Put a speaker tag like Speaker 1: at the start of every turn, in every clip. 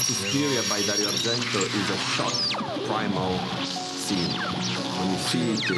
Speaker 1: Suspiria by Dario Argento is a shock primal scene. When you see it,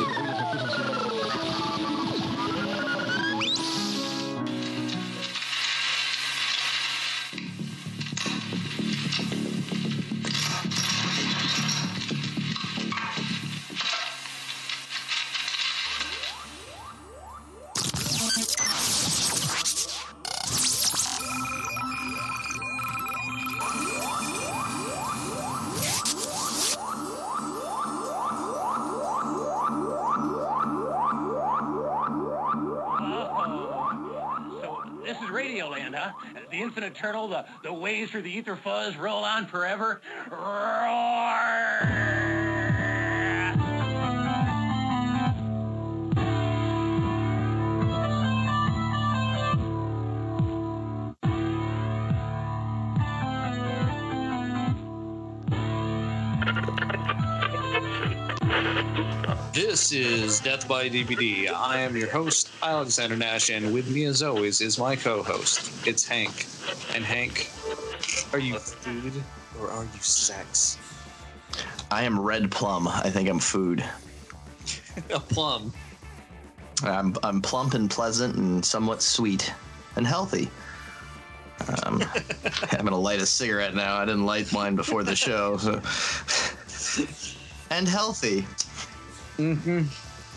Speaker 2: infinite the, the waves through the ether fuzz roll on forever. Roar!
Speaker 3: This is Death by DVD. I am your host, Alexander Nash, and with me, as always, is my co host. It's Hank. And Hank, are you food or are you sex?
Speaker 4: I am red plum. I think I'm food.
Speaker 3: A plum.
Speaker 4: I'm I'm plump and pleasant and somewhat sweet and healthy. Um, I'm gonna light a cigarette now. I didn't light mine before the show. So. and healthy. Mm-hmm.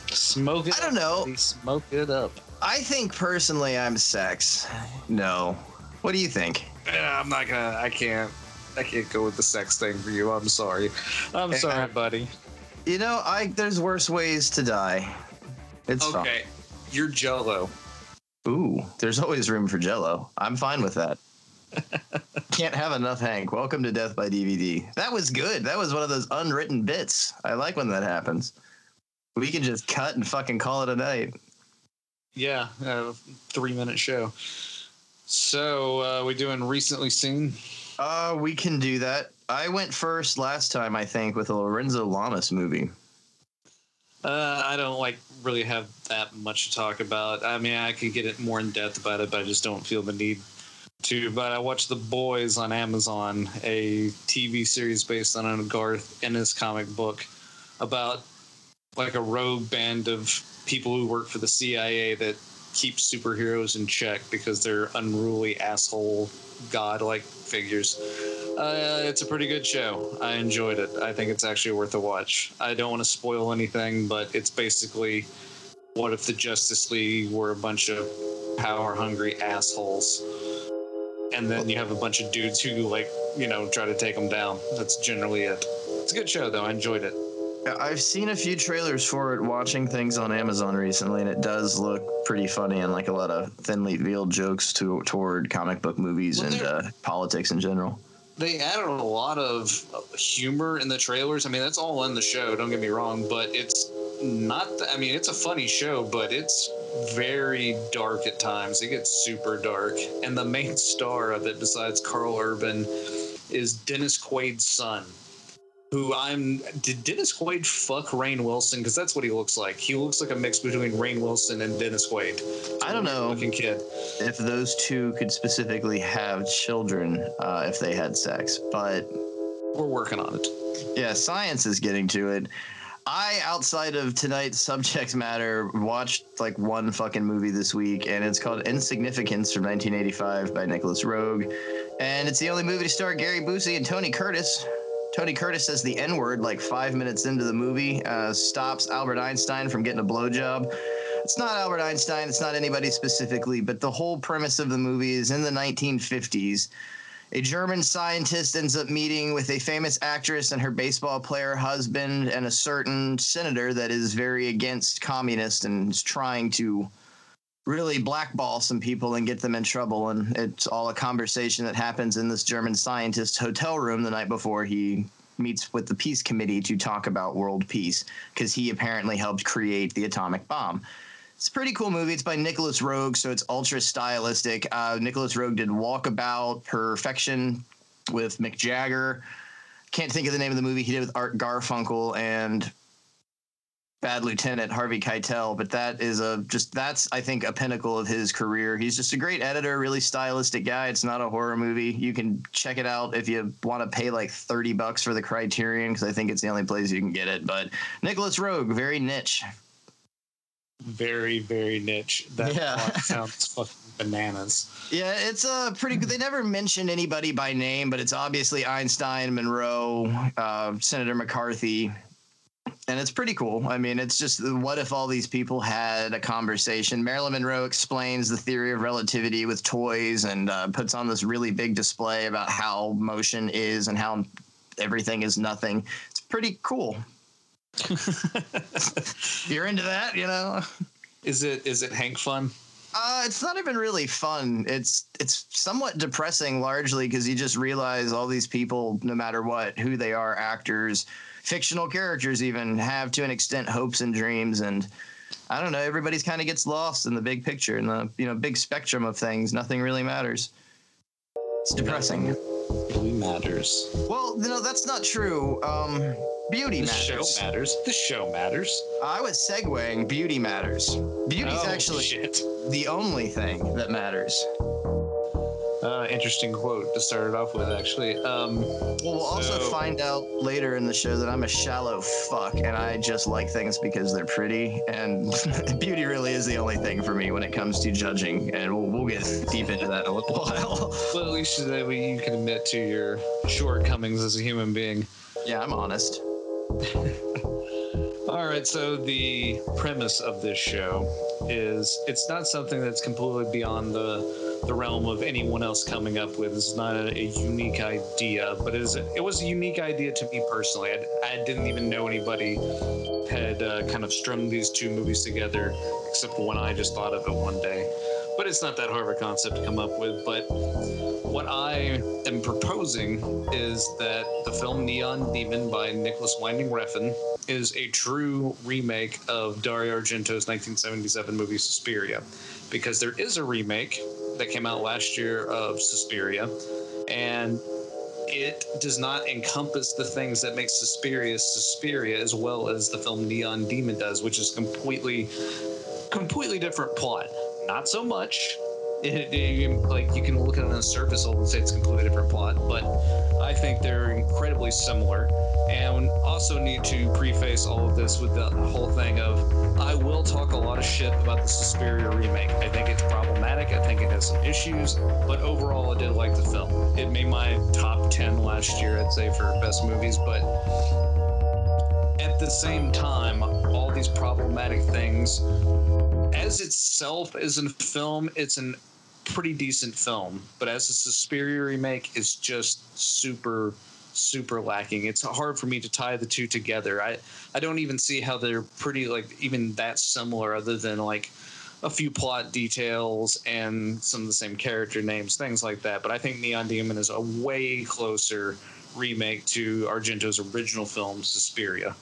Speaker 3: Smoke it
Speaker 4: I don't know.
Speaker 3: up. Smoke it up.
Speaker 4: I think personally I'm sex. No. What do you think?
Speaker 3: Yeah, I'm not gonna. I can't. I can't go with the sex thing for you. I'm sorry. I'm sorry, buddy.
Speaker 4: You know, I there's worse ways to die. It's
Speaker 3: Okay, you're Jello.
Speaker 4: Ooh, there's always room for Jello. I'm fine with that. Can't have enough, Hank. Welcome to Death by DVD. That was good. That was one of those unwritten bits. I like when that happens. We can just cut and fucking call it a night.
Speaker 3: Yeah, uh, a three minute show. So, uh, we doing recently seen?
Speaker 4: Uh, we can do that. I went first last time, I think, with a Lorenzo Lamas movie.
Speaker 3: Uh, I don't like really have that much to talk about. I mean, I could get it more in depth about it, but I just don't feel the need to. But I watched The Boys on Amazon, a TV series based on a Garth Ennis comic book about like a rogue band of people who work for the CIA that keep superheroes in check because they're unruly asshole god-like figures. Uh, it's a pretty good show. I enjoyed it. I think it's actually worth a watch. I don't want to spoil anything, but it's basically what if the Justice League were a bunch of power hungry assholes? And then you have a bunch of dudes who, like, you know, try to take them down. That's generally it. It's a good show, though. I enjoyed it.
Speaker 4: I've seen a few trailers for it watching things on Amazon recently, and it does look pretty funny and like a lot of thinly veiled jokes to, toward comic book movies
Speaker 3: Well,
Speaker 4: and uh, politics in general.
Speaker 3: They added a lot of humor in the trailers. I mean, that's all in the show. Don't get me wrong, but it's not. th- I mean, it's a funny show, but it's very dark at times. It gets super dark, and the main star of it, besides Karl Urban, is Dennis Quaid's son. Who I'm? Did Dennis Quaid fuck Rainn Wilson? Because that's what he looks like. He looks like a mix between Rainn Wilson and Dennis Quaid.
Speaker 4: I don't know.
Speaker 3: Looking kid.
Speaker 4: If those two could specifically have children uh, if they had sex, but
Speaker 3: We're working on it.
Speaker 4: yeah, science is getting to it. I, outside of tonight's subject matter, watched like one fucking movie this week, and it's called Insignificance from 1985 by Nicolas Roeg. And it's the only movie to star Gary Busey and Tony Curtis. Tony Curtis says the N word like five minutes into the movie, uh, stops Albert Einstein from getting a blowjob. It's not Albert Einstein, it's not anybody specifically, but the whole premise of the movie is in the 1950s. A German scientist ends up meeting with a famous actress and her baseball player husband and a certain senator that is very against communist and is trying to really blackball some people and get them in trouble. And it's all a conversation that happens in this German scientist's hotel room the night before he meets with the peace committee to talk about world peace because he apparently helped create the atomic bomb. It's a pretty cool movie. It's by Nicolas Roeg, so it's ultra stylistic. Uh, Nicolas Roeg did Walkabout, Perfection with Mick Jagger. Can't think of the name of the movie he did with Art Garfunkel, and Bad Lieutenant Harvey Keitel, but that is a just that's I think a pinnacle of his career. He's just a great editor, really stylistic guy. It's not a horror movie. You can check it out if you want to pay like thirty bucks for the Criterion because I think it's the only place you can get it. But Nicolas Roeg, very niche.
Speaker 3: Very, very niche. That
Speaker 4: Yeah.
Speaker 3: sounds fucking bananas.
Speaker 4: Yeah, it's uh, pretty good. They never mentioned anybody by name, but it's obviously Einstein, Monroe, uh, Senator McCarthy. And it's pretty cool. I mean, it's just what if all these people had a conversation? Marilyn Monroe explains the theory of relativity with toys and uh, puts on this really big display about how motion is and how everything is nothing. It's pretty cool. You're into that, you know?
Speaker 3: Is it is it Hank fun?
Speaker 4: Uh, it's not even really fun. It's it's somewhat depressing, largely because you just realize all these people, no matter what, who they are, actors, fictional characters, even have to an extent hopes and dreams, and I don't know. Everybody's kind of gets lost in the big picture, in the you know big spectrum of things. Nothing really matters. It's depressing.
Speaker 3: Really matters.
Speaker 4: Well, you know that's not true. Um, beauty
Speaker 3: The show
Speaker 4: matters.
Speaker 3: matters. The show matters.
Speaker 4: I was segueing. Beauty matters. Beauty's
Speaker 3: Oh,
Speaker 4: actually
Speaker 3: shit.
Speaker 4: the only thing that matters.
Speaker 3: Interesting quote to start it off with, actually. Um,
Speaker 4: Well, we'll also
Speaker 3: So-
Speaker 4: find out later in the show that I'm a shallow fuck and I just like things because they're pretty. And beauty really is the only thing for me when it comes to judging. And we'll, we'll get deep into that in a little while.
Speaker 3: well, at least that way you can admit to your shortcomings as a human being.
Speaker 4: yeah, I'm honest.
Speaker 3: All right, so the premise of this show is it's not something that's completely beyond the the realm of anyone else coming up with. It's not a, a unique idea, but it is a, it was a unique idea to me personally. I, I didn't even know anybody had uh, kind of strung these two movies together, except when I just thought of it one day. But it's not that hard of a concept to come up with. But what I am proposing is that the film Neon Demon by Nicolas Winding Refn is a true remake of Dario Argento's 1977 movie Suspiria, because there is a remake that came out last year of Suspiria, and it does not encompass the things that make Suspiria Suspiria as well as the film Neon Demon does, which is completely completely different plot. Not so much. It, it- like you can look at it on the surface and say it's a completely different plot, but I think they're incredibly similar. And also need to preface all of this with the whole thing of I will talk a lot of shit about the Suspiria remake. I think it's problematic. I think it has some issues, but overall, I did like the film. It made my top ten last year, I'd say, for best movies. But at the same time, all these problematic things as itself as a film, it's an pretty decent film, but as a Suspiria remake, it's just super, super lacking. It's hard for me to tie the two together. I, I don't even see how they're pretty like even that similar, other than like a few plot details and some of the same character names, things like that. But I think Neon Demon is a way closer remake to Argento's original film, Suspiria.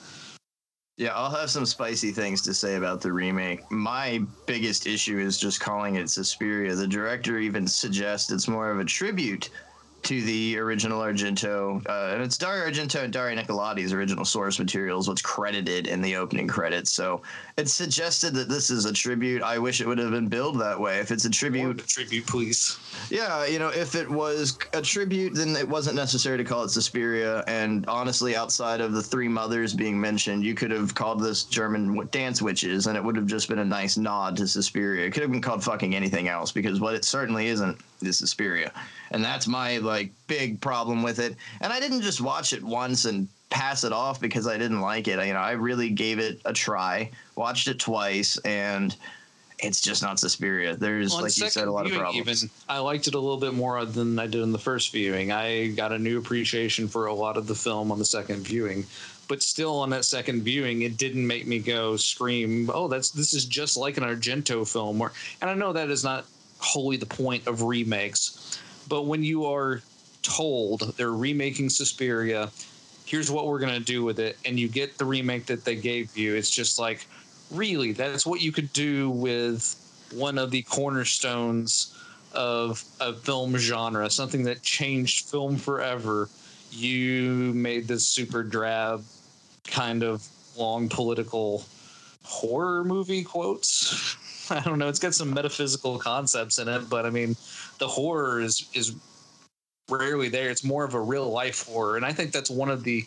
Speaker 4: Yeah, I'll have some spicy things to say about the remake. My biggest issue is just calling it Suspiria. The director even suggests it's more of a tribute to the original Argento, uh, and it's Dario Argento and Dario Nicolodi's original source materials, what's credited in the opening credits. So it's suggested that this is a tribute. I wish it would have been billed that way. If it's a tribute,
Speaker 3: a tribute, please.
Speaker 4: yeah, you know, if it was a tribute, then it wasn't necessary to call it Suspiria. And honestly, outside of the three mothers being mentioned, you could have called this German dance witches, and it would have just been a nice nod to Suspiria. It could have been called fucking anything else, because what it certainly isn't is Suspiria. And that's my like big problem with it. And I didn't just watch it once and pass it off because I didn't like it. I, you know, I really gave it a try, watched it twice, and it's just not Suspiria. There's, like you said, a lot of problems.
Speaker 3: Even I liked it a little bit more than I did in the first viewing. I got a new appreciation for a lot of the film on the second viewing, but still on that second viewing, it didn't make me go scream, "Oh, that's this is just like an Argento film." Or, and I know that is not wholly the point of remakes, but when you are told they're remaking Suspiria, here's what we're gonna do with it, and you get the remake that they gave you, it's just like, really, that's what you could do with one of the cornerstones of a film genre, something that changed film forever. You made this super drab, kind of long political horror movie quotes. I don't know. It's got some metaphysical concepts in it, but I mean, the horror is is rarely there. It's more of a real life horror, and I think that's one of the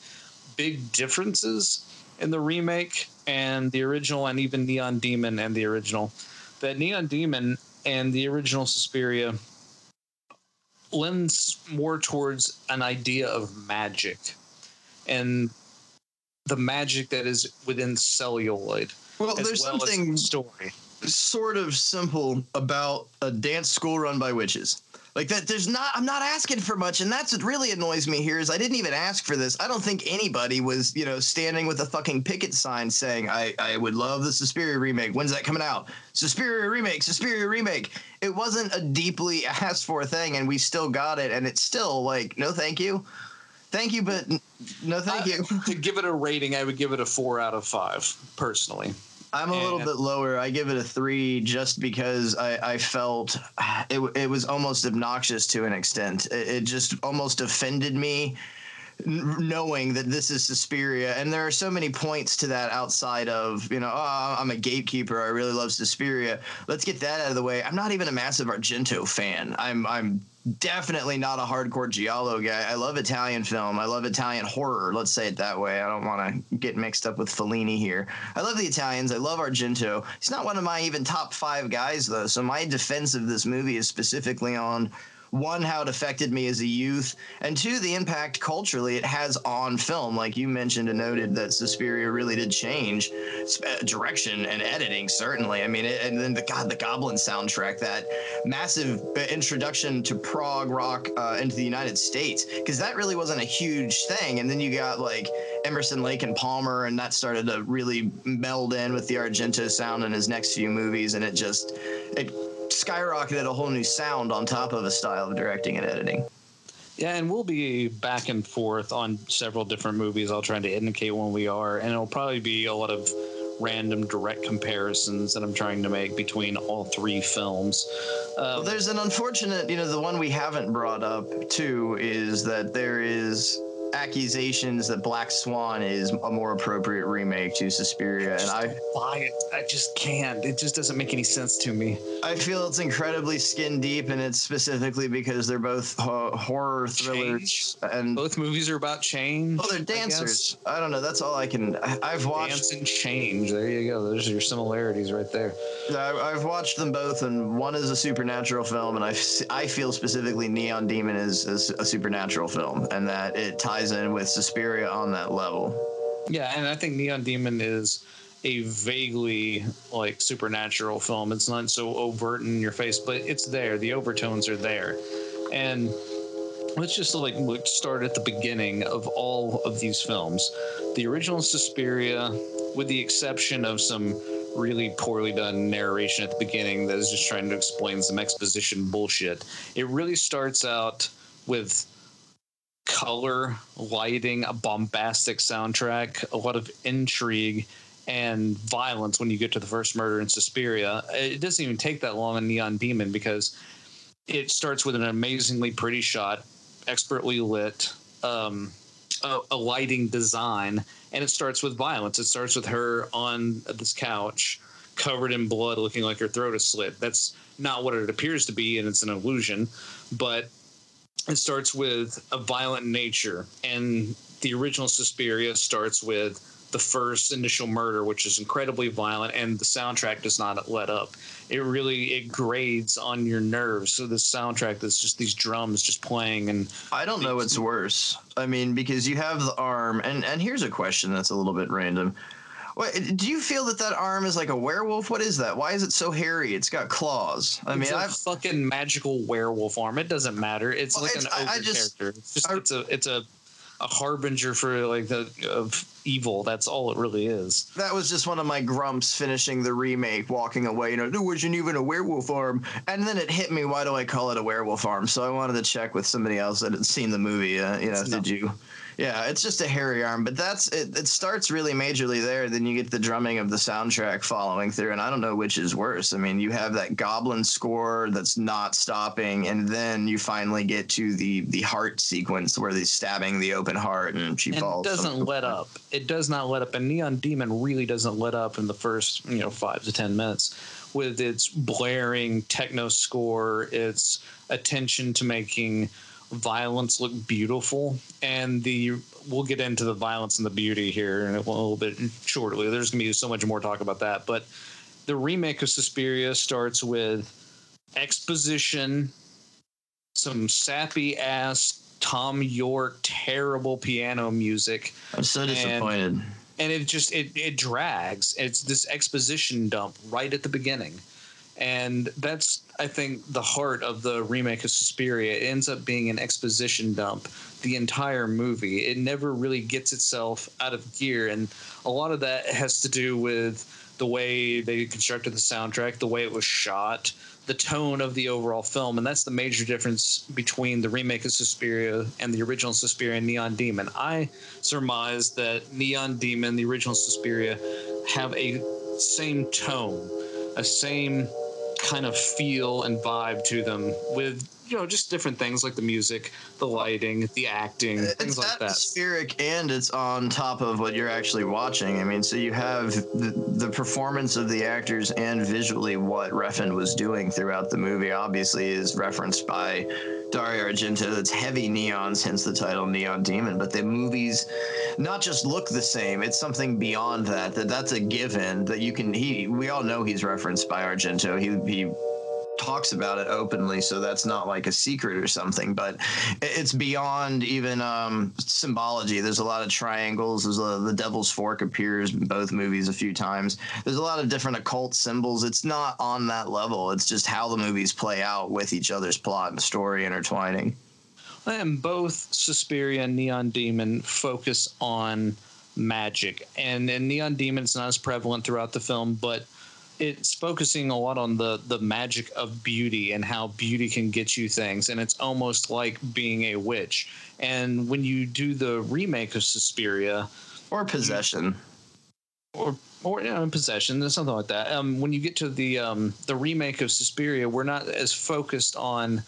Speaker 3: big differences in the remake and the original, and even Neon Demon and the original. That Neon Demon and the original Suspiria lends more towards an idea of magic and the magic that is within celluloid.
Speaker 4: Well, there's
Speaker 3: well
Speaker 4: something
Speaker 3: story.
Speaker 4: Sort of simple about a dance school run by witches. Like that, there's not. I'm not asking for much, and that's what really annoys me here. Is I didn't even ask for this. I don't think anybody was, you know, standing with a fucking picket sign saying, "I, I would love the Suspiria remake. When's that coming out? Suspiria remake, Suspiria remake." It wasn't a deeply asked for thing, and we still got it, and it's still like, no, thank you, thank you, but no, thank you.
Speaker 3: to give it a rating, I would give it a four out of five personally.
Speaker 4: I'm a little bit lower. I give it a three just because I, I felt it, it was almost obnoxious to an extent. It, it just almost offended me knowing that this is Suspiria. And there are so many points to that outside of, you know, oh, I'm a gatekeeper. I really love Suspiria. Let's get that out of the way. I'm not even a massive Argento fan. I'm, I'm definitely not a hardcore Giallo guy. I love Italian film. I love Italian horror. Let's say it that way. I don't want to get mixed up with Fellini here. I love the Italians. I love Argento. He's not one of my even top five guys though. So my defense of this movie is specifically on one how it affected me as a youth and two the impact culturally it has on film. Like you mentioned and noted that suspiria really did change uh, direction and editing certainly. I mean it, and then the god the goblin soundtrack that massive uh, introduction to prog rock uh, into the united states because that really wasn't a huge thing. And then you got like emerson lake and palmer and that started to really meld in with the argento sound in his next few movies and it just it skyrocketed a whole new sound on top of a style of directing and editing.
Speaker 3: Yeah, and we'll be back and forth on several different movies. I'll try to indicate when we are, and it'll probably be a lot of random direct comparisons that I'm trying to make between all three films.
Speaker 4: Well,
Speaker 3: Um,
Speaker 4: there's an unfortunate, you know, the one we haven't brought up too is that there is accusations that Black Swan is a more appropriate remake to Suspiria, and I
Speaker 3: buy it. I just can't. It just doesn't make any sense to me.
Speaker 4: I feel it's incredibly skin deep, and it's specifically because they're both ho- horror thrillers and
Speaker 3: Both movies are about change.
Speaker 4: oh, they're
Speaker 3: I
Speaker 4: dancers. I, don't know. That's all I can. I, I've watched.
Speaker 3: Dance and change. There you go. Those are your similarities right there.
Speaker 4: I, I've watched them both, and one is a supernatural film, and I I feel specifically Neon Demon is, is a supernatural film, and that it ties in with Suspiria on that level.
Speaker 3: Yeah, and I think Neon Demon is a vaguely like supernatural film. It's not so overt in your face, but it's there. The overtones are there. And let's just like start at the beginning of all of these films. The original Suspiria, with the exception of some really poorly done narration at the beginning that is just trying to explain some exposition bullshit. It really starts out with color, lighting, a bombastic soundtrack, a lot of intrigue and violence when you get to the first murder in Suspiria. It doesn't even take that long in Neon Demon because it starts with an amazingly pretty shot, expertly lit, um, a, a lighting design, and it starts with violence. It starts with her on this couch, covered in blood, looking like her throat is slit. That's not what it appears to be, and it's an illusion. But it starts with a violent nature, and the original Suspiria starts with the first initial murder, which is incredibly violent, and the soundtrack does not let up. It really it grades on your nerves. So the soundtrack that's just these drums just playing, and
Speaker 4: I don't know what's worse. I mean, because you have the arm, and and here's a question that's a little bit random. What, do you feel that that arm is like a werewolf? What is that? Why is it so hairy? It's got claws. I mean,
Speaker 3: it's a
Speaker 4: I've
Speaker 3: fucking magical werewolf arm. It doesn't matter. It's
Speaker 4: Well,
Speaker 3: like
Speaker 4: it's-
Speaker 3: an
Speaker 4: I- I just-
Speaker 3: character. It's just
Speaker 4: I-
Speaker 3: it's a it's a a harbinger for like the of evil. That's all it really is.
Speaker 4: that was just one of my grumps finishing the remake, walking away. You know, there wasn't even a werewolf arm, and then it hit me. Why do I call it a werewolf arm? So I wanted to check with somebody else that had seen the movie. Uh, you know,
Speaker 3: It's
Speaker 4: did
Speaker 3: not-
Speaker 4: you Yeah, it's just a hairy arm, but that's it. It starts really majorly there. Then you get the drumming of the soundtrack following through, and I don't know which is worse. I mean, you have that goblin score that's not stopping, and then you finally get to the the heart sequence where they're stabbing the open heart, and she
Speaker 3: And
Speaker 4: falls.
Speaker 3: it doesn't let up. It does not let up. And Neon Demon really doesn't let up in the first, you know, five to ten minutes with its blaring techno score, its attention to making violence look beautiful, and the we'll get into the violence and the beauty here in a little bit shortly. There's gonna be so much more talk about that, but the remake of Suspiria starts with exposition, some sappy ass Thom Yorke terrible piano music
Speaker 4: I'm so disappointed.
Speaker 3: and it just it it drags. It's this exposition dump right at the beginning, and that's I think the heart of the remake of Suspiria. It ends up being an exposition dump the entire movie. It never really gets itself out of gear, and a lot of that has to do with the way they constructed the soundtrack, the way it was shot, the tone of the overall film, and that's the major difference between the remake of Suspiria and the original Suspiria and Neon Demon. I surmise that Neon Demon, the original Suspiria, have a same tone, a same kind of feel and vibe to them with you know just different things like the music, the lighting, the acting, things like that.
Speaker 4: atmospheric and it's on top of what you're actually watching. I mean, so you have the, the performance of the actors and visually what Refn was doing throughout the movie. Obviously, is referenced by Dario Argento. That's heavy neons, hence the title Neon Demon. But the movies not just look the same; it's something beyond that. That that's a given. That you can. He we all know he's referenced by Argento. He he talks about it openly, so that's not like a secret or something. But it's beyond even um, symbology. There's a lot of triangles. There's a, the Devil's Fork appears in both movies a few times. There's a lot of different occult symbols. It's not on that level. It's just how the movies play out with each other's plot and story intertwining.
Speaker 3: And both Suspiria and Neon Demon focus on magic. And in Neon Demon, it's not as prevalent throughout the film, but it's focusing a lot on the the magic of beauty and how beauty can get you things and it's almost like being a witch and when you do the remake of Suspiria
Speaker 4: Or possession.
Speaker 3: or or you know, possession, or something like that. Um, when you get to the um, the remake of Suspiria, we're not as focused on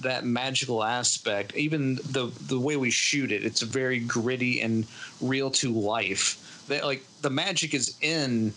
Speaker 3: that magical aspect. Even the the way we shoot it, it's very gritty and real to life. That like the magic is in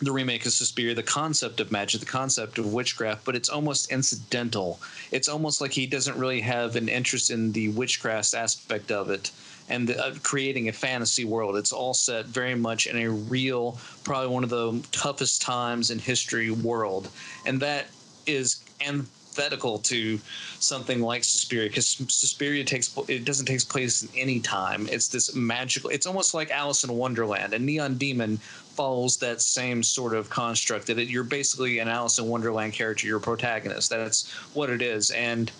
Speaker 3: the remake of Suspiria, the concept of magic, the concept of witchcraft, but it's almost incidental. It's almost like he doesn't really have an interest in the witchcraft aspect of it and the, uh, creating a fantasy world. It's all set very much in a real, probably one of the toughest times in history world, and that is antithetical to something like Suspiria because Suspiria takes it doesn't take place in any time. It's this magical. It's almost like Alice in Wonderland, and Neon Demon follows that same sort of construct that you're basically an Alice in Wonderland character. You're a protagonist. That's what it is, and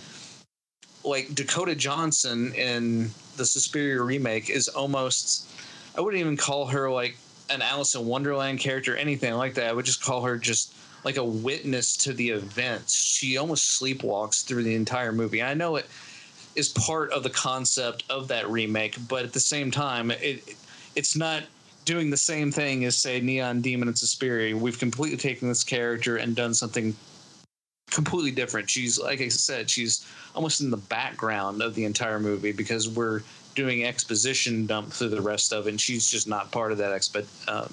Speaker 3: like Dakota Johnson in the Suspiria remake is almost I wouldn't even call her like an Alice in Wonderland character anything like that. I would just call her just like a witness to the events. She almost sleepwalks through the entire movie. I know it is part of the concept of that remake, but at the same time, it it's not doing the same thing as say Neon Demon and Suspiria. We've completely taken this character and done something completely different. She's like I said, she's almost in the background of the entire movie because we're doing exposition dump through the rest of it, and she's just not part of that expo, um,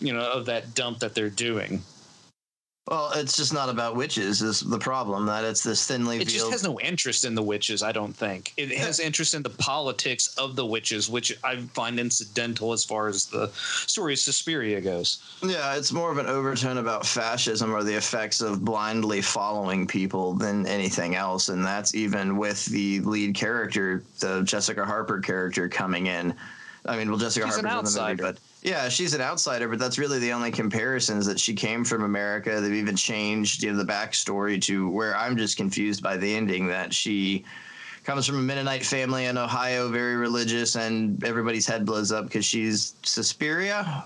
Speaker 3: you know, of that dump that they're doing.
Speaker 4: Well, it's just not about witches. Is the problem that it's this thinly
Speaker 3: It just has no interest in the witches. I don't think it has interest in the politics of the witches, which I find incidental as far as the story of Suspiria goes.
Speaker 4: Yeah, it's more of an overtone about fascism or the effects of blindly following people than anything else. And that's even with the lead character, the Jessica Harper character, coming in. I mean, well, Jessica
Speaker 3: She's
Speaker 4: Harper's in the movie, but yeah, she's an outsider. But that's really the only comparisons that she came from America. They've even changed you know, the backstory to where I'm just confused by the ending that she comes from a Mennonite family in Ohio, very religious, and everybody's head blows up because she's Suspiria.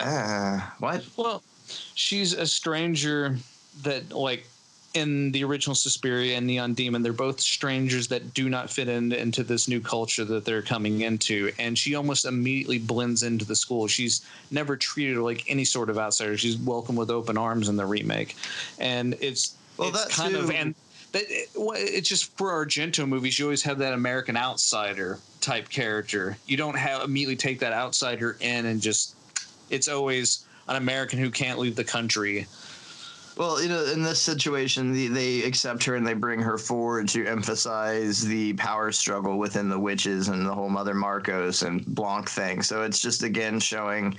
Speaker 4: Uh, what?
Speaker 3: Well, she's a stranger that like in the original Suspiria and Neon Demon, they're both strangers that do not fit in, into this new culture that they're coming into. And she almost immediately blends into the school. She's never treated like any sort of outsider. She's welcomed with open arms in the remake. And it's,
Speaker 4: Well,
Speaker 3: it's
Speaker 4: that
Speaker 3: kind of,
Speaker 4: too-
Speaker 3: and that, well, it's just for Argento movies, you always have that American outsider type character. You don't have immediately take that outsider in and just, it's always an American who can't leave the country.
Speaker 4: Well, you know, in this situation, the, they accept her and they bring her forward to emphasize the power struggle within the witches and the whole Mother Markos and Blanc thing. So it's just again showing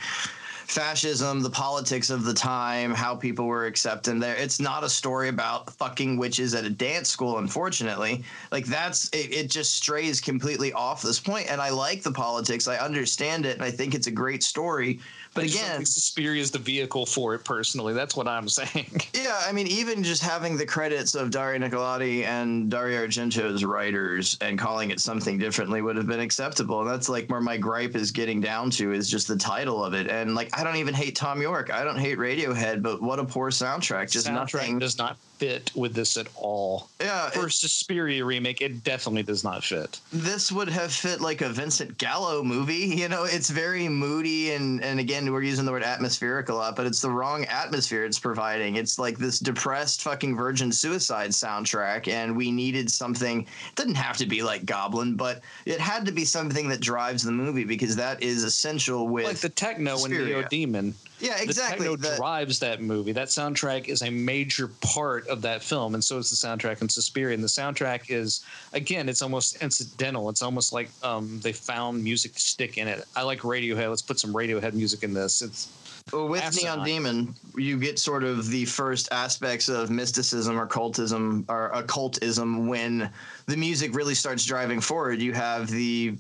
Speaker 4: fascism, the politics of the time, how people were accepting there. It's not a story about fucking witches at a dance school, unfortunately. Like that's it, it just strays completely off this point. And I like the politics. I understand it and I think it's a great story. But again,
Speaker 3: Suspiria is the vehicle for it personally. That's what I'm saying.
Speaker 4: Yeah, I mean, even just having the credits of Dario Nicolodi and Dario Argento's writers and calling it something differently would have been acceptable. And that's like where my gripe is getting down to is just the title of it. And like, I don't even hate Thom Yorke. I don't hate Radiohead, but what a poor soundtrack. Just
Speaker 3: soundtrack
Speaker 4: nothing.
Speaker 3: does not fit with this at all.
Speaker 4: yeah,
Speaker 3: For
Speaker 4: it-
Speaker 3: Suspiria remake, it definitely does not fit.
Speaker 4: this would have fit like a Vincent Gallo movie. You know, it's very moody and and again we're using the word atmospheric a lot, but it's the wrong atmosphere it's providing. It's like this depressed fucking virgin suicide soundtrack, and we needed something. It didn't have to be like Goblin, but it had to be something that drives the movie because that is essential with
Speaker 3: Like the techno in Neo
Speaker 4: Suspiria.
Speaker 3: Demon.
Speaker 4: Yeah exactly.
Speaker 3: The techno
Speaker 4: that-
Speaker 3: drives that movie. That soundtrack is a major part of that film, and so is the soundtrack in Suspiria. And the soundtrack is, again, it's almost incidental. It's almost like um, they found music to stick in it. I like Radiohead. Let's put some Radiohead music in this. It's
Speaker 4: Well, with
Speaker 3: asinine.
Speaker 4: Neon Demon, you get sort of the first aspects of mysticism or cultism or occultism when the music really starts driving forward. You have the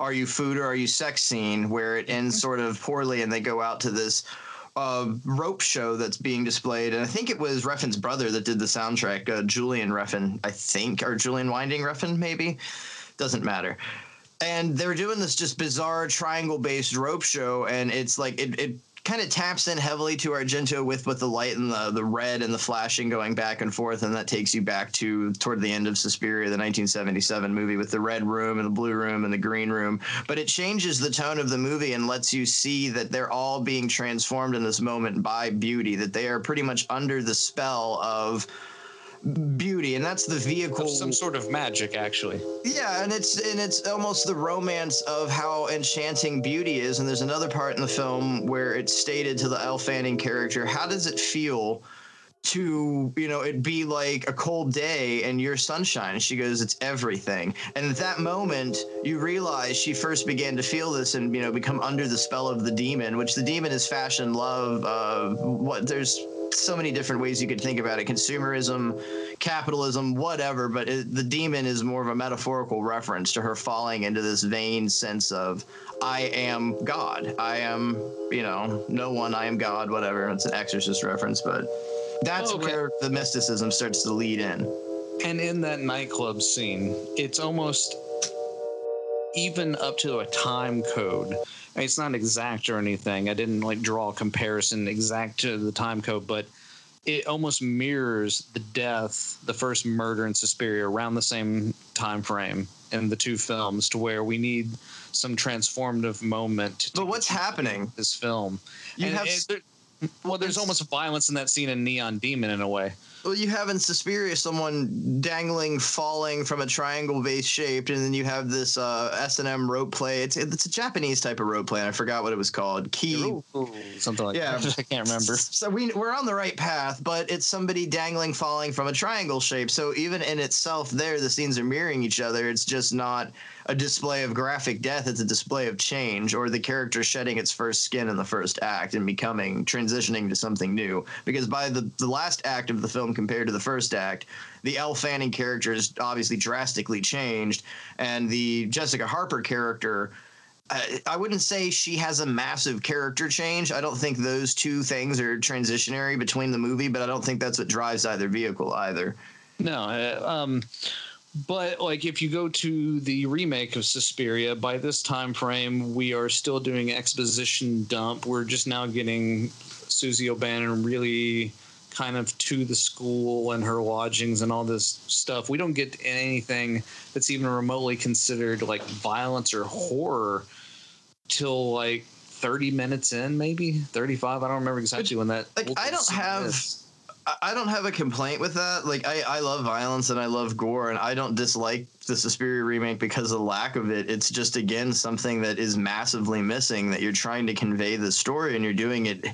Speaker 4: "Are you food or are you sex?" scene where it ends sort of poorly, and they go out to this uh, rope show that's being displayed. And I think it was Refn's brother that did the soundtrack, uh, Julian Refn, I think, or Julian Winding Refn, maybe. Doesn't matter and they're doing this just bizarre triangle based rope show and it's like it, it kind of taps in heavily to argento with with the light and the, the red and the flashing going back and forth and that takes you back to toward the end of suspiria the 1977 movie with the red room and the blue room and the green room. But it changes the tone of the movie and lets you see that they're all being transformed in this moment by beauty that they are pretty much under the spell of beauty and that's the vehicle
Speaker 3: of some sort of magic, actually.
Speaker 4: yeah, and it's and it's almost the romance of how enchanting beauty is. And there's another part in the film where it's stated to the Elle Fanning character, "How does it feel to you know it be like a cold day and your sunshine?" And she goes, "It's everything." And at that moment, you realize she first began to feel this and you know become under the spell of the demon, which the demon is fashion, love. Uh, what there's so many different ways you could think about it consumerism capitalism whatever but it, the demon is more of a metaphorical reference to her falling into this vain sense of i am god i am you know no one i am god whatever it's an exorcist reference but that's
Speaker 3: Oh, okay.
Speaker 4: where the mysticism starts to lead in
Speaker 3: And in that nightclub scene, it's almost even up to a time code. I mean, it's not exact or anything. I didn't like draw a comparison exact to the time code, but it almost mirrors the death, the first murder in Suspiria around the same time frame in the two films to where we need some transformative moment
Speaker 4: but what's happening
Speaker 3: this film.
Speaker 4: You
Speaker 3: And
Speaker 4: have
Speaker 3: it- well, there's almost violence in that scene in Neon Demon in a way.
Speaker 4: Well, you have in Suspiria someone dangling, falling from a triangle base shaped, and then you have this uh, S and M rope play. It's it's a Japanese type of rope play, and I forgot what it was called. Key.
Speaker 3: Something like
Speaker 4: Yeah.
Speaker 3: that. I can't remember.
Speaker 4: So we we're on the right path, but it's somebody dangling, falling from a triangle shape. So even in itself, there the scenes are mirroring each other. It's just not a display of graphic death. It's a display of change, or the character shedding its first skin in the first act and becoming transitioning to something new. Because by the the last act of the film compared to the first act, the Elle Fanning character is obviously drastically changed, and the Jessica Harper character. I, I wouldn't say she has a massive character change. I don't think those two things are transitionary between the movie, but I don't think that's what drives either vehicle either.
Speaker 3: No, uh, um, but like if you go to the remake of Suspiria, by this time frame, we are still doing exposition dump. We're just now getting Susie O'Bannon really kind of to the school and her lodgings and all this stuff. We don't get anything that's even remotely considered like violence or horror till like 30 minutes in, maybe 35. I don't remember exactly when that.
Speaker 4: Like I don't have.
Speaker 3: is.
Speaker 4: I- don't have a complaint with that. Like I, I love violence and I love gore and I don't dislike the Suspiria remake because of the lack of it. It's just again something that is massively missing that you're trying to convey the story and you're doing it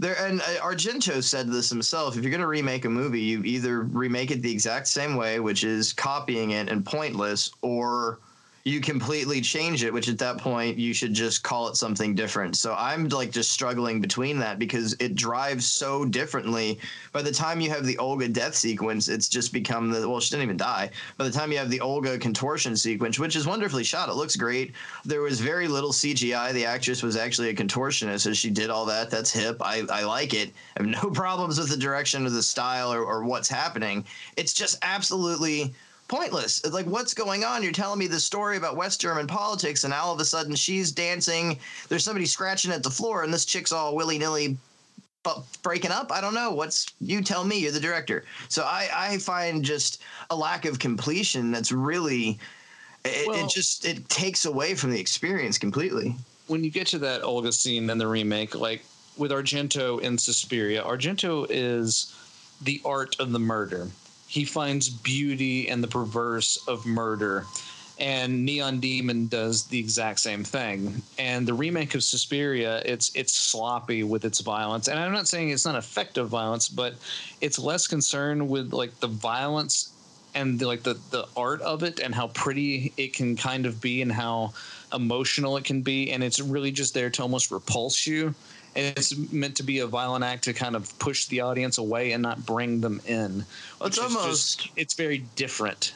Speaker 4: there and uh, Argento said this himself. If you're going to remake a movie, you either remake it the exact same way, which is copying it and pointless, or you completely change it, which at that point you should just call it something different. So I'm like just struggling between that because it drives so differently. By the time you have the Olga death sequence, it's just become the well, she didn't even die. By the time you have the Olga contortion sequence, which is wonderfully shot, it looks great. There was very little CGI. The actress was actually a contortionist, so she did all that. That's hip. I, I like it. I have no problems with the direction or the style or, or what's happening. It's just absolutely pointless. It's like, what's going on? You're telling me this story about West German politics, and all of a sudden she's dancing. There's somebody scratching at the floor, and this chick's all willy nilly bu- breaking up. I don't know. What's you tell me? You're the director. So I, I find just a lack of completion that's really. It,
Speaker 3: Well-
Speaker 4: it just it takes away from the experience completely.
Speaker 3: when you get to that Olga scene in the remake, like with Argento in Suspiria, Argento is the art of the murder. He finds beauty in the perverse of murder. And Neon Demon does the exact same thing. And the remake of Suspiria, it's it's sloppy with its violence. And I'm not saying it's not effective violence, but it's less concerned with like the violence and the, like the the art of it and how pretty it can kind of be and how emotional it can be and it's really just there to almost repulse you and it's meant to be a violent act to kind of push the audience away and not bring them in
Speaker 4: Well, it's almost-
Speaker 3: just, it's very different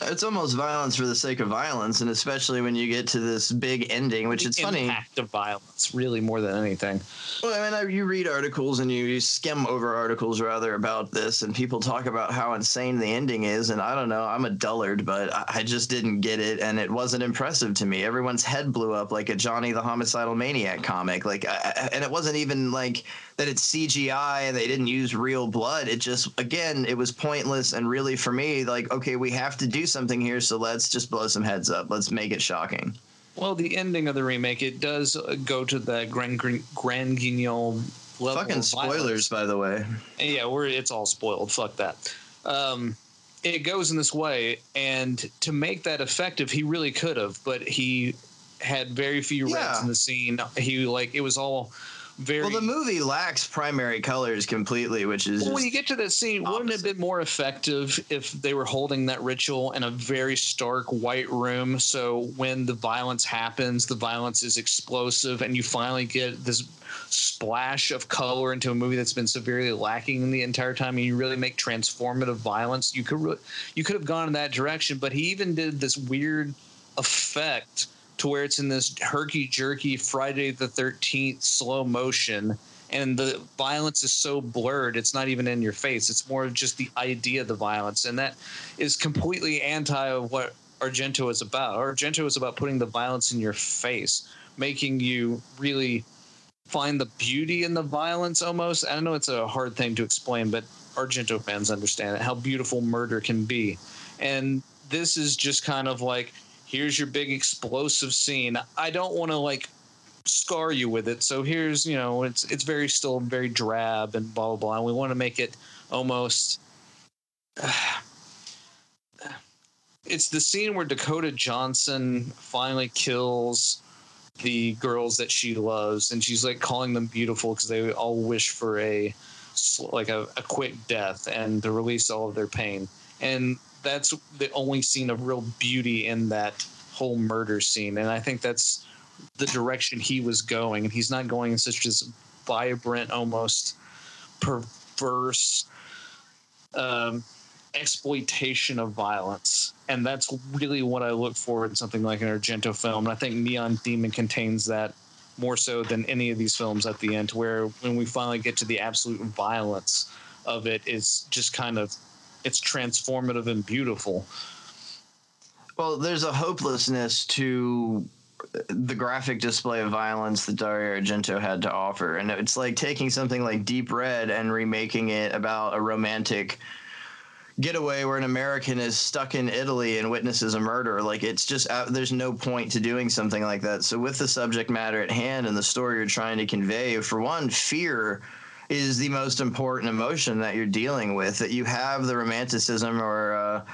Speaker 4: It's almost violence for the sake of violence, and especially when you get to this big ending, which
Speaker 3: the
Speaker 4: it's funny.
Speaker 3: Act of violence really more than anything
Speaker 4: Well, I mean, I, you read articles and you, you skim over articles rather about this, and people talk about how insane the ending is. And I don't know, I'm a dullard, but I, I just didn't get it, and it wasn't impressive to me. Everyone's head blew up like a Johnny the Homicidal Maniac comic, like, I, and it wasn't even like that it's CGI and they didn't use real blood. It just, again, it was pointless and really for me, like, okay, we have to do something here, so let's just blow some heads up. Let's make it shocking.
Speaker 3: well the ending of the remake it does uh, go to the grand grand guignol level
Speaker 4: Fucking
Speaker 3: violence.
Speaker 4: spoilers, by the way.
Speaker 3: yeah we're it's all spoiled fuck that um it goes in this way and to make that effective he really could have but he had very few
Speaker 4: Yeah.
Speaker 3: in the scene he like it was all very
Speaker 4: Well, the movie lacks primary colors completely, which is
Speaker 3: Well, when you get to that scene, wouldn't it have been more effective if they were holding that ritual in a very stark white room? So when the violence happens, the violence is explosive, and you finally get this splash of color into a movie that's been severely lacking the entire time, and you really make transformative violence. You could re- you could have gone in that direction, but he even did this weird effect to where it's in this herky jerky Friday the 13th slow motion and the violence is so blurred it's not even in your face. It's more of just the idea of the violence and that is completely anti of what argento is about. Argento is about putting the violence in your face making you really find the beauty in the violence almost. I know it's a hard thing to explain but argento fans understand it how beautiful murder can be. And this is just kind of like here's your big explosive scene. I don't want to like scar you with it. So here's you know it's it's very still very drab and blah blah blah and we want to make it almost it's the scene where dakota johnson finally kills the girls that she loves and she's like calling them beautiful because they all wish for a like a, a quick death and to release all of their pain. And that's the only scene of real beauty in that whole murder scene. And i think that's the direction he was going. And he's not going in such this vibrant almost perverse um, exploitation of violence. And that's really what i look for in something like an argento film. And i think neon demon contains that more so than any of these films at the end where when we finally get to the absolute violence of it it's just kind of it's transformative and beautiful
Speaker 4: well, there's a hopelessness to the graphic display of violence that Dario Argento had to offer. And it's like taking something like Deep Red and remaking it about a romantic getaway where an American is stuck in Italy and witnesses a murder. Like it's just uh, there's no point to doing something like that. So with the subject matter at hand and the story you're trying to convey, for one, fear is the most important emotion that you're dealing with. That you have the romanticism or uh,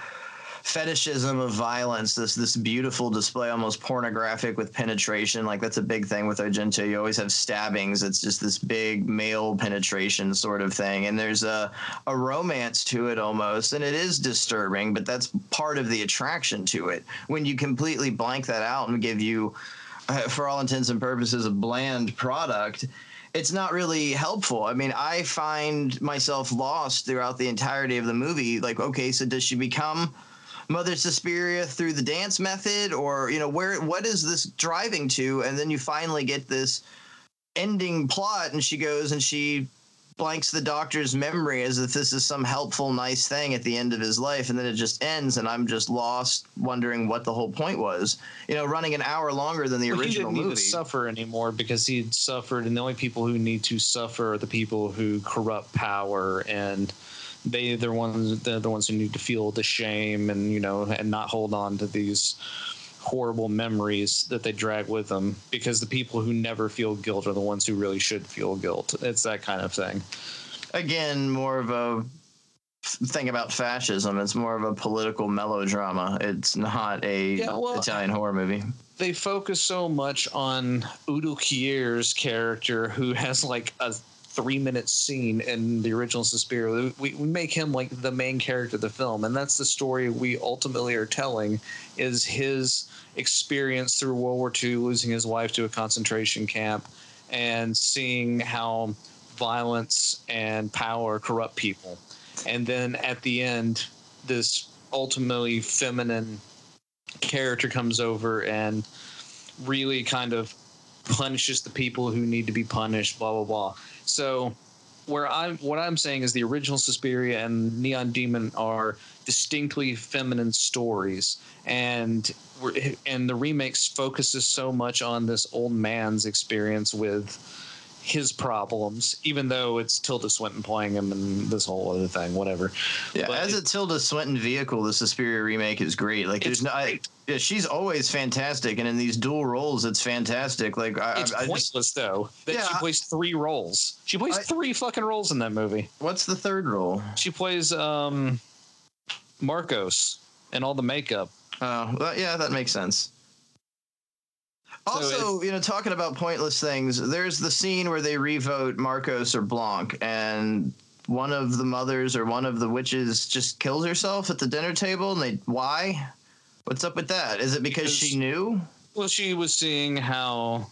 Speaker 4: fetishism of violence, this this beautiful display, almost pornographic with penetration. Like that's a big thing with Argento. You always have stabbings. It's just this big male penetration sort of thing, and there's a a romance to it almost, and it is disturbing, but that's part of the attraction to it. When you completely blank that out and give you, uh, for all intents and purposes, a bland product it's not really helpful. I mean, I find myself lost throughout the entirety of the movie. Like, okay, so does she become Mother Suspiria through the dance method, or you know, where what is this driving to? And then you finally get this ending plot, and she goes and she blanks the doctor's memory as if this is some helpful, nice thing at the end of his life, and then it just ends, and I'm just lost, wondering what the whole point was. You know, running an hour longer than the
Speaker 3: Well,
Speaker 4: original
Speaker 3: he didn't
Speaker 4: movie.
Speaker 3: need to suffer anymore because he'd suffered, and the only people who need to suffer are the people who corrupt power, and they they're ones they're the ones who need to feel the shame and you know and not hold on to these horrible memories that they drag with them because the people who never feel guilt are the ones who really should feel guilt. It's that kind of thing.
Speaker 4: Again, more of a thing about fascism. It's more of a political melodrama. It's not a
Speaker 3: Yeah, well,
Speaker 4: Italian horror movie.
Speaker 3: they focus so much on Udo Kier's character, who has like a three minute scene in the original Suspiria. We, we make him like the main character of the film, and that's the story we ultimately are telling is his experience through World War II, losing his wife to a concentration camp, and seeing how violence and power corrupt people. And then at the end, this ultimately feminine character comes over and really kind of punishes the people who need to be punished blah blah blah so where i'm what i'm saying is the original suspiria and neon demon are distinctly feminine stories and we're, and the remakes focuses so much on this old man's experience with his problems even though it's tilda swinton playing him and this whole other thing whatever
Speaker 4: Yeah,
Speaker 3: But
Speaker 4: as a Tilda Swinton vehicle, the Suspiria remake is great. Like, there's no, I. yeah, she's always fantastic, and in these dual roles, it's fantastic. Like, I,
Speaker 3: it's
Speaker 4: I, I
Speaker 3: pointless
Speaker 4: just,
Speaker 3: though that
Speaker 4: Yeah,
Speaker 3: she plays three roles she plays three fucking roles in that movie
Speaker 4: what's the third role?
Speaker 3: She plays um Markos and all the makeup.
Speaker 4: Oh, well, yeah, that makes sense. Also, you know, talking about pointless things, there's the scene where they revote Markos or Blanc, and one of the mothers or one of the witches just kills herself at the dinner table, and they why? What's up with that? Is it because, she knew?
Speaker 3: Well, she was seeing how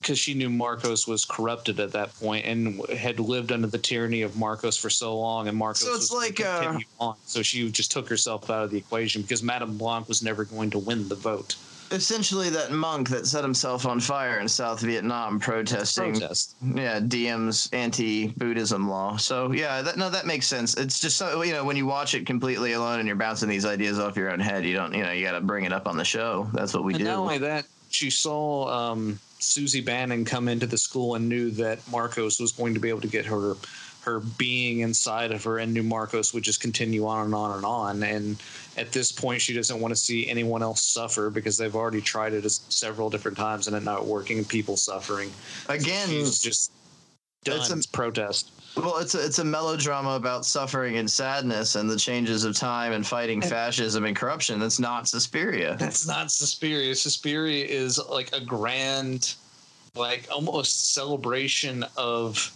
Speaker 3: because she knew Markos was corrupted at that point and had lived under the tyranny of Markos for so long, and Markos
Speaker 4: So it's
Speaker 3: was
Speaker 4: like, uh,
Speaker 3: on. So she just took herself out of the equation because Madame Blanc was never going to win the vote.
Speaker 4: Essentially, that monk that set himself on fire in South Vietnam protesting
Speaker 3: Protest.
Speaker 4: yeah Diem's anti-Buddhism law. So yeah, that no, that makes sense. It's just so you know when you watch it completely alone and you're bouncing these ideas off your own head, you don't you know you got to bring it up on the show. That's what we
Speaker 3: and
Speaker 4: do.
Speaker 3: not only that, she saw um, Susie Bannion come into the school and knew that Markos was going to be able to get her her being inside of her and New Markos would just continue on and on and on. And at this point, she doesn't want to see anyone else suffer because they've already tried it several different times and it not working and people suffering.
Speaker 4: Again,
Speaker 3: She's just done.
Speaker 4: It's a-
Speaker 3: protest.
Speaker 4: well, it's a, it's a melodrama about suffering and sadness and the changes of time and fighting fascism and corruption. That's not Suspiria.
Speaker 3: That's not Suspiria. Suspiria is like a grand, like almost celebration of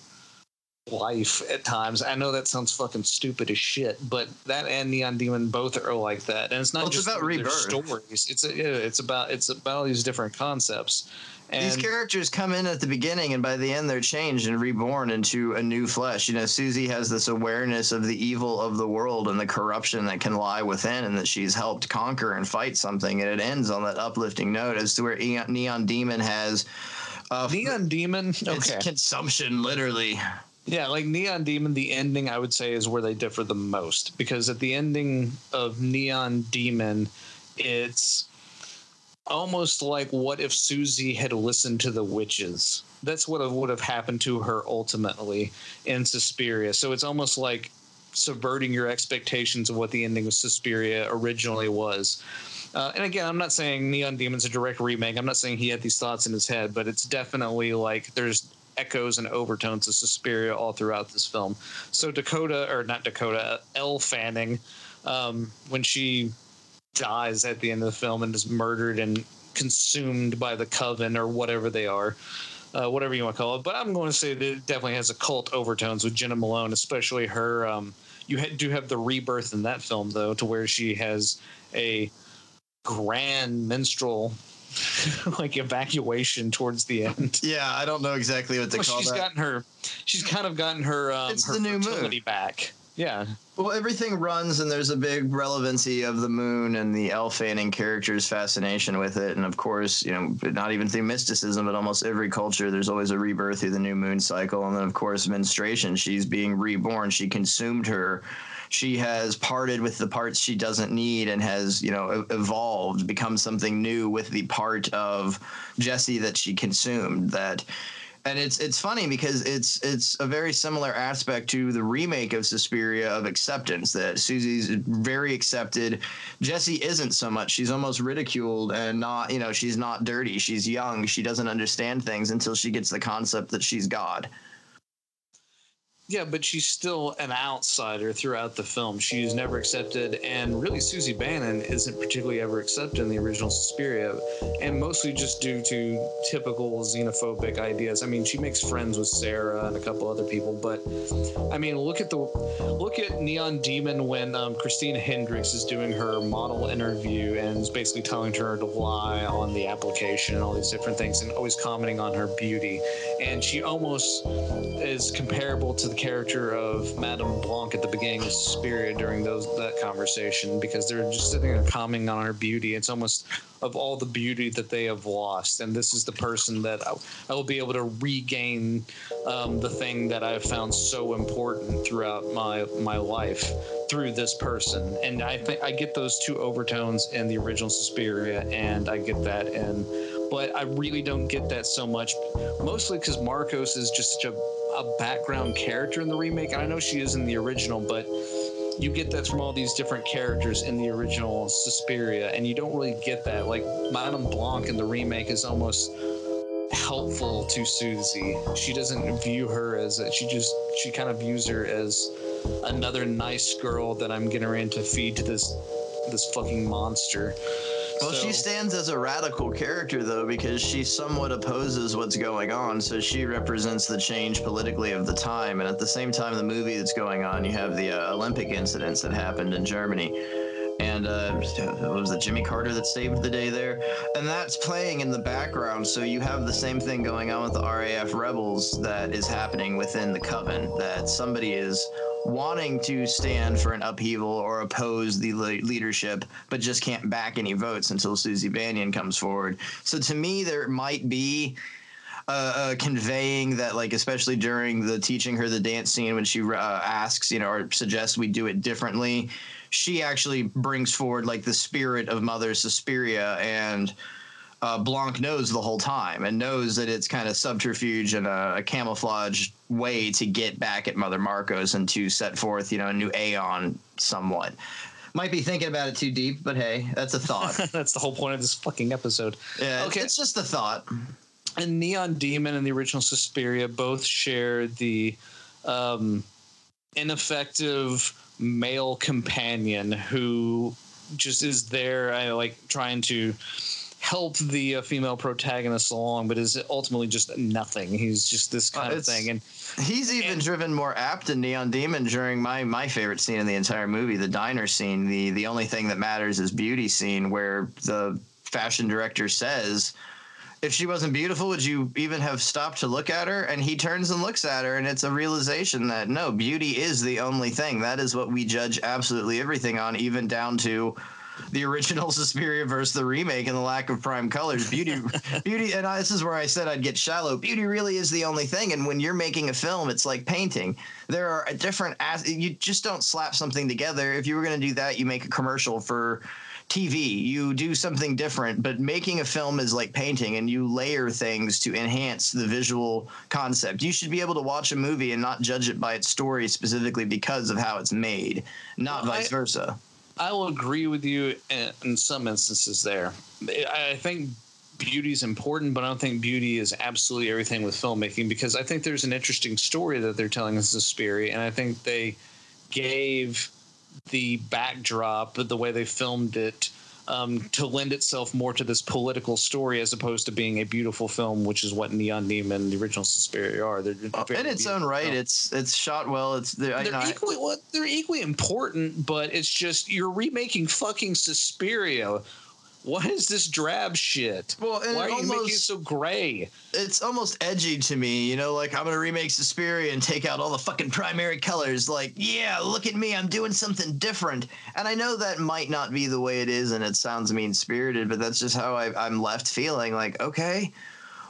Speaker 3: life at times. I know that sounds fucking stupid as shit, but that and Neon Demon both are like that, and it's not
Speaker 4: Well, it's
Speaker 3: just
Speaker 4: about rebirth.
Speaker 3: stories. It's a, it's about it's about all these different concepts. And
Speaker 4: These characters come in at the beginning, and by the end, they're changed and reborn into a new flesh. You know, Susie has this awareness of the evil of the world and the corruption that can lie within, and that she's helped conquer and fight something. And it ends on that uplifting note, as to where Neon Demon has. Uh,
Speaker 3: Neon Demon,
Speaker 4: it's
Speaker 3: okay,
Speaker 4: consumption, literally.
Speaker 3: Yeah, like Neon Demon, the ending I would say is where they differ the most because at the ending of Neon Demon, it's almost like what if Susie had listened to the witches? That's what would have happened to her ultimately in Suspiria. So it's almost like subverting your expectations of what the ending of Suspiria originally was. Uh, and again, I'm not saying Neon Demon's a direct remake. I'm not saying he had these thoughts in his head, but it's definitely like there's echoes and overtones of Suspiria all throughout this film. So Dakota, or not Dakota, Elle Fanning, um, when she dies at the end of the film and is murdered and consumed by the coven or whatever they are. Uh, whatever you want to call it, but I'm going to say that it definitely has occult overtones with Jena Malone, especially her. Um, you ha- do have the rebirth in that film, though, to where she has a grand menstrual like evacuation towards the end.
Speaker 4: Yeah, I don't know exactly what to
Speaker 3: Well,
Speaker 4: call
Speaker 3: she's
Speaker 4: that.
Speaker 3: gotten her, she's kind of gotten her, um,
Speaker 4: It's
Speaker 3: her
Speaker 4: the new moon.
Speaker 3: back. Yeah,
Speaker 4: Well, everything runs, and there's a big relevancy of the moon and the Elle Fanning character's fascination with it. And of course, you know, not even through mysticism, but almost every culture, there's always a rebirth through the new moon cycle. And then, of course, menstruation. She's being reborn. She consumed her. She has parted with the parts she doesn't need and has, you know, evolved, become something new with the part of Jesse that she consumed. That and it's it's funny because it's it's a very similar aspect to the remake of Suspiria of acceptance that Susie's very accepted. Jesse isn't so much. She's almost ridiculed and not, you know, she's not dirty. She's young. She doesn't understand things until she gets the concept that she's God.
Speaker 3: Yeah, but she's still an outsider throughout the film. She's never accepted, and really, Susie Bannion isn't particularly ever accepted in the original Suspiria, and mostly just due to typical xenophobic ideas. I mean, she makes friends with Sarah and a couple other people, but I mean, look at the look at Neon Demon when um, Christina Hendricks is doing her model interview and is basically telling her to lie on the application and all these different things, and always commenting on her beauty, and she almost is comparable to the character of Madame Blanc at the beginning of Suspiria during those that conversation because they're just sitting there commenting on her beauty. It's almost of all the beauty that they have lost, and this is the person that I, I will be able to regain um, the thing that I've found so important throughout my my life through this person. And I think I get those two overtones in the original Suspiria, and I get that in. But I really don't get that so much, mostly because Markos is just such a, a background character in the remake. I know she is in the original, but you get that from all these different characters in the original Suspiria, and you don't really get that. Like Madame Blanc in the remake is almost helpful to Susie. She doesn't view her as a, she just she kind of views her as another nice girl that I'm getting ready to feed to this this fucking monster.
Speaker 4: Well, she stands as a radical character, though, because she somewhat opposes what's going on. So she represents the change politically of the time. And at the same time, the movie that's going on, you have the uh, Olympic incidents that happened in Germany. And uh, was it Jimmy Carter that saved the day there? And that's playing in the background. So you have the same thing going on with the RAF rebels that is happening within the coven. That somebody is wanting to stand for an upheaval or oppose the le- leadership, but just can't back any votes until Susie Bannion comes forward. So to me, there might be uh, uh, conveying that, like, especially during the teaching her the dance scene when she uh, asks, you know, or suggests we do it differently, she actually brings forward like the spirit of Mother Suspiria and. Uh, Blanc knows the whole time and knows that it's kind of subterfuge and a, a camouflage way to get back at Mother Markos and to set forth, you know, a new Aeon somewhat. Might be thinking about it too deep, but hey, that's a thought.
Speaker 3: That's the whole point of this fucking episode.
Speaker 4: yeah,
Speaker 3: Okay.
Speaker 4: it's just a thought.
Speaker 3: and Neon Demon and the original Suspiria both share the um, ineffective male companion who just is there, I like trying to help the uh, female protagonist along, but is ultimately just nothing. He's just this kind of thing, and
Speaker 4: He's even
Speaker 3: And-
Speaker 4: driven more apt than Neon Demon during my my favorite scene in the entire movie, the diner scene. The the only thing that matters is beauty scene, where the fashion director says, "If she wasn't beautiful, would you even have stopped to look at her?" And he turns and looks at her, and it's a realization that no, beauty is the only thing. That is what we judge absolutely everything on, even down to the original Suspiria versus the remake and the lack of prime colors. Beauty, beauty, and I, this is where I said I'd get shallow. Beauty really is the only thing. And when you're making a film, it's like painting. There are a different. As, you just don't slap something together. If you were going to do that, you make a commercial for TV. You do something different, but making a film is like painting and you layer things to enhance the visual concept. You should be able to watch a movie and not judge it by its story specifically because of how it's made, not
Speaker 3: Well,
Speaker 4: vice
Speaker 3: I-
Speaker 4: versa.
Speaker 3: I will agree with you in, some instances there. I think beauty is important, but I don't think beauty is absolutely everything with filmmaking because I think there's an interesting story that they're telling us in Suspiria, and I think they gave the backdrop, the way they filmed it, um, to lend itself more to this political story as opposed to being a beautiful film, which is what Neon Demon, and the original Suspiria, are. They're very
Speaker 4: In its own right,
Speaker 3: films.
Speaker 4: it's it's shot well. It's the, I,
Speaker 3: They're
Speaker 4: I-
Speaker 3: equally well, they're equally important, but it's just you're remaking fucking Suspiria. What is this drab shit?
Speaker 4: Well, and
Speaker 3: Why are
Speaker 4: it
Speaker 3: you making it so gray?
Speaker 4: it's almost edgy to me, you know, like I'm gonna remake Suspiria and take out all the fucking primary colors. Like, yeah, look at me, I'm doing something different. And I know that might not be the way it is, and it sounds mean spirited, but that's just how I, I'm left feeling. Like, okay,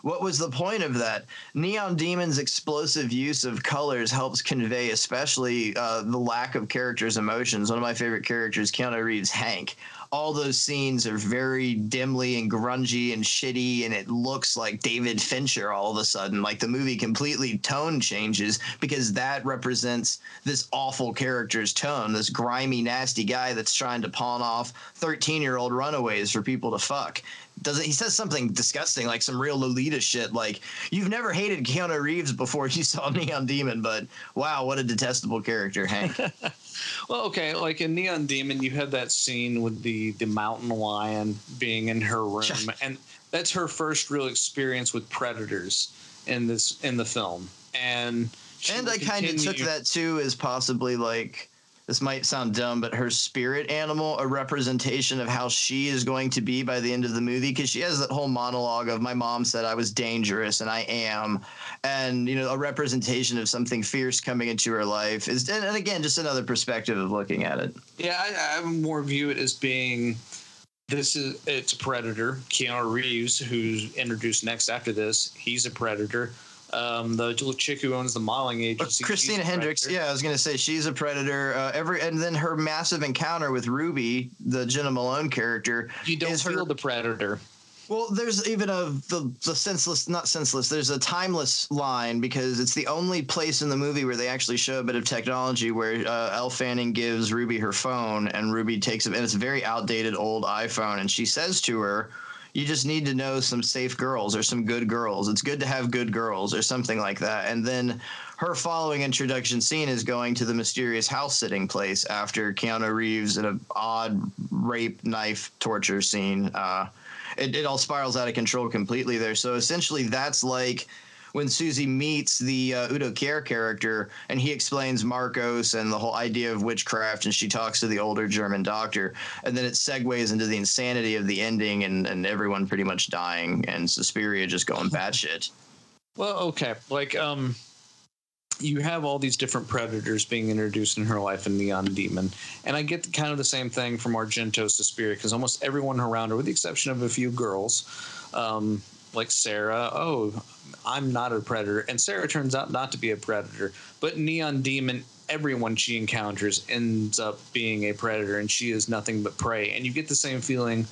Speaker 4: what was the point of that? Neon Demon's explosive use of colors helps convey, especially uh, the lack of characters' emotions. One of my favorite characters, Keanu Reeves, Hank. All those scenes are very dimly and grungy and shitty, and it looks like David Fincher all of a sudden. Like the movie completely tone changes because that represents this awful character's tone, this grimy, nasty guy that's trying to pawn off 13 year old runaways for people to fuck does it he says something disgusting like some real lolita shit like you've never hated keanu reeves before you saw neon demon but wow what a detestable character hank
Speaker 3: Well, okay, like in Neon Demon, you had that scene with the the mountain lion being in her room,
Speaker 4: Sure.
Speaker 3: and that's her first real experience with predators in this in the film. And
Speaker 4: and i kind of took that too as possibly like this might sound dumb but her spirit animal a representation of how she is going to be by the end of the movie because she has that whole monologue of my mom said i was dangerous and i am and you know a representation of something fierce coming into her life is and, again just another perspective of looking at it
Speaker 3: Yeah, I, I more view it as being this is it's a predator. Keanu Reeves, who's introduced next after this, he's a predator. Um, the little chick who owns the modeling
Speaker 4: Uh,
Speaker 3: agency,
Speaker 4: Christina Hendricks, yeah, I was gonna say she's a predator. Uh, every and then her massive encounter with Ruby, the Jena Malone character,
Speaker 3: You don't
Speaker 4: is her-
Speaker 3: feel the predator.
Speaker 4: Well, there's even a the the senseless, not senseless. There's a timeless line because it's the only place in the movie where they actually show a bit of technology where uh, Elle Fanning gives Ruby her phone and Ruby takes it, and it's a very outdated old iPhone, and she says to her. You just need to know some safe girls or some good girls. It's good to have good girls or something like that. And then her following introduction scene is going to the mysterious house sitting place after Keanu Reeves in an odd rape knife torture scene. Uh, it, it all spirals out of control completely there. So essentially, that's like when Susie meets the uh, Udo Kier character and he explains Markos and the whole idea of witchcraft, and she talks to the older German doctor, and then it segues into the insanity of the ending and, and everyone pretty much dying and Suspiria just going batshit.
Speaker 3: Well, okay. Like, um, you have all these different predators being introduced in her life in Neon Demon, and I get kind of the same thing from Argento's Suspiria because almost everyone around her, with the exception of a few girls, um, like Sarah, oh, I'm not a predator, and Sarah turns out not to be a predator, but Neon Demon. Everyone she encounters ends up being a predator, and she is nothing but prey. And you get the same feeling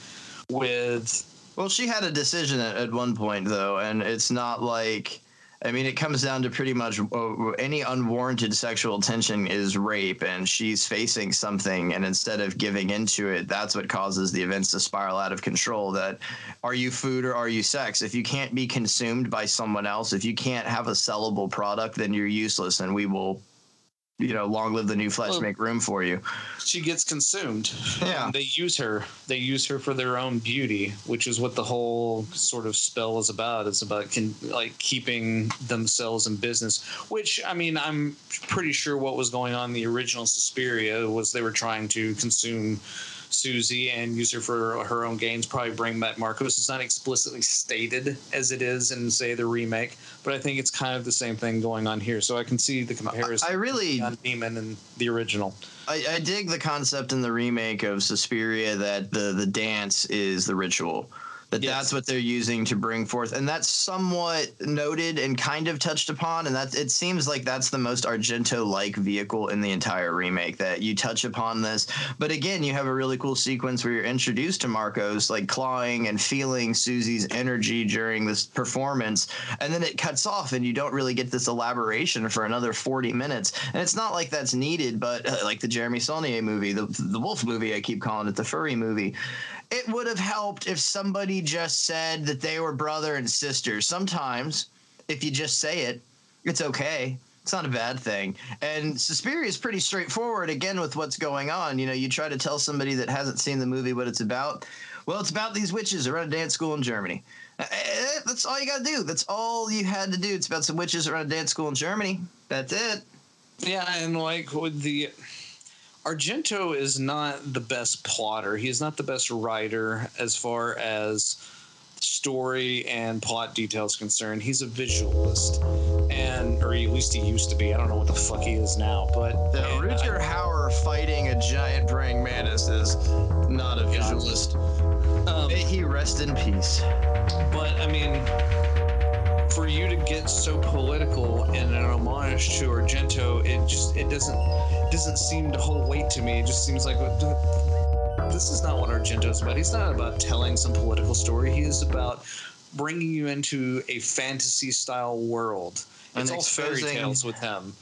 Speaker 3: with
Speaker 4: Well, she had a decision at, at one point, though, and it's not like. I mean, it comes down to pretty much uh, any unwarranted sexual attention is rape, and she's facing something, and instead of giving into it, that's what causes the events to spiral out of control. That are you food or are you sex? If you can't be consumed by someone else, if you can't have a sellable product, then you're useless, and we will, you know, long live the new flesh,
Speaker 3: Well-
Speaker 4: make room for you.
Speaker 3: she gets consumed.
Speaker 4: Yeah.
Speaker 3: And they use her. They use her for their own beauty, which is what the whole sort of spell is about. It's about can, like keeping themselves in business. Which I mean, I'm pretty sure what was going on in the original Suspiria was they were trying to consume Susie and use her for her own gains. Probably bring back Markos. It's not explicitly stated as it is in say the remake, but I think it's kind of the same thing going on here. So I can see the comparison.
Speaker 4: I really
Speaker 3: on Demon and the original.
Speaker 4: I, I dig the concept in the remake of Suspiria that the the dance is the ritual. That
Speaker 3: Yes.
Speaker 4: that's what they're using to bring forth and that's somewhat noted and kind of touched upon and that it seems like that's the most argento like vehicle in the entire remake that you touch upon this but again you have a really cool sequence where you're introduced to markos like clawing and feeling susie's energy during this performance and then it cuts off and you don't really get this elaboration for another 40 minutes and it's not like that's needed but uh, like the jeremy saulnier movie the, the wolf movie i keep calling it the furry movie it would have helped if somebody just said that they were brother and sister. Sometimes, if you just say it, it's okay. It's not a bad thing. And Suspiria is pretty straightforward again with what's going on. You know, you try to tell somebody that hasn't seen the movie what it's about. Well, it's about these witches that run a dance school in Germany. Eh, eh, That's all you got to do. That's all you had to do. It's about some witches that run a dance school in Germany. That's it.
Speaker 3: Yeah, and like with the Argento is not the best plotter. He is not the best writer as far as story and plot details concerned. He's a visualist, and or at least he used to be. I don't know what the fuck he is now, but
Speaker 4: The
Speaker 3: and, uh,
Speaker 4: Hauer fighting a giant praying mantis is not a visualist.
Speaker 3: um,
Speaker 4: May he rest in peace.
Speaker 3: But I mean, for you to get so political in an homage to Argento, it just it doesn't doesn't seem to hold weight to me. It just seems like uh, this is not what Argento's about. He's not about telling some political story. He is about bringing you into a fantasy style world.
Speaker 4: And
Speaker 3: It's all fairy tales with him.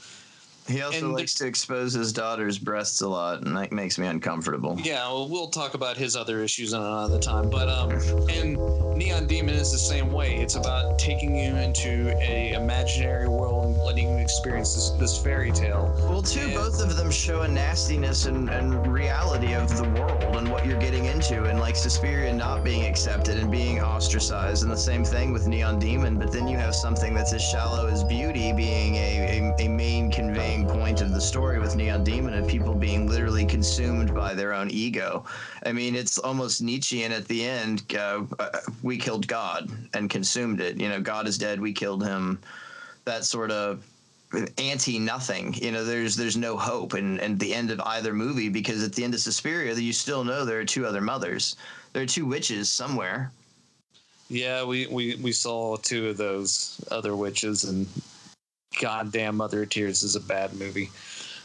Speaker 4: He also
Speaker 3: And the-
Speaker 4: likes to expose his daughter's breasts a lot, and that makes me uncomfortable.
Speaker 3: Yeah, well, we'll talk about his other issues another time. But um, and Neon Demon is the same way. It's about taking you into a imaginary world letting you experience this, this fairy tale.
Speaker 4: Well, too,
Speaker 3: And-
Speaker 4: both of them show a nastiness and, and reality of the world and what you're getting into, and like Suspiria not being accepted and being ostracized, and the same thing with Neon Demon. But then you have something that's as shallow as beauty being a, a, a main conveying point of the story with Neon Demon and people being literally consumed by their own ego. I mean, it's almost Nietzschean at the end. Uh, uh, we killed God and consumed it. You know, God is dead. We killed him. That sort of anti nothing you know there's there's no hope and and the end of either movie because at the end of Suspiria you still know there are two other mothers. There are two witches somewhere.
Speaker 3: Yeah, we, we, we saw two of those other witches, and goddamn Mother of Tears is a bad movie.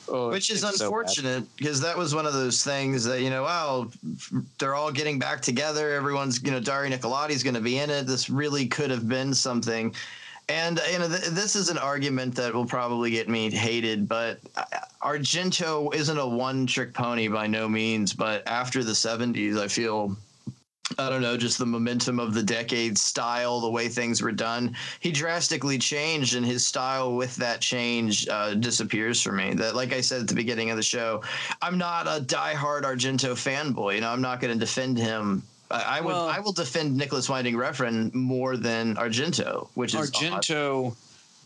Speaker 3: Oh,
Speaker 4: which is
Speaker 3: so
Speaker 4: unfortunate because that was one of those things that you know wow they're all getting back together. Everyone's you know Daria Nicolodi's going to be in it. This really could have been something and you know th- this is an argument that will probably get me hated but uh, Argento isn't a one trick pony by no means but after the 70s I feel I don't know, just the momentum of the decade style, the way things were done. He drastically changed, and his style with that change uh, disappears for me. That, like I said at the beginning of the show, I'm not a diehard Argento fanboy. You know, I'm not going to defend him. I, I would,
Speaker 3: Well-
Speaker 4: I will defend Nicolas Winding Refn more than Argento, which is odd.
Speaker 3: Argento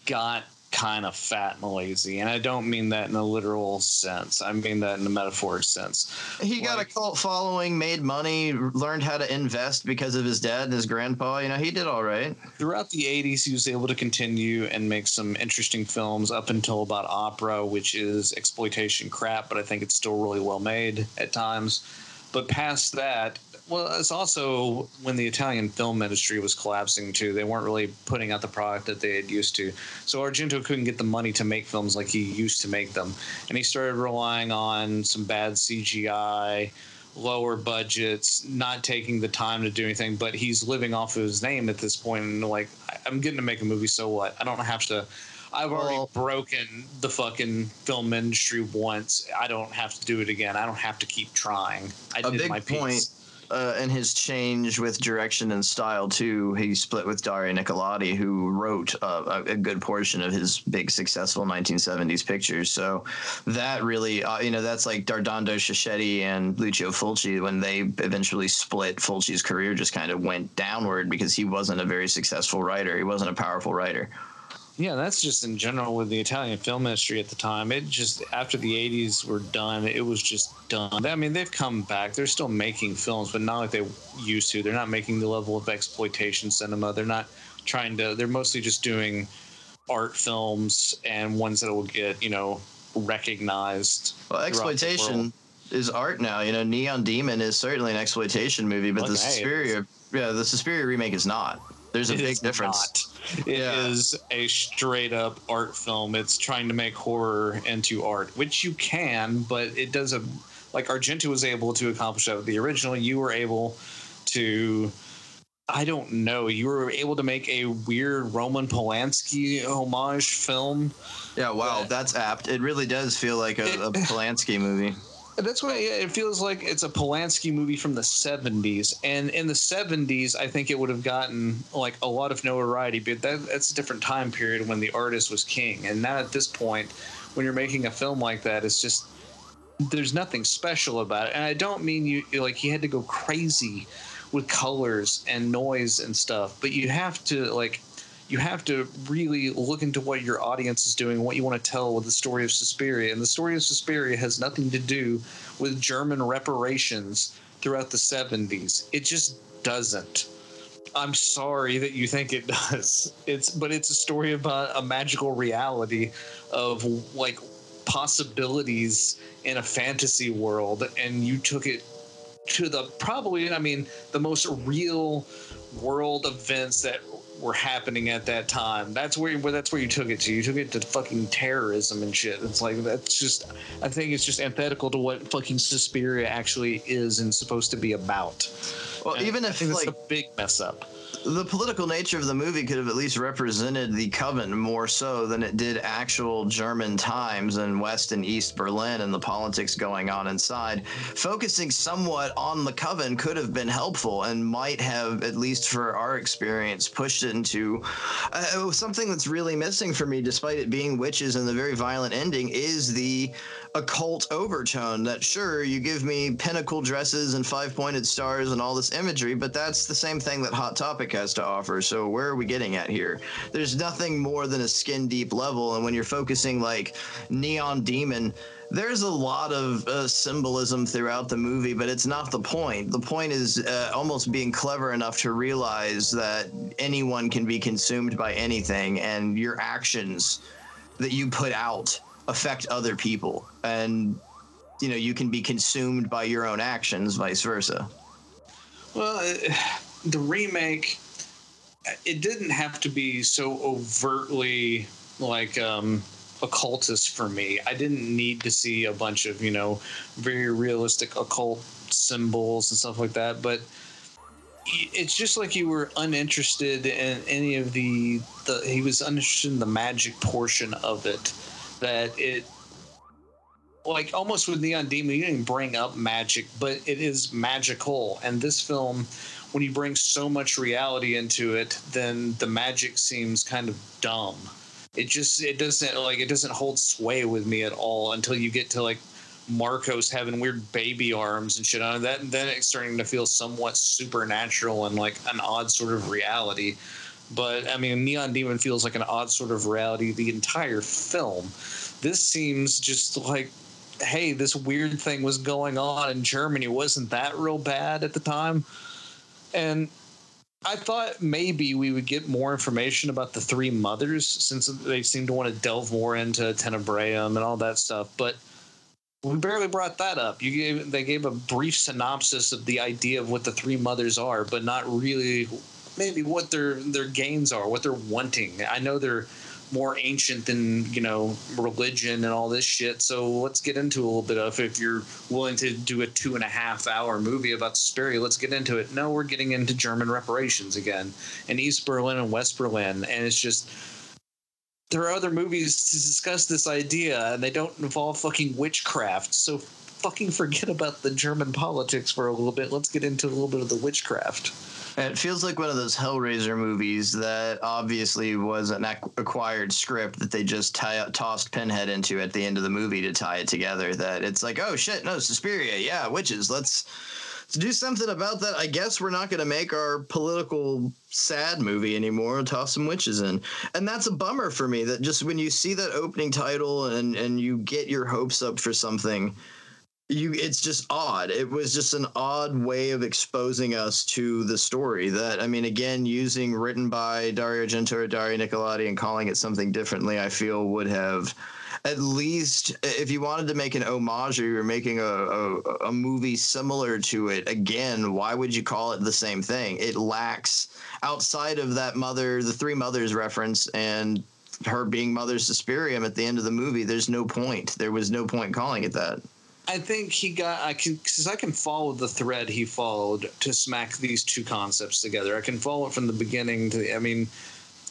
Speaker 3: got kind of fat and lazy, and I don't mean that in a literal sense. I mean that in a metaphoric sense.
Speaker 4: He got a cult following, made money, learned how to invest because of his dad and his grandpa. You know, he did all right.
Speaker 3: Throughout the 80s, he was able to continue and make some interesting films up until about Opera, which is exploitation crap, but I think it's still really well made at times. But past that, well, it's also when the Italian film industry was collapsing too. They weren't really putting out the product that they had used to. So Argento couldn't get the money to make films like he used to make them. And he started relying on some bad CGI, lower budgets, not taking the time to do anything. But he's living off of his name at this point. And like, I'm getting to make a movie, so what? I don't have to. I've already
Speaker 4: Well-
Speaker 3: broken the fucking film industry once. I don't have to do it again. I don't have to keep trying. I
Speaker 4: A
Speaker 3: did
Speaker 4: big
Speaker 3: my piece.
Speaker 4: point uh, his change with direction and style too. He split with Dario Nicolodi, who wrote uh, a, a good portion of his big successful 1970s pictures. So that really, uh, you know, that's like Dardano Sacchetti and Lucio Fulci when they eventually split. Fulci's career just kind of went downward because he wasn't a very successful writer. He wasn't a powerful writer.
Speaker 3: Yeah, that's just in general with the Italian film industry at the time. It just after the '80s were done, it was just done. I mean, they've come back. They're still making films, but not like they used to. They're not making the level of exploitation cinema. They're not trying to. They're mostly just doing art films and ones that will get you know recognized.
Speaker 4: Well,
Speaker 3: throughout the world.
Speaker 4: exploitation is art now. You know, Neon Demon is certainly an exploitation movie, but
Speaker 3: Look,
Speaker 4: the Suspiria Yeah, the Suspiria remake is not. There's a
Speaker 3: It
Speaker 4: big difference.
Speaker 3: not. It is
Speaker 4: Yeah.
Speaker 3: a straight up art film. It's trying to make horror into art, which you can, but it does a like Argento was able to accomplish that with the original. You were able to I don't know. You were able to make a weird Roman Polanski homage film.
Speaker 4: Yeah, wow, that's apt. It really does feel like a, a Polanski movie.
Speaker 3: That's why yeah, it feels like it's a Polanski movie from the 70s. And in the 70s, I think it would have gotten like a lot of notoriety, but that, that's a different time period when the artist was king. And now at this point, when you're making a film like that, it's just there's nothing special about it. And I don't mean you like he had to go crazy with colors and noise and stuff, but you have to like you have to really look into what your audience is doing, what you want to tell with the story of Suspiria. And the story of Suspiria has nothing to do with German reparations throughout the 70s. It just doesn't. I'm sorry that you think it does. It's but it's a story about a magical reality of like possibilities in a fantasy world and you took it to the probably I mean the most real world events that were happening at that time. That's where, where that's where you took it to. You took it to fucking terrorism and shit. It's like that's just I think it's just antithetical to what fucking Suspiria actually is and supposed to be about.
Speaker 4: Well,
Speaker 3: And
Speaker 4: even if like
Speaker 3: a big mess up.
Speaker 4: The political nature of the movie could have at least represented the coven more so than it did actual German times in West and East Berlin and the politics going on inside. Focusing somewhat on the coven could have been helpful and might have, at least for our experience, pushed it into uh, something that's really missing for me, despite it being witches and the very violent ending, is the occult overtone that sure you give me pinnacle dresses and five pointed stars and all this imagery but that's the same thing that hot topic has to offer so where are we getting at here there's nothing more than a skin deep level and when you're focusing like neon demon there's a lot of uh, symbolism throughout the movie, but it's not the point. The point is uh, almost being clever enough to realize that anyone can be consumed by anything, and your actions that you put out affect other people. And you know you can be consumed by your own actions vice versa.
Speaker 3: Well, uh, the remake, it didn't have to be so overtly like um, occultist for me. I didn't need to see a bunch of you know very realistic occult symbols and stuff like that, but it's just like you were uninterested in any of the the he was uninterested in the magic portion of it that it like almost with Neon Demon, you didn't bring up magic, but it is magical. And this film, when you bring so much reality into it, then the magic seems kind of dumb. It just it doesn't like it doesn't hold sway with me at all until you get to like Markos having weird baby arms and shit on. That then it's starting to feel somewhat supernatural and like an odd sort of reality. But I mean, Neon Demon feels like an odd sort of reality the entire film. This seems just like hey, this weird thing was going on in Germany. Wasn't that real bad at the time? And I thought maybe we would get more information about the three mothers since they seem to want to delve more into Tenebrarum and all that stuff. But we barely brought that up. You gave they gave a brief synopsis of the idea of what the three mothers are, but not really maybe what their their gains are, what they're wanting. I know they're more ancient than you know religion and all this shit. So let's get into a little bit of if you're willing to do a two and a half hour movie about Suspiria, let's get into it. No, we're getting into German reparations again and East Berlin and West Berlin, and it's just there are other movies to discuss this idea, and they don't involve fucking witchcraft. So fucking forget about the German politics for a little bit. Let's get into a little bit of the witchcraft.
Speaker 4: It feels like one of those Hellraiser movies that obviously was an acquired script that they just tie, tossed Pinhead into at the end of the movie to tie it together. That it's like, oh shit, no, Suspiria, yeah, witches. Let's, let's do something about that. I guess we're not going to make our political sad movie anymore. Toss some witches in, and that's a bummer for me. That just when you see that opening title and and you get your hopes up for something you it's just odd. It was just an odd way of exposing us to the story that i mean again using written by dario or dario nicolodi and calling it something differently i feel would have at least if you wanted to make an homage or you're making a, a, a movie similar to it again why would you call it the same thing? It lacks outside of that mother the three mothers reference and her being mother suspirium at the end of the movie there's no point. There was no point calling it that
Speaker 3: I think he got I can because I can follow the thread he followed to smack these two concepts together. I can follow it from the beginning to the. I mean,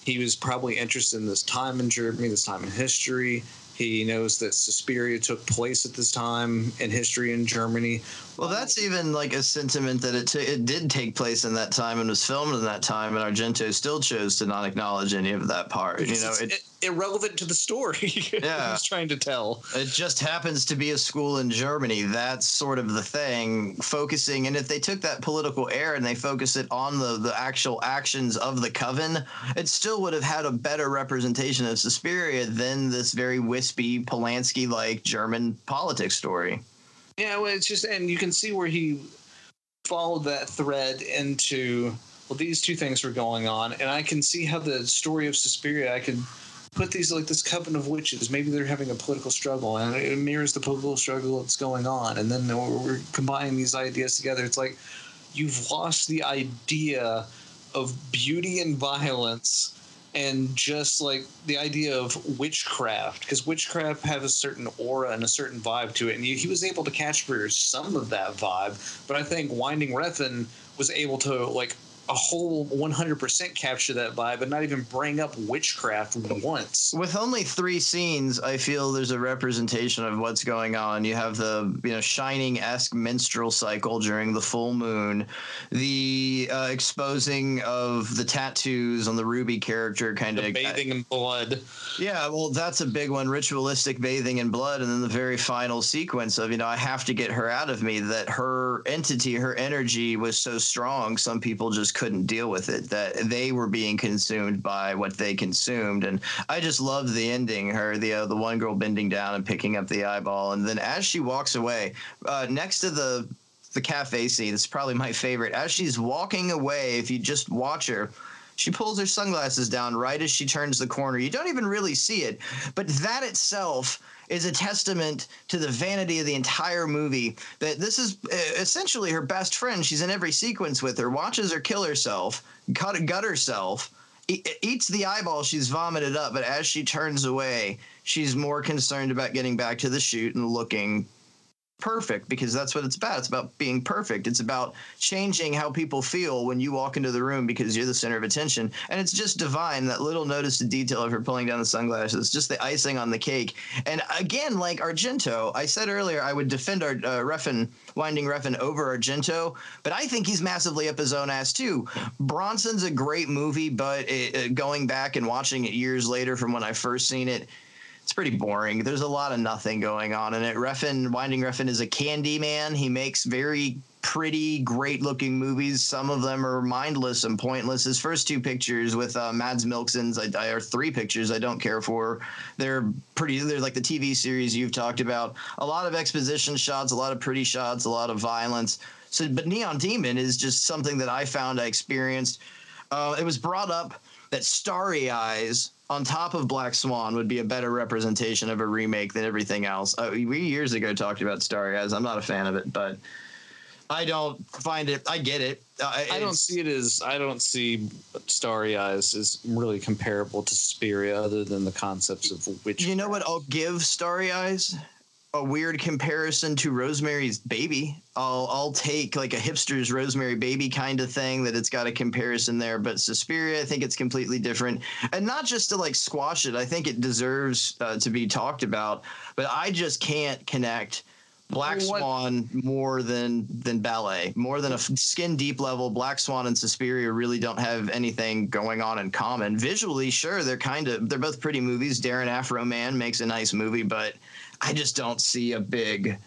Speaker 3: he was probably interested in this time in Germany, this time in history. He knows that Suspiria took place at this time in history in Germany.
Speaker 4: Well, that's even like a sentiment that it t- it did take place in that time and was filmed in that time, and Argento still chose to not acknowledge any of that part. You know,
Speaker 3: it's
Speaker 4: it,
Speaker 3: irrelevant to the story
Speaker 4: Yeah.
Speaker 3: he's trying to tell.
Speaker 4: it just happens to be a school in Germany. That's sort of the thing. Focusing, and if they took that political air and they focus it on the the actual actions of the coven, it still would have had a better representation of Suspiria than this very wispy Polanski like German politics story.
Speaker 3: Yeah, well, it's just, and you can see where he followed that thread into, well, these two things were going on, and I can see how the story of Suspiria, I could put these like this coven of witches. Maybe they're having a political struggle, and it mirrors the political struggle that's going on, and then we're combining these ideas together. It's like you've lost the idea of beauty and violence and just like the idea of witchcraft because witchcraft have a certain aura and a certain vibe to it and he, was able to capture some of that vibe but i think winding refn was able to like a whole 100% capture that vibe and not even bring up witchcraft once
Speaker 4: With only three scenes, I feel there's a representation of what's going on. You have the you know shining esque menstrual cycle during the full moon, the uh, exposing of the tattoos on the Ruby character, kind
Speaker 3: the
Speaker 4: of
Speaker 3: bathing in blood
Speaker 4: Yeah, well, that's a big one. Ritualistic bathing in blood, and then the very final sequence of you know I have to get her out of me. That her entity, her energy was so strong, some people just couldn't deal with it. That they were being consumed by what they consumed, and I just loved the ending. Her, the uh, the one girl bending down and picking up the eyeball, and then as she walks away, uh, next to the the cafe scene, it's probably my favorite. As she's walking away, if you just watch her, she pulls her sunglasses down right as she turns the corner. You don't even really see it, but that itself is a testament to the vanity of the entire movie. That this is uh, essentially her best friend. She's in every sequence with her, watches her kill herself, cut, gut herself, e- eats the eyeball she's vomited up, but as she turns away, she's more concerned about getting back to the shoot and looking perfect because that's what it's about. It's about being perfect. It's about changing how people feel when you walk into the room because you're the center of attention. And it's just divine that little notice to detail of her pulling down the sunglasses, just the icing on the cake. And again, like Argento, I said earlier I would defend our uh, Refn, Winding Refn over Argento, but I think he's massively up his own ass too. Bronson's a great movie, but it, uh, going back and watching it years later from when I first seen it, it's pretty boring. There's a lot of nothing going on in it. Refn, Winding Refn is a candy man. He makes very pretty, great looking movies. Some of them are mindless and pointless. His first two pictures with uh, Mads Mikkelsen's, I, I, or three pictures I don't care for. They're pretty, they're like the TV series you've talked about. A lot of exposition shots, a lot of pretty shots, a lot of violence. So, but Neon Demon is just something that I found I experienced. Uh, it was brought up that Starry Eyes on top of Black Swan would be a better representation of a remake than everything else. Uh, we years ago talked about Starry Eyes. I'm not a fan of it, but I don't find it. I get it. Uh,
Speaker 3: I don't see it as I don't see Starry Eyes as really comparable to Suspiria, other than the concepts of which
Speaker 4: You know what? I'll give Starry Eyes a weird comparison to Rosemary's Baby. I'll I'll take like a hipster's Rosemary Baby kind of thing that it's got a comparison there, but Suspiria, I think it's completely different, and not just to like squash it. I think it deserves uh, to be talked about, but I just can't connect. Black
Speaker 3: What-
Speaker 4: Swan more than than ballet, more than a f- skin deep level. Black Swan and Suspiria really don't have anything going on in common. Visually, sure, they're kind of they're both pretty movies. Darren Afro Man makes a nice movie, but I just don't see a big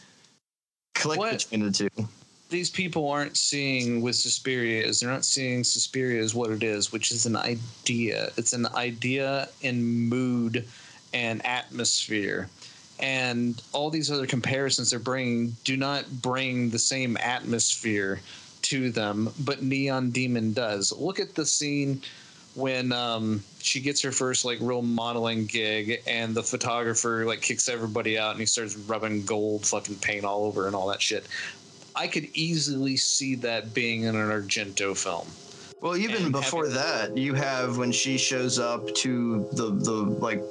Speaker 4: click
Speaker 3: What-
Speaker 4: between the two.
Speaker 3: these people aren't seeing with Suspiria is they're not seeing Suspiria as what it is, which is an idea. It's an idea in mood and atmosphere. And all these other comparisons they're bringing do not bring the same atmosphere to them, but Neon Demon does. Look at the scene when um, she gets her first like real modeling gig, and the photographer like kicks everybody out, and he starts rubbing gold fucking paint all over and all that shit. I could easily see that being in an Argento film.
Speaker 4: Well, even
Speaker 3: And
Speaker 4: before that, you have when she shows up to the the like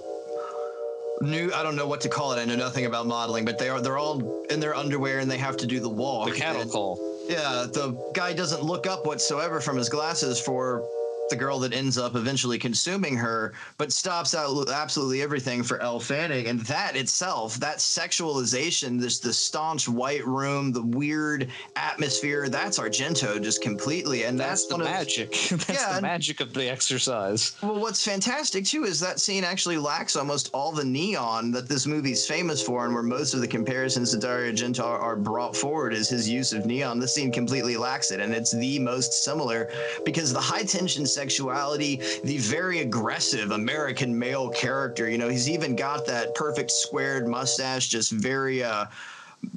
Speaker 4: new I don't know what to call it. I know nothing about modeling, but they are they're all in their underwear and they have to do the walk.
Speaker 3: The cattle call.
Speaker 4: Yeah, the guy doesn't look up whatsoever from his glasses for the girl that ends up eventually consuming her, but stops out absolutely everything for Elle Fanning. And that itself, that sexualization, this the staunch white room, the weird atmosphere, that's Argento just completely. And
Speaker 3: That's,
Speaker 4: that's,
Speaker 3: the
Speaker 4: one of
Speaker 3: magic. that's
Speaker 4: Yeah,
Speaker 3: the magic of the exercise.
Speaker 4: well, what's fantastic too is that scene actually lacks almost all the neon that this movie's famous for, and where most of the comparisons to Dario Argento are, are brought forward is his use of neon. This scene completely lacks it, and it's the most similar because the high tension sexuality, the very aggressive American male character, you know, he's even got that perfect squared mustache, just very uh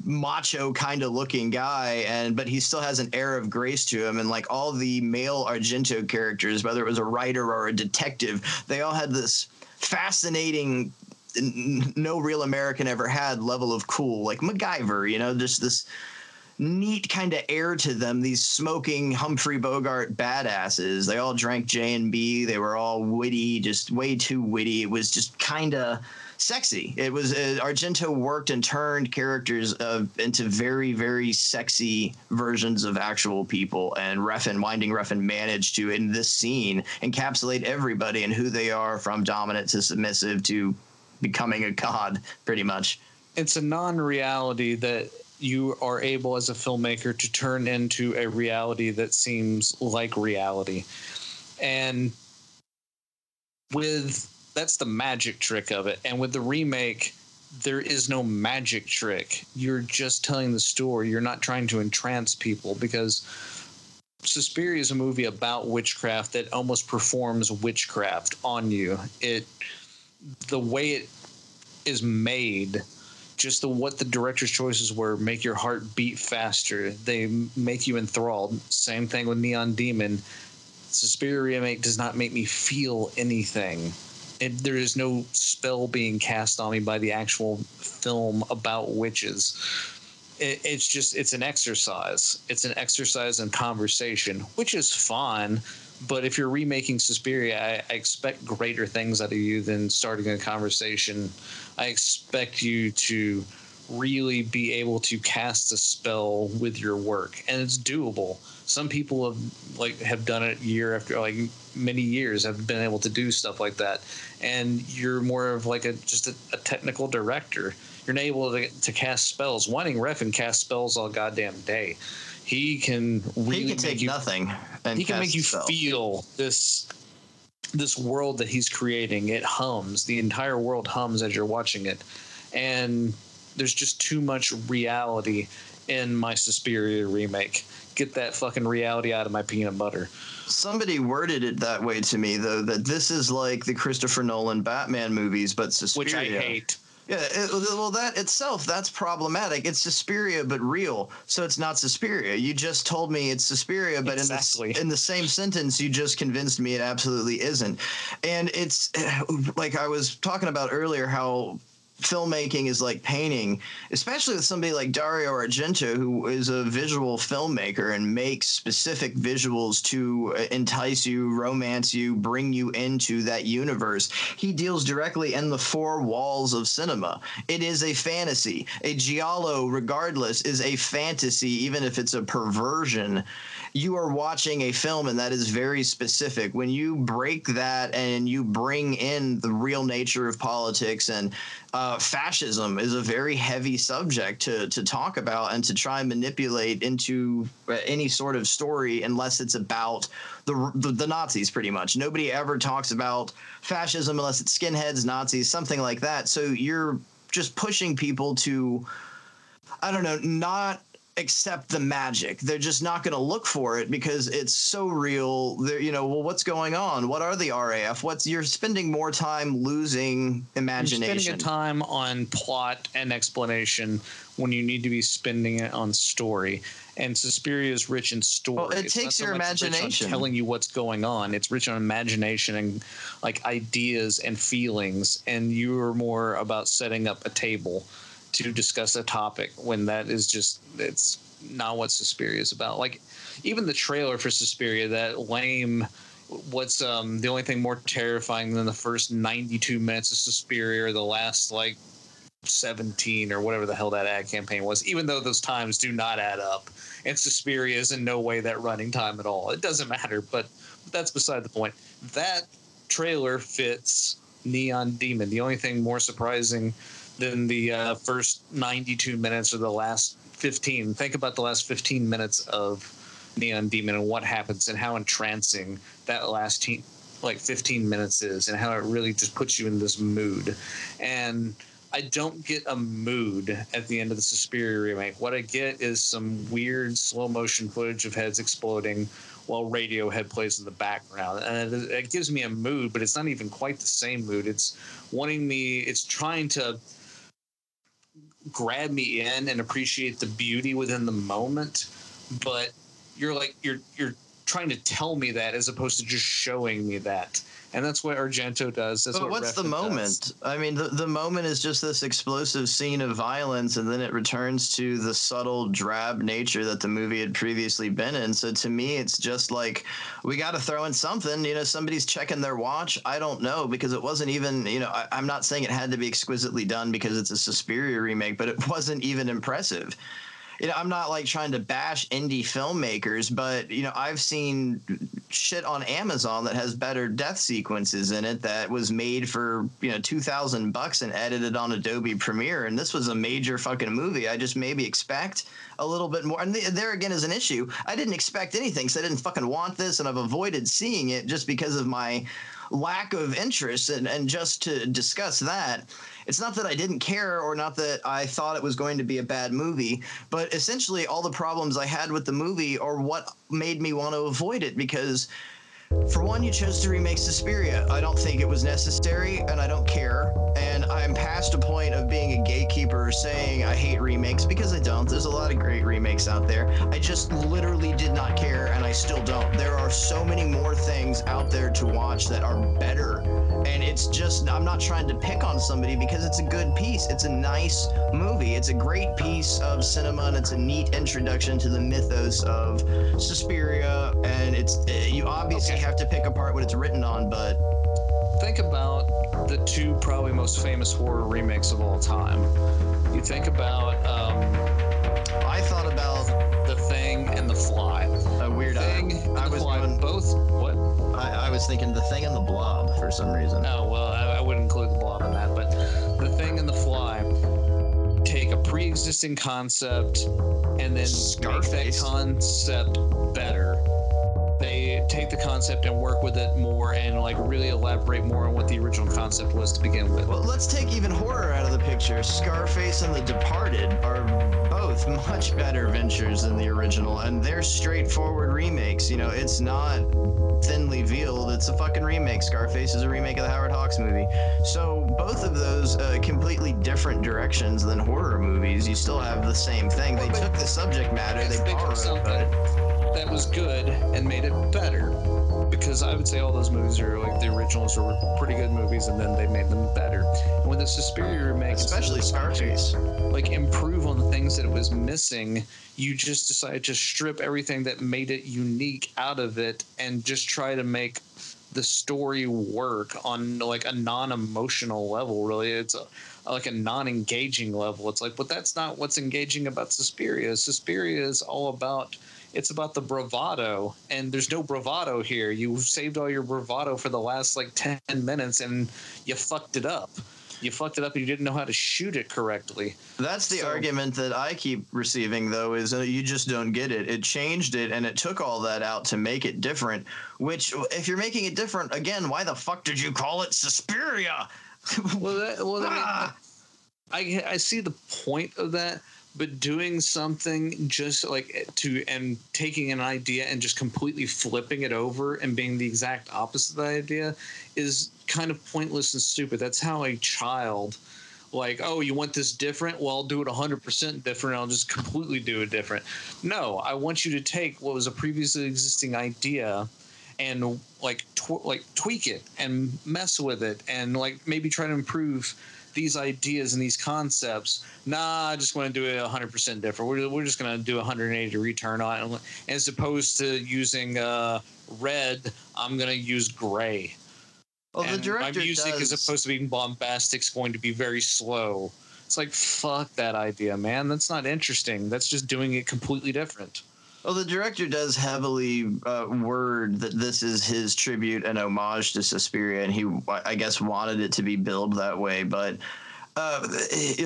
Speaker 4: macho kind of looking guy and but he still has an air of grace to him and like all the male argento characters whether it was a writer or a detective they all had this fascinating no real american ever had level of cool. Like macgyver you know just this neat kind of air to them these smoking humphrey bogart badasses they all drank j and b they were all witty just way too witty it was just kind of sexy. It was uh, Argento worked and turned characters into very, very sexy versions of actual people, and Refn, Winding Refn, managed to in this scene encapsulate everybody and who they are, from dominant to submissive to becoming a god, pretty much.
Speaker 3: It's a non-reality that you are able as a filmmaker to turn into a reality that seems like reality. And with that's the magic trick of it. And with the remake, there is no magic trick. You're just telling the story. You're not trying to entrance people because Suspiria is a movie about witchcraft that almost performs witchcraft on you. It the way it is made just the what the director's choices were make your heart beat faster. They make you enthralled. Same thing with neon demon. Suspiria remake does not make me feel anything. It, there is no spell being cast on me by the actual film about witches. It, it's just it's an exercise. It's an exercise in conversation which is fun but if you're remaking Suspiria, I, I expect greater things out of you than starting a conversation. I expect you to really be able to cast a spell with your work, and it's doable. Some people have like have done it year after like many years have been able to do stuff like that, and you're more of like a just a, a technical director. You're not able to, to cast spells. Winding Refn cast spells all goddamn day. He can really
Speaker 4: he can
Speaker 3: make
Speaker 4: take
Speaker 3: you
Speaker 4: nothing and
Speaker 3: he can make you
Speaker 4: spell.
Speaker 3: feel this this world that he's creating it hums. The entire world hums as you're watching it. And there's just too much reality in my Suspiria remake. Get that fucking reality out of my peanut butter.
Speaker 4: Somebody worded it that way to me, though, that this is like the Christopher Nolan Batman movies, but Suspiria.
Speaker 3: which i hate
Speaker 4: Yeah, it, well, that itself, that's problematic. It's Suspiria, but real. So it's not Suspiria. You just told me it's Suspiria, but
Speaker 3: Exactly.
Speaker 4: in, the, in the same sentence, you just convinced me it absolutely isn't. And it's like I was talking about earlier how filmmaking is like painting, especially with somebody like Dario Argento, who is a visual filmmaker and makes specific visuals to uh, entice you, romance you, bring you into that universe. He deals directly in the four walls of cinema. It is a fantasy. A giallo, regardless, is a fantasy, even if it's a perversion you are watching a film and that is very specific. When you break that and you bring in the real nature of politics and uh, fascism is a very heavy subject to to talk about and to try and manipulate into uh, any sort of story unless it's about the, the the Nazis. Pretty much nobody ever talks about fascism unless it's skinheads, Nazis, something like that. So you're just pushing people to I don't know, not accept the magic. They're just not going to look for it because it's so real. They're, you know, well, what's going on? What are the RAF? What's you're spending more time losing imagination.
Speaker 3: You're spending time on plot and explanation when you need to be spending it on story. And Suspiria is rich in story.
Speaker 4: Well, it
Speaker 3: It's
Speaker 4: takes
Speaker 3: so
Speaker 4: your
Speaker 3: much rich on
Speaker 4: imagination.
Speaker 3: telling you what's going on. It's rich on imagination and like ideas and feelings. And you're more about setting up a table to discuss a topic when that is just it's not what Suspiria is about. Like even the trailer for Suspiria, that lame what's um the only thing more terrifying than the first 92 minutes of Suspiria or the last like 17 or whatever the hell that ad campaign was, even though those times do not add up. And Suspiria is in no way that running time at all. It doesn't matter, but that's beside the point. That trailer fits Neon Demon. The only thing more surprising than the uh, first 92 minutes or the last 15. Think about the last 15 minutes of Neon Demon and what happens and how entrancing that last te- like 15 minutes is and how it really just puts you in this mood. And I don't get a mood at the end of the Suspiria remake. What I get is some weird slow motion footage of heads exploding while Radiohead plays in the background. And it, it gives me a mood, but it's not even quite the same mood. It's wanting me, it's trying to grab me in and appreciate the beauty within the moment, but you're like you're you're trying to tell me that as opposed to just showing me that. And that's what Argento does. That's
Speaker 4: But
Speaker 3: what
Speaker 4: what's the
Speaker 3: Refn does.
Speaker 4: moment? I mean, the, the moment is just this explosive scene of violence, and then it returns to the subtle, drab nature that the movie had previously been in. So to me, it's just like we got to throw in something. You know, somebody's checking their watch. I don't know because it wasn't even. You know, I, I'm not saying it had to be exquisitely done because it's a Suspiria remake, but it wasn't even impressive you know, I'm not like trying to bash indie filmmakers, but you know, I've seen shit on Amazon that has better death sequences in it that was made for you know two thousand bucks and edited on Adobe Premiere, and this was a major fucking movie. I just maybe expect a little bit more, and th- there again is an issue. I didn't expect anything, so I didn't fucking want this, and I've avoided seeing it just because of my lack of interest and, and just to discuss that it's not that i didn't care or not that i thought it was going to be a bad movie but essentially all the problems i had with the movie are what made me want to avoid it because for one, you chose to remake Suspiria. I don't think it was necessary, and I don't care. And I'm past a point of being a gatekeeper saying I hate remakes because I don't. There's a lot of great remakes out there. I just literally did not care, and I still don't. There are so many more things out there to watch that are better. And it's just, I'm not trying to pick on somebody because it's a good piece. It's a nice movie. It's a great piece of cinema, and it's a neat introduction to the mythos of Suspiria. And it's, uh, you obviously
Speaker 3: Okay.
Speaker 4: have to pick apart what it's written on, but
Speaker 3: think about the two probably most famous horror remakes of all time. You think about um,
Speaker 4: I thought about
Speaker 3: The Thing and The Fly.
Speaker 4: A weird.
Speaker 3: Thing
Speaker 4: I,
Speaker 3: and
Speaker 4: I
Speaker 3: The
Speaker 4: was
Speaker 3: Fly,
Speaker 4: going,
Speaker 3: both. What?
Speaker 4: I, I was thinking the thing and the blob for some reason.
Speaker 3: Oh well, I, I would include the blob in that, but The Thing and The Fly take a pre-existing concept and then make that
Speaker 4: Scarface.
Speaker 3: concept better. They take the concept and work with it more and like really elaborate more on what the original concept was to begin with.
Speaker 4: Well, let's take even horror out of the picture. Scarface and The Departed are both much better ventures than the original, and they're straightforward remakes. You know, it's not thinly veiled. It's a fucking remake. Scarface is a remake of the Howard Hawks movie. So both of those uh, completely different directions than horror movies. You still have the same thing. They took the subject matter, they borrowed
Speaker 3: something
Speaker 4: it.
Speaker 3: that was good and made it better. Because I would say all those movies are like the originals were pretty good movies, and then they made them better. And with the Suspiria remake,
Speaker 4: Especially Scarface.
Speaker 3: like improve on the things that it was missing, you just decided to strip everything that made it unique out of it and just try to make the story work on like a non-emotional level. Really, it's a, like a non-engaging level. It's like, but that's not what's engaging about Suspiria. Suspiria is all about it's about the bravado, and there's no bravado here. You saved all your bravado for the last like ten minutes, and you fucked it up. You fucked it up, and you didn't know how to shoot it correctly.
Speaker 4: That's the
Speaker 3: So-
Speaker 4: argument that I keep receiving, though, is uh, you just don't get it. It changed it, and it took all that out to make it different. Which, if you're making it different, again, why the fuck did you call it Suspiria?
Speaker 3: Well, that, well, I, mean,
Speaker 4: Ah!
Speaker 3: I I see the point of that, but doing something just like to and taking an idea and just completely flipping it over and being the exact opposite of the idea is kind of pointless and stupid. That's how a child like, oh, you want this different? Well, I'll do it 100% different. I'll just completely do it different. No, I want you to take what was a previously existing idea and like tw- like tweak it and mess with it and like maybe try to improve these ideas and these concepts. Nah, I just want to do it 100% different. We're, we're just going to do a 180 return on it. As opposed to using uh, red, I'm going to use gray.
Speaker 4: Well, the director
Speaker 3: my music
Speaker 4: does,
Speaker 3: is supposed to be bombastic. It's going to be very slow. It's like fuck that idea, man. That's not interesting. That's just doing it completely different.
Speaker 4: Well, the director does heavily uh, word that this is his tribute and homage to Suspiria, and he, I guess, wanted it to be billed that way. But uh,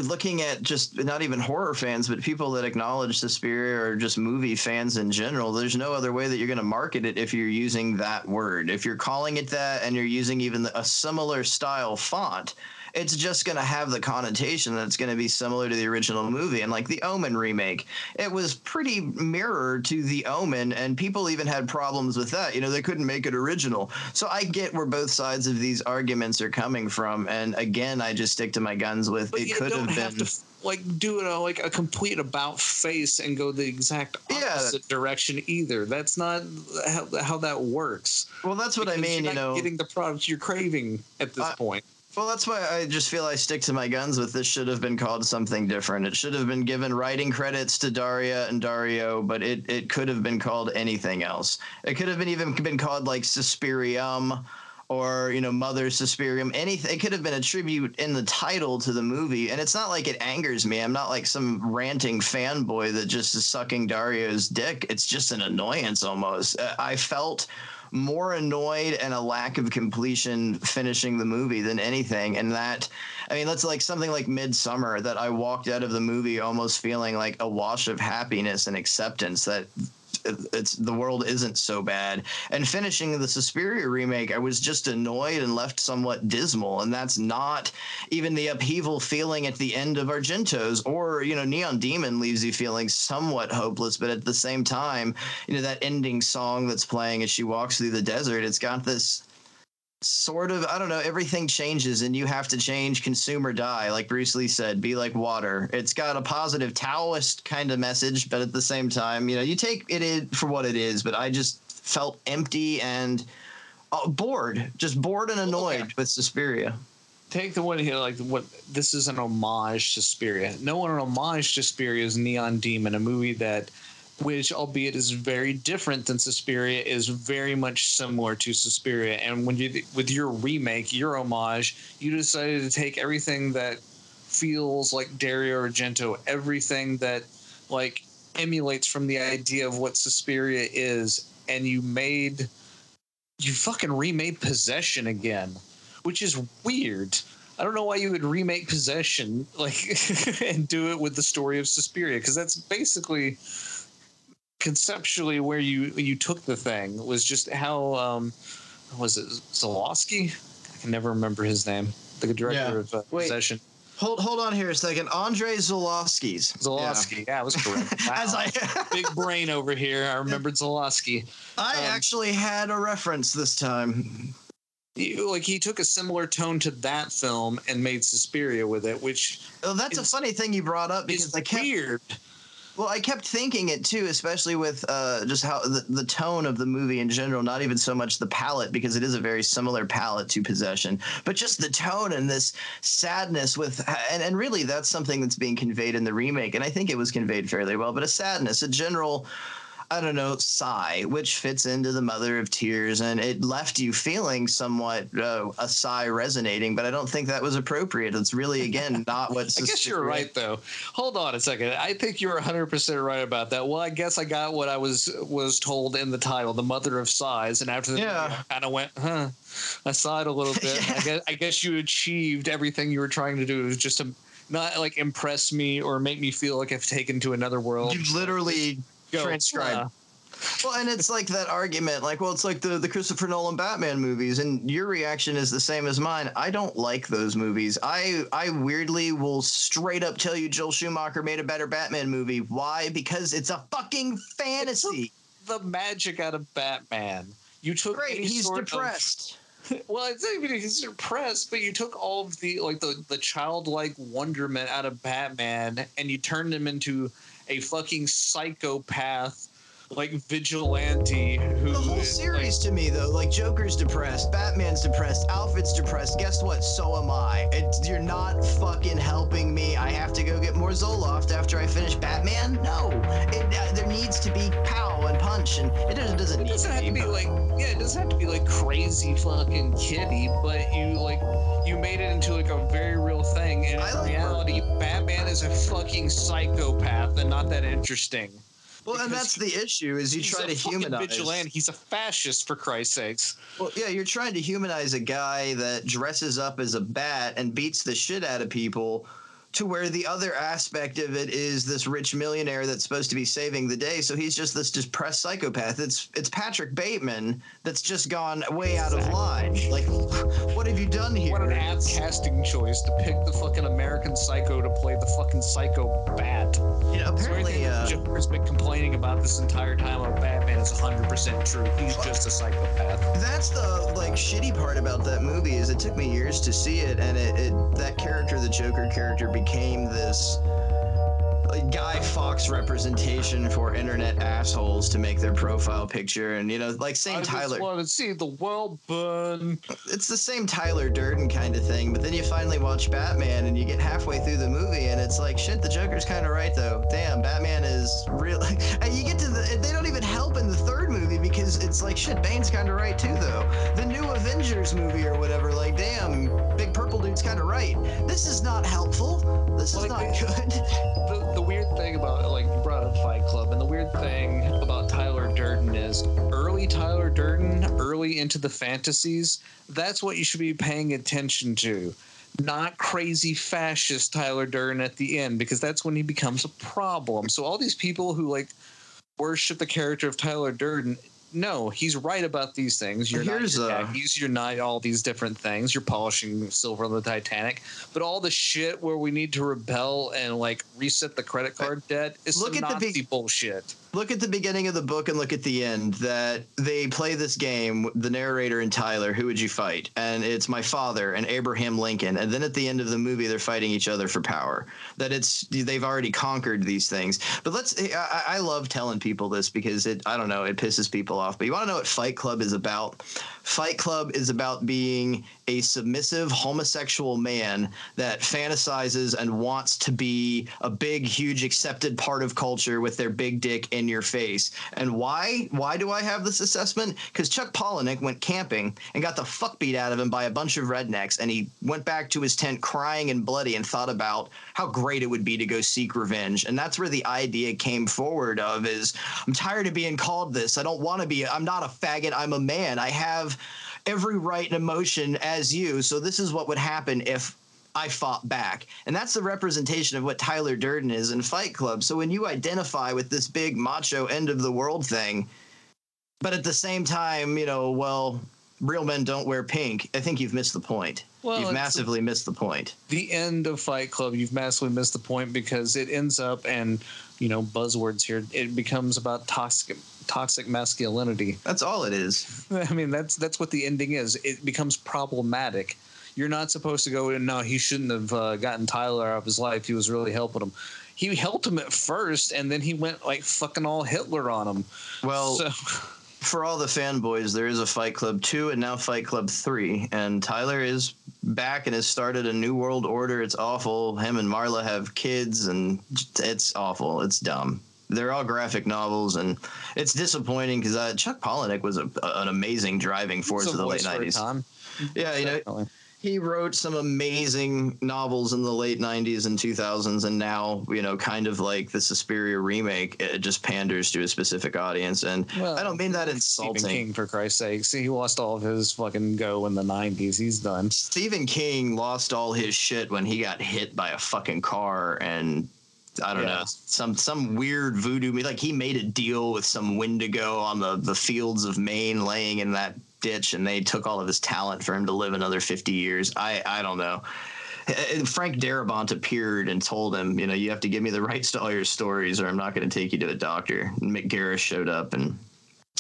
Speaker 4: looking at just not even horror fans, but people that acknowledge Suspiria or just movie fans in general, there's no other way that you're going to market it if you're using that word. If you're calling it that and you're using even a similar style font, it's just going to have the connotation that's going to be similar to the original movie. And like the Omen remake, it was pretty mirror to the Omen, and people even had problems with that. You know, they couldn't make it original. So I get where both sides of these arguments are coming from. And again, I just stick to my guns with
Speaker 3: But
Speaker 4: it could have been.
Speaker 3: to like do it a, like a complete about face and go the exact
Speaker 4: Yeah.
Speaker 3: opposite direction either. That's not how, how that works.
Speaker 4: well, that's what I mean. You know,
Speaker 3: getting the product you're craving at this
Speaker 4: I-
Speaker 3: point.
Speaker 4: Well, that's why I just feel I stick to my guns with this. Should have been called something different. It should have been given writing credits to Daria and Dario, but it, it could have been called anything else. It could have been even been called like Suspirium or you know Mother Suspirium. Anything. It could have been a tribute in the title to the movie. And it's not like it angers me. I'm not like some ranting fanboy that just is sucking Dario's dick. It's just an annoyance almost. Uh, I felt more annoyed and a lack of completion finishing the movie than anything. And that, I mean, that's like something like Midsummer that I walked out of the movie almost feeling like a wash of happiness and acceptance that it's the world isn't so bad. And finishing the Suspiria remake, I was just annoyed and left somewhat dismal. And that's not even the upheaval feeling at the end of Argento's or, you know, Neon Demon leaves you feeling somewhat hopeless, but at the same time, you know, that ending song that's playing as she walks through the desert, it's got this sort of I don't know everything changes and you have to change consume or die like Bruce Lee said be like water it's got a positive Taoist kind of message but at the same time you know you take it in for what it is but I just felt empty and uh, bored just bored and annoyed
Speaker 3: Okay.
Speaker 4: with Suspiria
Speaker 3: Take the one here, like what this is an homage to Suspiria. No one an homage to Suspiria is Neon Demon, a movie that, which albeit is very different than Suspiria, is very much similar to Suspiria. And when you with your remake, your homage, you decided to take everything that feels like Dario Argento, everything that like emulates from the idea of what Suspiria is, and you made you fucking remade Possession again, which is weird. I don't know why you would remake Possession like and do it with the story of Suspiria because that's basically conceptually where you you took the thing was just how um was it Zalowski? I can never remember his name. The director
Speaker 4: Yeah.
Speaker 3: of uh,
Speaker 4: Wait.
Speaker 3: Possession.
Speaker 4: hold hold on here a second Andre Żuławski's
Speaker 3: Zalowski. Yeah, I was correct. Wow.
Speaker 4: as I
Speaker 3: Big brain over here. I remembered Zalowski.
Speaker 4: I
Speaker 3: Um,
Speaker 4: actually had a reference this time
Speaker 3: He- like he took a similar tone to that film and made Suspiria with it, which
Speaker 4: oh, that's a funny thing you brought up because
Speaker 3: is
Speaker 4: I kept
Speaker 3: weird.
Speaker 4: Well, I kept thinking it too, especially with uh, just how the, the tone of the movie in general, not even so much the palette, because it is a very similar palette to Possession, but just the tone and this sadness with, and, and really that's something that's being conveyed in the remake. And I think it was conveyed fairly well, but a sadness, a general. I don't know, sigh, which fits into the mother of tears, and it left you feeling somewhat uh, a sigh resonating, but I don't think that was appropriate. It's really, again, not what.
Speaker 3: I guess you're right though. Hold on a second. I think you're 100 percent right about that. Well, I guess I got what I was was told in the title, "The Mother of Sighs," and after that,
Speaker 4: Yeah.
Speaker 3: kind of went, huh. I sighed a little bit. I guess I guess you achieved everything you were trying to do. It was just to not like impress me or make me feel like I've taken to another world.
Speaker 4: You've literally
Speaker 3: Go,
Speaker 4: transcribed.
Speaker 3: uh,
Speaker 4: Well, and it's like that argument, like, well, it's like the, the Christopher Nolan Batman movies, and your reaction is the same as mine. I don't like those movies. I I weirdly will straight up tell you Joel Schumacher made a better Batman movie. Why? Because it's a fucking fantasy.
Speaker 3: the magic out of Batman. You took
Speaker 4: Great, he's
Speaker 3: sort of-
Speaker 4: depressed.
Speaker 3: well, it's not even he's depressed, but you took all of the like the the childlike wonderment out of Batman and you turned him into a fucking psychopath, like vigilante who
Speaker 4: The whole
Speaker 3: is,
Speaker 4: series to me, though, like Joker's depressed, Batman's depressed, Alfred's depressed. Guess what? So am I. It's, you're not fucking helping me. I have to go get more Zoloft after I finish Batman. No, it, uh, there needs to be pow and punch, and it doesn't, doesn't
Speaker 3: It doesn't have to be
Speaker 4: but-
Speaker 3: like yeah, it doesn't have to be like crazy fucking kitty, but you like you made it into like a very real thing. And
Speaker 4: I
Speaker 3: in
Speaker 4: like
Speaker 3: reality, Batman is a fucking psychopath and not that interesting.
Speaker 4: Well, and that's the issue: is you
Speaker 3: He's
Speaker 4: try
Speaker 3: a
Speaker 4: to humanize.
Speaker 3: vigilante. He's a fascist, for Christ's sakes.
Speaker 4: Well, yeah, you're trying to humanize a guy that dresses up as a bat and beats the shit out of people. To where the other aspect of it is this rich millionaire that's supposed to be saving the day, so he's just this depressed psychopath. It's it's Patrick Bateman that's just gone way out of line. Like, what have you done here?
Speaker 3: What an apt casting choice to pick the fucking American Psycho to play the fucking Psycho Bat.
Speaker 4: You know,
Speaker 3: So
Speaker 4: apparently, uh,
Speaker 3: Joker's been complaining about this entire time about Batman is 100% true. He's just a psychopath.
Speaker 4: That's the like shitty part about that movie is it took me years to see it, and it, it that character, the Joker character, became this like, Guy Fawkes representation for internet assholes to make their profile picture, and you know, like same
Speaker 3: I
Speaker 4: Tyler.
Speaker 3: just want to see the world burn.
Speaker 4: It's the same Tyler Durden kind of thing, but then you finally watch Batman, and you get halfway through the movie, and it's like, shit, the Joker's kind of right though. Damn, Batman is real. and you get to the, they don't even help in the third movie because it's like, shit, Bane's kind of right too though. The new Avengers movie or whatever, like, damn, Big Purple Dude's kind of right. This is not helpful. This is
Speaker 3: Like,
Speaker 4: not good.
Speaker 3: The, the weird thing about like you brought up Fight Club, and the weird thing about Tyler Durden is early Tyler Durden, early into the fantasies. That's what you should be paying attention to. Not crazy fascist Tyler Durden at the end, because that's when he becomes a problem. So all these people who like worship the character of Tyler Durden. No, he's right about these things. You're
Speaker 4: Here's,
Speaker 3: not your
Speaker 4: uh,
Speaker 3: khakis, you're not all these different things. You're polishing silver on the Titanic, but all the shit where we need to rebel and like reset the credit card debt is
Speaker 4: Look
Speaker 3: some
Speaker 4: at the
Speaker 3: Nazi
Speaker 4: big-
Speaker 3: bullshit.
Speaker 4: Look at the beginning of the book and look at the end that they play this game the narrator and tyler who would you fight? And it's my father and abraham lincoln. And then at the end of the movie they're fighting each other for power. That it's they've already conquered these things. But let's i, I love telling people this because it i don't know it pisses people off. But you want to know what fight club is about fight club is about being a submissive homosexual man that fantasizes and wants to be a big, huge, accepted part of culture with their big dick in your face. And why? Why do I have this assessment? Because Chuck Palahniuk went camping and got the fuck beat out of him by a bunch of rednecks, and he went back to his tent crying and bloody and thought about how great it would be to go seek revenge. And that's where the idea came forward of is I'm tired of being called this. I don't want to be. I'm not a faggot. I'm a man. I have every right and emotion as you. So this is what would happen if I fought back. And that's the representation of what Tyler Durden is in Fight Club. So when you identify with this big macho end of the world thing, but at the same time, you know, well, real men don't wear pink, I think you've missed the point.
Speaker 3: Well,
Speaker 4: you've massively missed the point.
Speaker 3: The end of Fight Club, you've massively missed the point because it ends up and you know buzzwords here. It becomes about toxic toxic masculinity.
Speaker 4: That's all it is.
Speaker 3: I mean, that's that's what the ending is. It becomes problematic. You're not supposed to go. In. No, he shouldn't have uh, gotten Tyler out of his life. He was really helping him. He helped him at first, and then he went like fucking all Hitler on him.
Speaker 4: Well,
Speaker 3: so
Speaker 4: for all the fanboys, there is a Fight Club 2 and now Fight Club 3. And Tyler is back and has started a new world order. It's awful. Him and Marla have kids, and it's awful. It's dumb. They're all graphic novels, and it's disappointing because uh, Chuck Palahniuk was a, an amazing driving force of the late
Speaker 3: voice for a
Speaker 4: 90s.
Speaker 3: time.
Speaker 4: Yeah, you know, he wrote some amazing novels in the late 90s and 2000s and now you know kind of like the suspiria remake it just panders to a specific audience and
Speaker 3: Well,
Speaker 4: i don't mean that insulting.
Speaker 3: Stephen King, for Christ's sake. See, he lost all of his fucking go in the '90s. He's done.
Speaker 4: stephen king lost all his shit when he got hit by a fucking car and I don't
Speaker 3: Yeah.
Speaker 4: know some some weird voodoo. Like he made a deal with some Wendigo on the the fields of Maine, laying in that ditch, and they took all of his talent for him to live another fifty years. I I don't know. Eh, eh, Frank Darabont appeared and told him, you know, you have to give me the rights to all your stories, or I'm not going to take you to a doctor. And Mick Garris showed up, and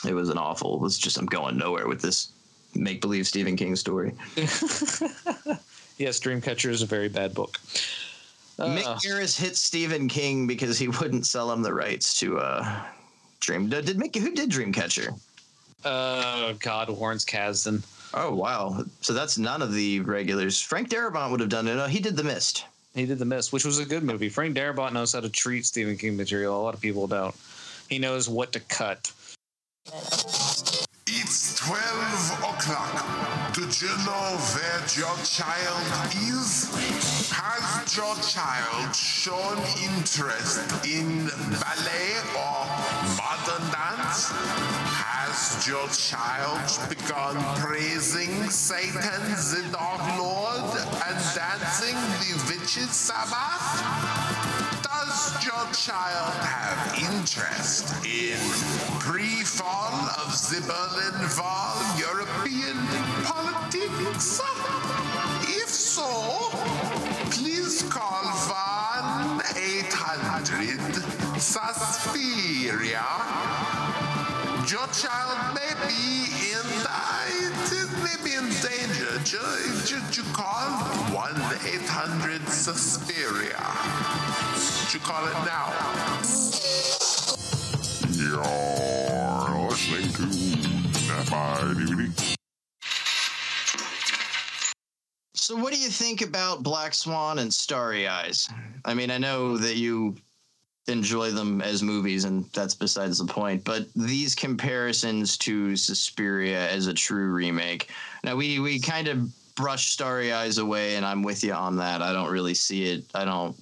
Speaker 4: it was an awful. It was just I'm going nowhere with this make believe Stephen King story.
Speaker 3: Yes, Dreamcatcher is a very bad book. Uh,
Speaker 4: Mick Garris hit Stephen King because he wouldn't sell him the rights to uh, Dream. Did Mick? Who did Dreamcatcher?
Speaker 3: uh, God, Lawrence Kasdan.
Speaker 4: Oh wow! So that's none of the regulars. Frank Darabont would have done it. Oh, he did The Mist.
Speaker 3: He did The Mist, which was a good movie. Frank Darabont knows how to treat Stephen King material. A lot of people don't. He knows what to cut.
Speaker 5: It's 12 o'clock. Do you know where your child is? Has your child shown interest in ballet or modern dance? Has your child begun praising Satan, the Dog Lord, and dancing the witches' Sabbath? Does your child have interest in pre-fall of the Berlin Wall European politics? So, please call 1-800 Suspiria. Your child may be in uh, it may be in danger. Ju- ju- call 1-800 Suspiria. You call it now. You're listening to My DVD.
Speaker 4: So, what do you think about Black Swan and Starry Eyes? I mean, I know that you enjoy them as movies, and that's besides the point. But these comparisons to Suspiria as a true remake. Now, we we kind of brush Starry Eyes away, and I'm with you on that. I don't really see it. I don't.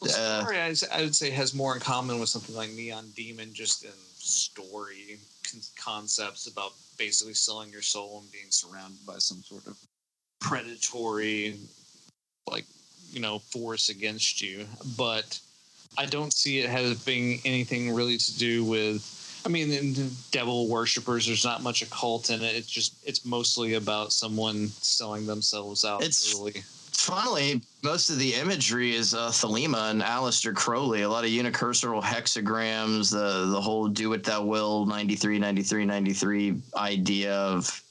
Speaker 3: Well,
Speaker 4: Uh,
Speaker 3: Story, I, I would say, has more in common with something like Neon Demon, just in story con- concepts about basically selling your soul and being surrounded by some sort of predatory, like you know, force against you. But I don't see it having anything really to do with. I mean, in devil worshippers. There's not much occult in it. It's just it's mostly about someone selling themselves out.
Speaker 4: It's-
Speaker 3: early.
Speaker 4: Funnily, most of the imagery is uh, Thelema and Aleister Crowley. A lot of unicursal hexagrams, the the whole "do it thou will" 93, 93, 93 idea of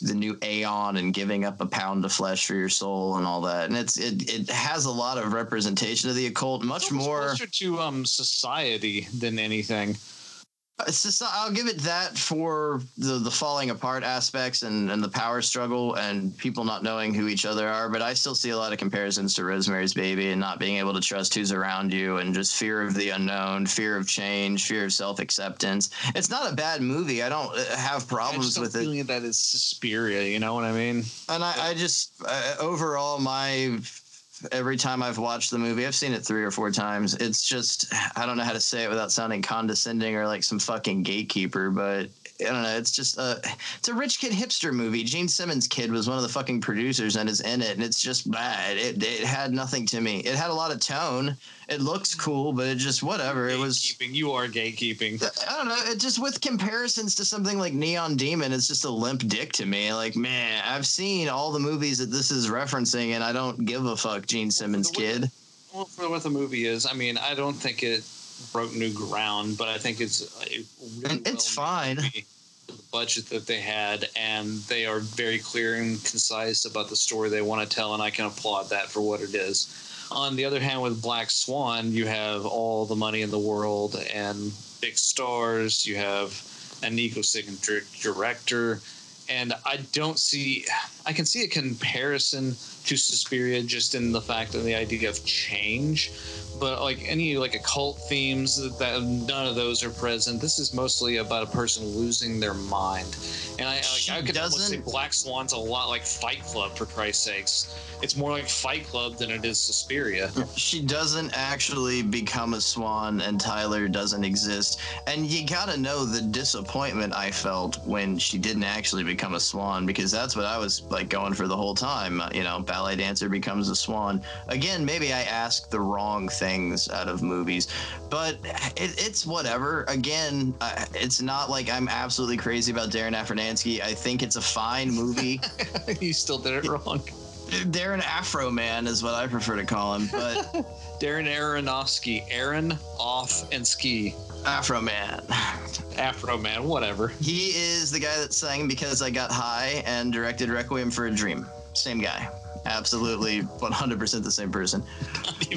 Speaker 4: the new Aeon and giving up a pound of flesh for your soul and all that. And it's it it has a lot of representation of the occult, much
Speaker 3: It's
Speaker 4: more.
Speaker 3: closer to um society than anything.
Speaker 4: It's just, I'll give it that for the the falling apart aspects and, and the power struggle and people not knowing who each other are. But I still see a lot of comparisons to Rosemary's Baby and not being able to trust who's around you and just fear of the unknown, fear of change, fear of self acceptance. It's not a bad movie. I don't uh, have problems with it.
Speaker 3: feeling that is Suspiria. You know what I mean?
Speaker 4: And I, I just uh, overall my every time I've watched the movie, I've seen it three or four times. It's just I don't know how to say it without sounding condescending or like some fucking gatekeeper, but I don't know. It's just a it's a rich kid hipster movie. Gene Simmons' kid was one of the fucking producers and is in it, and it's just bad. It it had nothing to me. It had a lot of tone. It looks cool, but it just whatever. It was.
Speaker 3: You are gatekeeping.
Speaker 4: I don't know. It just with comparisons to something like Neon Demon, it's just a limp dick to me. Like, man, I've seen all the movies that this is referencing, and I don't give a fuck, Gene Simmons kid.
Speaker 3: Well, for what the movie is, I mean, I don't think it broke new ground, but I think it's a really
Speaker 4: it's
Speaker 3: well-made
Speaker 4: fine.
Speaker 3: The budget that they had, and they are very clear and concise about the story they want to tell, and I can applaud that for what it is. On the other hand, with Black Swan, you have all the money in the world and big stars. You have an egocentric director, and I don't see. I can see a comparison to Suspiria just in the fact of the idea of change, but like any like occult themes that none of those are present. This is mostly about a person losing their mind, and I like, I could almost say Black Swan's a lot like Fight Club for Christ's sakes. It's more like Fight Club than it is Suspiria.
Speaker 4: She doesn't actually become a swan, and Tyler doesn't exist. And you gotta know the disappointment I felt when she didn't actually become a swan, because that's what I was like going for the whole time. You know, ballet dancer becomes a swan. Again, maybe I asked the wrong things out of movies, but it, it's whatever. Again, uh, it's not like I'm absolutely crazy about Darren Aronofsky. I think it's a fine movie.
Speaker 3: you still did it wrong.
Speaker 4: Darren Afro Man is what I prefer to call him, but
Speaker 3: Darren Aronofsky, Aaron off and ski.
Speaker 4: Afro Man.
Speaker 3: Afro man, whatever.
Speaker 4: He is the guy that sang Because I Got High and directed Requiem for a Dream. Same guy. Absolutely 100% the same person.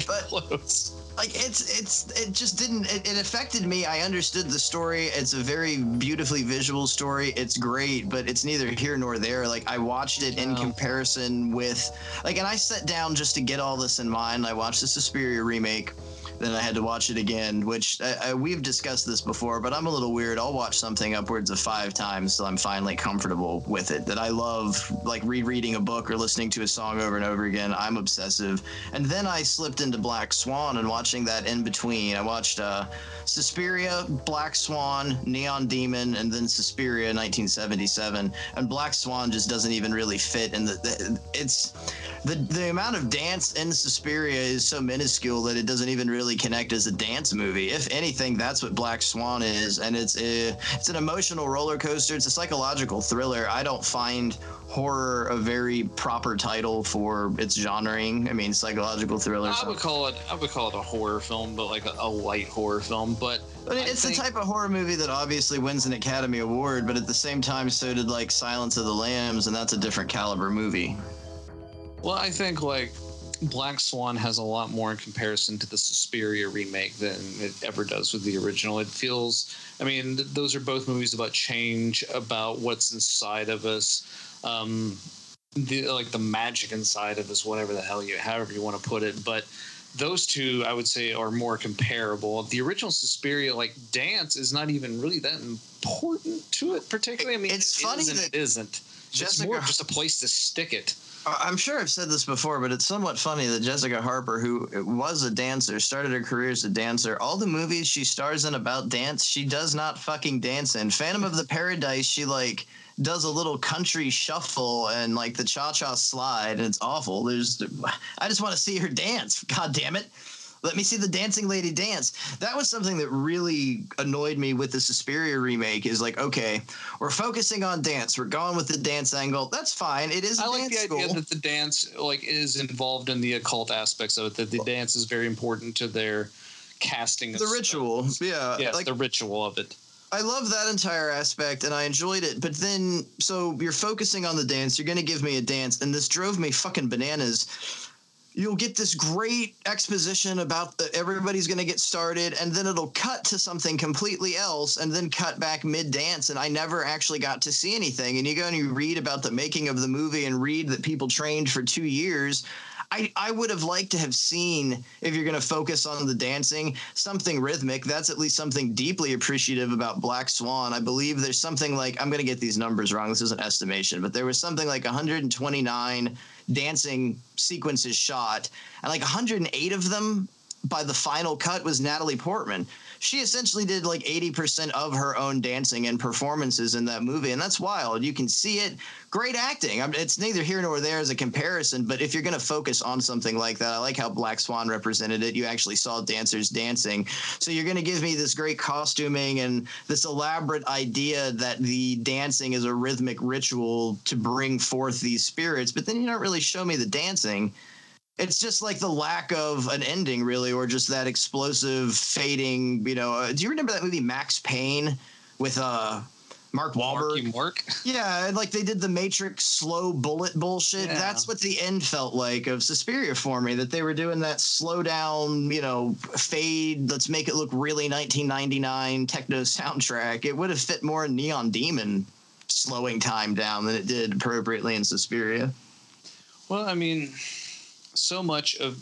Speaker 4: But-
Speaker 3: close.
Speaker 4: like it's it's it just didn't it, it affected me. I understood the story. It's a very beautifully visual story. It's great but it's neither here nor there. Like i watched it in comparison with like and i sat down just to get all this in mind. I watched the suspiria remake then I had to watch it again, which uh, uh, we've discussed this before, but I'm a little weird. I'll watch something upwards of five times till I'm finally comfortable with it. That I love, like rereading a book or listening to a song over and over again. I'm obsessive. And then I slipped into Black Swan and watching that in between. I watched uh, Suspiria, Black Swan, Neon Demon, and then Suspiria 1977. And Black Swan just doesn't even really fit in the. the it's the the amount of dance in Suspiria is so minuscule that it doesn't even really connect as a dance movie. If anything, that's what Black Swan is, and it's a, it's an emotional roller coaster. It's a psychological thriller. I don't find horror a very proper title for its genrering. I mean, psychological thriller.
Speaker 3: I would call it. I would call it a horror film, but like a, a light horror film. But
Speaker 4: But
Speaker 3: I
Speaker 4: it's
Speaker 3: think-
Speaker 4: the type of horror movie that obviously wins an Academy Award, but at the same time, so did like Silence of the Lambs, and that's a different caliber movie.
Speaker 3: Well, I think like Black Swan has a lot more in comparison to the Suspiria remake than it ever does with the original. It feels, I mean, th- those are both movies about change, about what's inside of us, um, the like the magic inside of us, whatever the hell you, however you want to put it. But those two, I would say, are more comparable. The original Suspiria, like dance, is not even really that important to it, particularly. I mean,
Speaker 4: It's
Speaker 3: it
Speaker 4: funny that
Speaker 3: it isn't. It's more just a place to stick it.
Speaker 4: I'm sure I've said this before, but it's somewhat funny that Jessica Harper, who was a dancer, started her career as a dancer. All the movies she stars in about dance, she does not fucking dance in. Phantom of the Paradise, she like does a little country shuffle and like the cha cha slide, and it's awful. There's, I just want to see her dance. God damn it. Let me see the dancing lady dance. That was something that really annoyed me with the Suspiria remake. Is like, okay, we're focusing on dance. We're going with the dance angle. That's fine. It is. a
Speaker 3: I like the idea that the dance like is involved in the occult aspects of it. That the dance is very important to their casting.
Speaker 4: the ritual. Yeah,
Speaker 3: Yes,
Speaker 4: like
Speaker 3: the ritual of it.
Speaker 4: I love that entire aspect and I enjoyed it. But then, so you're focusing on the dance. You're gonna give me a dance, and this drove me fucking bananas. You'll get this great exposition about everybody's gonna get started, and then it'll cut to something completely else, and then cut back mid dance, and I never actually got to see anything. And you go and you read about the making of the movie and read that people trained for two years. I, I would have liked to have seen if you're going to focus on the dancing something rhythmic that's at least something deeply appreciative about black swan i believe there's something like i'm going to get these numbers wrong this is an estimation but there was something like 129 dancing sequences shot. And like 108 of them by the final cut was natalie portman she essentially did like 80% of her own dancing and performances in that movie and that's wild. You can see it. Great acting. It's neither here nor there as a comparison but if you're going to focus on something like that i like how black swan represented it. You actually saw dancers dancing. So you're going to give me this great costuming and this elaborate idea that the dancing is a rhythmic ritual to bring forth these spirits but then you don't really show me the dancing it's just like the lack of an ending really or just that explosive fading you know uh, do you remember that movie max payne with uh mark Wahlberg?
Speaker 3: Mark.
Speaker 4: Yeah, like they did the Matrix slow bullet bullshit.
Speaker 3: Yeah.
Speaker 4: That's what the end felt like of Suspiria for me. That they were doing that slow down, you know, fade. Let's make it look really 1999 techno soundtrack. It would have fit more in Neon Demon slowing time down than it did appropriately in Suspiria.
Speaker 3: Well, I mean, so much of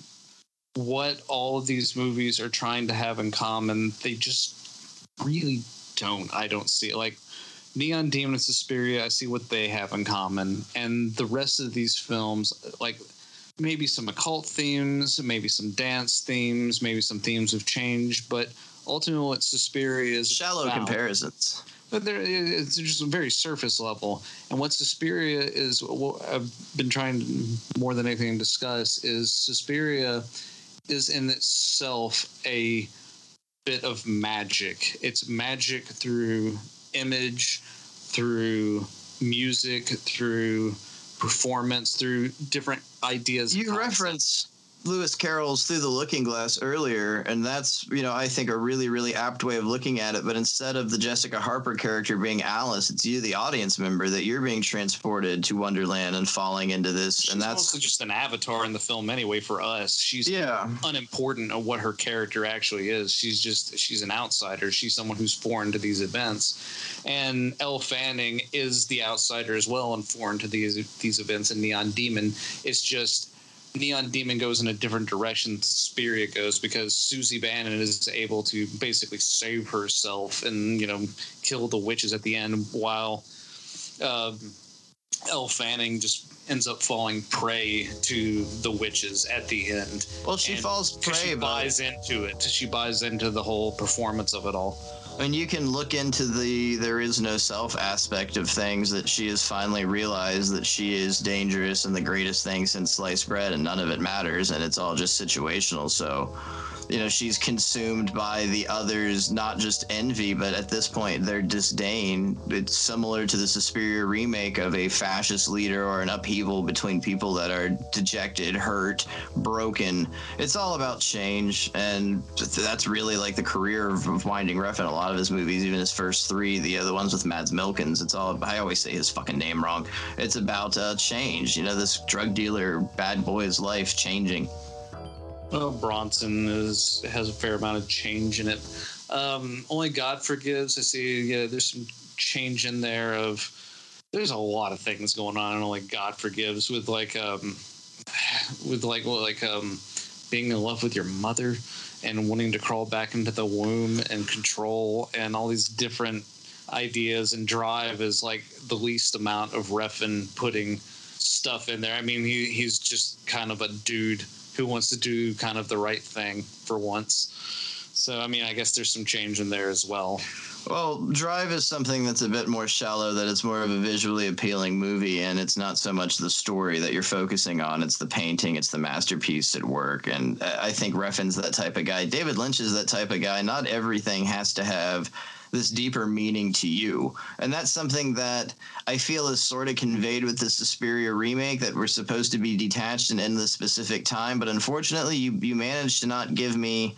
Speaker 3: what all of these movies are trying to have in common, they just really don't. I don't see it. Like Neon Demon and Suspiria, I see what they have in common, and the rest of these films, like maybe some occult themes, maybe some dance themes, maybe some themes of change, but ultimately, what Suspiria is
Speaker 4: Shallow
Speaker 3: about-
Speaker 4: comparisons.
Speaker 3: But there it's just a very surface level. And what Suspiria is, what I've been trying to, more than anything to discuss is Suspiria is in itself a bit of magic. It's magic through image, through music, through performance, through different ideas.
Speaker 4: You
Speaker 3: concepts.
Speaker 4: Lewis Carroll's Through the Looking Glass earlier, and that's, you know, I think a really, really apt way of looking at it. But instead of the Jessica Harper character being Alice, it's you, the audience member, that you're being transported to Wonderland and falling into this.
Speaker 3: She's
Speaker 4: and that's,
Speaker 3: mostly just an avatar in the film anyway for us. She's
Speaker 4: yeah.
Speaker 3: unimportant of what her character actually is. She's just she's an outsider. She's someone who's foreign to these events. And Elle Fanning is the outsider as well and foreign to these these events. And Neon Demon is just Neon Demon goes in a different direction Spirit goes because Susie Bannion is able to basically save herself and you know kill the witches at the end while um, Elle Fanning just ends up falling prey to the witches at the end.
Speaker 4: Well, she
Speaker 3: And
Speaker 4: falls prey,
Speaker 3: She buys into it. She buys into the whole performance of it all.
Speaker 4: And you can look into the there is no self aspect of things that she has finally realized that she is dangerous and the greatest thing since sliced bread and none of it matters and it's all just situational. So you know she's consumed by the others not just envy but at this point their disdain. It's similar to the Suspiria remake of a fascist leader or an upheaval between people that are dejected hurt broken. It's all about change and that's really like the career of, winding Refn in a lot of his movies even his first three the other ones with Mads Milkins it's all I always say his fucking name wrong. It's about uh, change you know this drug dealer bad boy's life changing
Speaker 3: Well, Bronson is has a fair amount of change in it. Um, Only God forgives. I see. Yeah, there's some change in there of. There's a lot of things going on, and only God forgives with like um, with like well, like um, being in love with your mother and wanting to crawl back into the womb and control and all these different ideas and drive is like the least amount of Refn putting stuff in there. I mean, he, he's just kind of a dude who wants to do kind of the right thing for once. So, I mean, I guess there's some change in there as well.
Speaker 4: Well, Drive is something that's a bit more shallow, that it's more of a visually appealing movie, and it's not so much the story that you're focusing on. It's the painting, it's the masterpiece at work. And I think Refn's that type of guy. David Lynch is that type of guy. Not everything has to have this deeper meaning to you. And that's something that I feel is sort of conveyed with the Suspiria remake that we're supposed to be detached and in this specific time. But unfortunately, you, you managed to not give me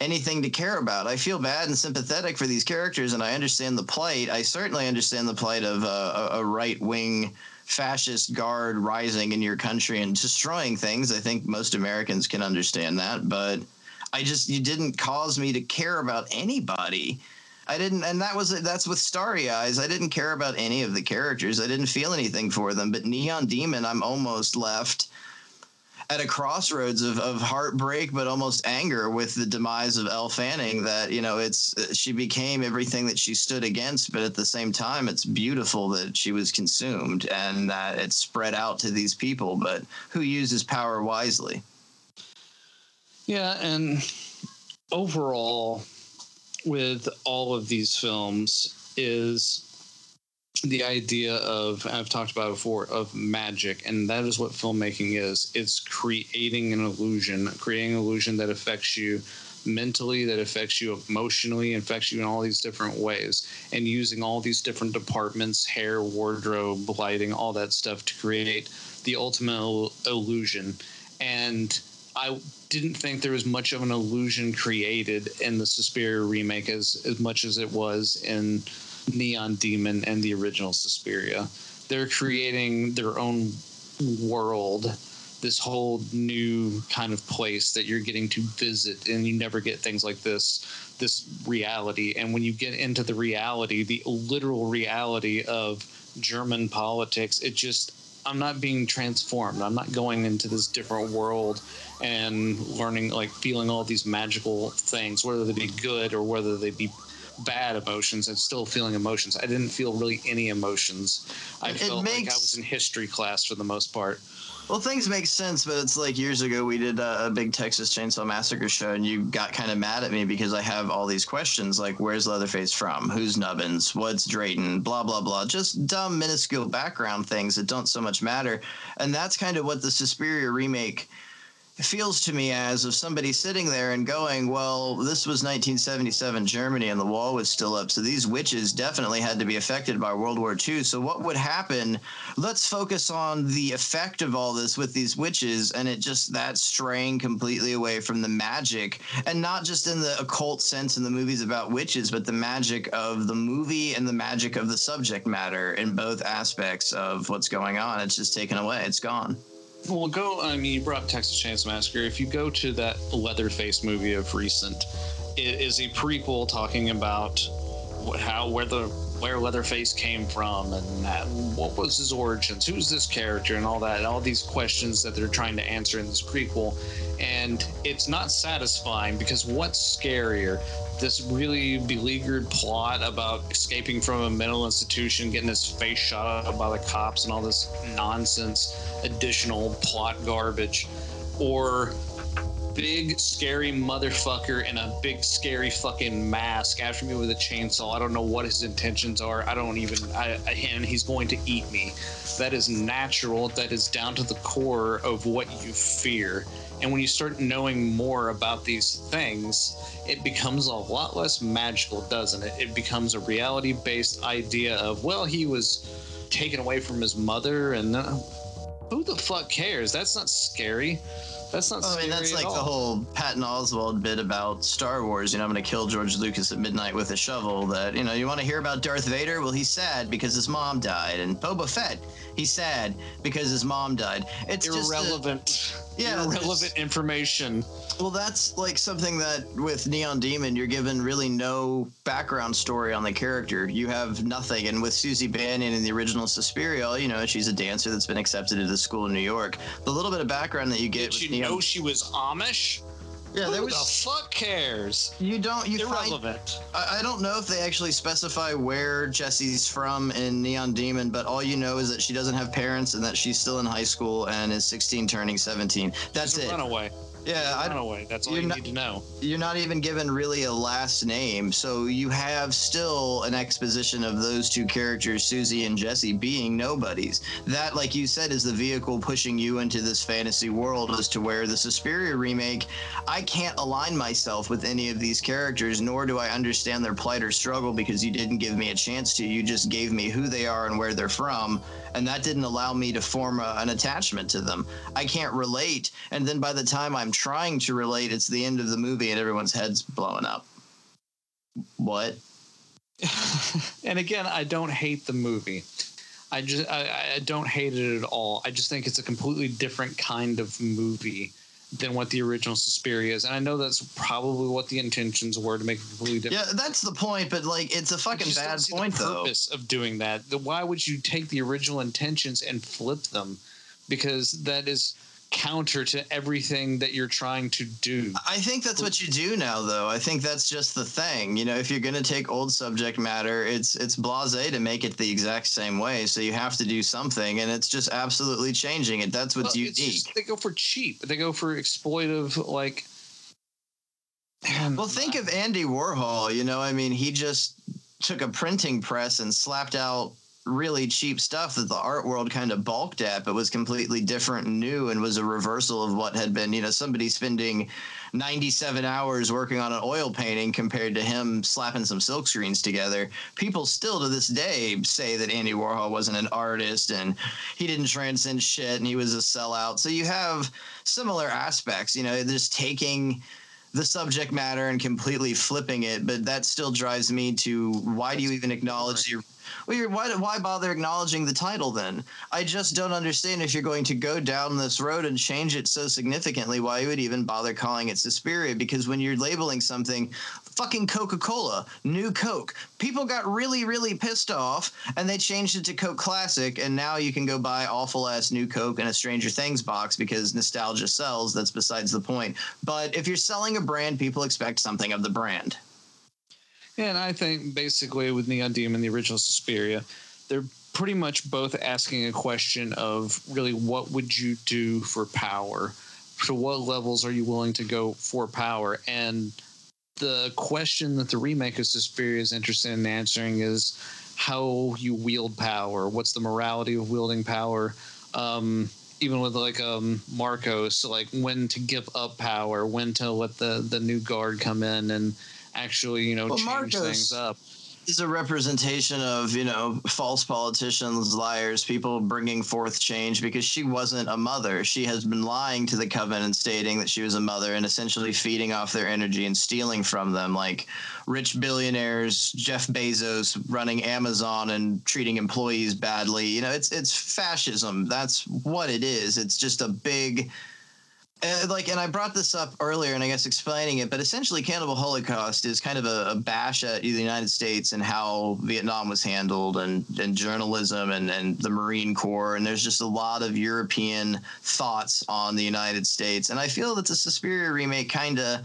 Speaker 4: anything to care about. I feel bad and sympathetic for these characters, and I understand the plight. I certainly understand the plight of a, a right wing fascist guard rising in your country and destroying things. I think most Americans can understand that, but I just you didn't cause me to care about anybody. I didn't, and that was that's with Starry Eyes. I didn't care about any of the characters. I didn't feel anything for them. But Neon Demon, I'm almost left at a crossroads of, of heartbreak but almost anger with the demise of Elle Fanning that you know it's she became everything that she stood against but at the same time it's beautiful that she was consumed and that it spread out to these people but who uses power wisely
Speaker 3: Yeah, and overall, with all of these films, is the idea of I've talked about before of magic, and that is what filmmaking is. It's creating an illusion, creating an illusion that affects you mentally, that affects you emotionally, affects you in all these different ways, and using all these different departments, hair, wardrobe, lighting, all that stuff to create the ultimate illusion. And I didn't think there was much of an illusion created in the Suspiria remake as as much as it was in Neon Demon and the original Suspiria. They're creating their own world, this whole new kind of place that you're getting to visit, and you never get things like this, this reality. And when you get into the reality, the literal reality of German politics, it just I'm not being transformed. I'm not going into this different world and learning, like feeling all these magical things, whether they be good or whether they be bad emotions and still feeling emotions. I didn't feel really any emotions. I
Speaker 4: It
Speaker 3: felt like I was in history class for the most part.
Speaker 4: Well, things make sense, but it's like years ago we did a, a big Texas Chainsaw Massacre show, and you got kind of mad at me because I have all these questions like, where's Leatherface from? Who's Nubbins? What's Drayton? Blah, blah, blah. Just dumb, minuscule background things that don't so much matter. And that's kind of what the Suspiria remake feels to me as of somebody sitting there and going, well, this was 1977 Germany and the wall was still up. So these witches definitely had to be affected by World War II. So what would happen? Let's focus on the effect of all this with these witches and it just that straying completely away from the magic and not just in the occult sense in the movies about witches, but the magic of the movie and the magic of the subject matter in both aspects of what's going on. It's just taken away. It's gone.
Speaker 3: Well, go. I mean, you brought up Texas Chainsaw Massacre. If you go to that Leatherface movie of recent, it is a prequel talking about how where the where Leatherface came from and that, what was his origins, who's this character, and all that, and all these questions that they're trying to answer in this prequel. And it's not satisfying because what's scarier? This really beleaguered plot about escaping from a mental institution, getting his face shot up by the cops, and all this nonsense, additional plot garbage, or big scary motherfucker in a big scary fucking mask after me with a chainsaw. I don't know what his intentions are. I don't even. I, and he's going to eat me. That is natural. That is down to the core of what you fear. And when you start knowing more about these things, it becomes a lot less magical, doesn't it? It becomes a reality based idea of, well, he was taken away from his mother, and uh, who the fuck cares? That's not scary. That's not
Speaker 4: I mean, that's
Speaker 3: at
Speaker 4: like
Speaker 3: all.
Speaker 4: the whole Patton Oswalt bit about Star Wars. You know, I'm going to kill George Lucas at midnight with a shovel. That, you know, you want to hear about Darth Vader? Well, he's sad because his mom died. And Boba Fett, he's sad because his mom died. It's just a-
Speaker 3: irrelevant.
Speaker 4: Yeah,
Speaker 3: irrelevant information.
Speaker 4: well, that's like something that with Neon Demon, you're given really no background story on the character. You have nothing. And with Susie Bannion in the original Suspiria, you know, she's a dancer that's been accepted into the school in New York. The little bit of background that you get
Speaker 3: Did
Speaker 4: with
Speaker 3: you
Speaker 4: Neon,
Speaker 3: know she was Amish?
Speaker 4: yeah,
Speaker 3: Who
Speaker 4: there was.
Speaker 3: the fuck cares?
Speaker 4: You don't. You find
Speaker 3: Irrelevant.
Speaker 4: I I don't know if they actually specify where Jesse's from in Neon Demon, but all you know is that she doesn't have parents and that she's still in high school and is 16 turning 17. That's it.
Speaker 3: runaway.
Speaker 4: Yeah, I don't.
Speaker 3: runaway. That's all you
Speaker 4: not-
Speaker 3: need to know.
Speaker 4: You're not even given really a last name, so you have still an exposition of those two characters, Susie and Jesse, being nobodies. That, like you said, is the vehicle pushing you into this fantasy world as to where the Suspiria remake, I can't align myself with any of these characters, nor do I understand their plight or struggle because you didn't give me a chance to. You just gave me who they are and where they're from, and that didn't allow me to form a, an attachment to them. I can't relate, and then by the time I'm trying to relate, it's the end of the movie and everyone's head's blowing up. What?
Speaker 3: And again, I don't hate the movie. I just I, I don't hate it at all. I just think it's a completely different kind of movie than what the original Suspiria is. And I know that's probably what the intentions were to make it completely different.
Speaker 4: Yeah, that's the point, but like, it's a fucking bad point,
Speaker 3: the
Speaker 4: though.
Speaker 3: purpose of doing that. The- Why would you take the original intentions and flip them? Because that is counter to everything that you're trying to do.
Speaker 4: I think that's what you do now, though. I think that's just the thing. You know, if you're going to take old subject matter, it's it's blasé to make it the exact same way. So you have to do something, and it's just absolutely changing it. That's what's
Speaker 3: Well,
Speaker 4: unique.
Speaker 3: just- they go for cheap. They go for exploitive, like.
Speaker 4: Well, think of Andy Warhol. You know, I mean, he just took a printing press and slapped out really cheap stuff that the art world kind of balked at, but was completely different and new and was a reversal of what had been, you know, somebody spending 97 hours working on an oil painting compared to him slapping some silk screens together. People still to this day say that Andy Warhol wasn't an artist and he didn't transcend shit and he was a sellout. So you have similar aspects, you know, just taking the subject matter and completely flipping it, but that still drives me to why do you even acknowledge your well, why why bother acknowledging the title then? I just don't understand if you're going to go down this road and change it so significantly, why you would even bother calling it Suspiria? Because when you're labeling something, fucking Coca-Cola, new Coke, people got really really pissed off and they changed it to Coke Classic, and now you can go buy awful ass new Coke in a Stranger Things box because nostalgia sells. That's besides the point. But if you're selling a brand, people expect something of the brand.
Speaker 3: And I think basically with Neon Demon, the original Suspiria, they're pretty much both asking a question of really what would you do for power? To what levels are you willing to go for power? And the question that the remake of Suspiria is interested in answering is how you wield power. What's the morality of wielding power? Um, even with like um, Markos, like when to give up power, when to let the the new guard come in and actually, you know,
Speaker 4: Well,
Speaker 3: change
Speaker 4: Markos-
Speaker 3: things up.
Speaker 4: is a representation of you know false politicians liars people bringing forth change because she wasn't a mother. She has been lying to the covenant stating that she was a mother and essentially feeding off their energy and stealing from them like rich billionaires jeff bezos running amazon and treating employees badly. You know it's it's fascism. That's what it is. It's just a big uh, like, and I brought this up earlier, and I guess explaining it, but essentially, Cannibal Holocaust is kind of a, a bash at the United States and how Vietnam was handled, and and journalism, and and the Marine Corps, and there's just a lot of European thoughts on the United States, and I feel that the Suspiria remake kind of